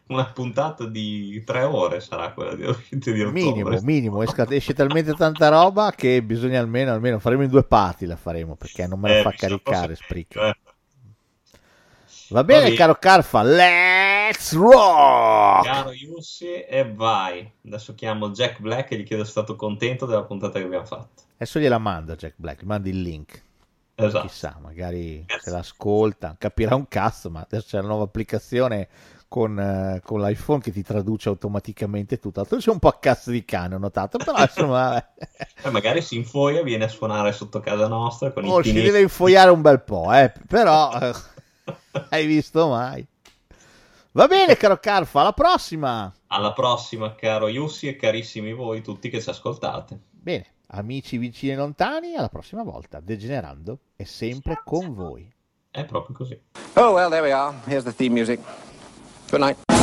Una puntata di tre ore sarà quella di uscite di ottobre. Minimo, minimo, esca- esce talmente tanta roba che bisogna almeno, almeno faremo in due parti la faremo perché non me la Eh, fa caricare Spreaker. eh, Va bene, bene. caro Carfa, let's rock! Caro Yussi, e vai. Adesso chiamo Jack Black e gli chiedo se è stato contento della puntata che abbiamo fatto. Adesso gliela manda Jack Black, gli mandi il link. Esatto. Chissà, magari se l'ascolta, capirà un cazzo, ma adesso c'è la nuova applicazione con, eh, con l'iPhone che ti traduce automaticamente tutto. Altro c'è un po' a cazzo di cane, ho notato, però insomma, vabbè. E magari si infoia, viene a suonare sotto casa nostra con Oh, i si pini. deve infoiare un bel po', eh, però eh, hai visto mai. Va bene, caro Carfa, alla prossima. Alla prossima, caro Yussi e carissimi voi tutti che ci ascoltate. Bene, amici vicini e lontani, alla prossima volta. Degenerando è sempre con voi. È proprio così. Oh, well, there we are. Here's the theme music. Good night.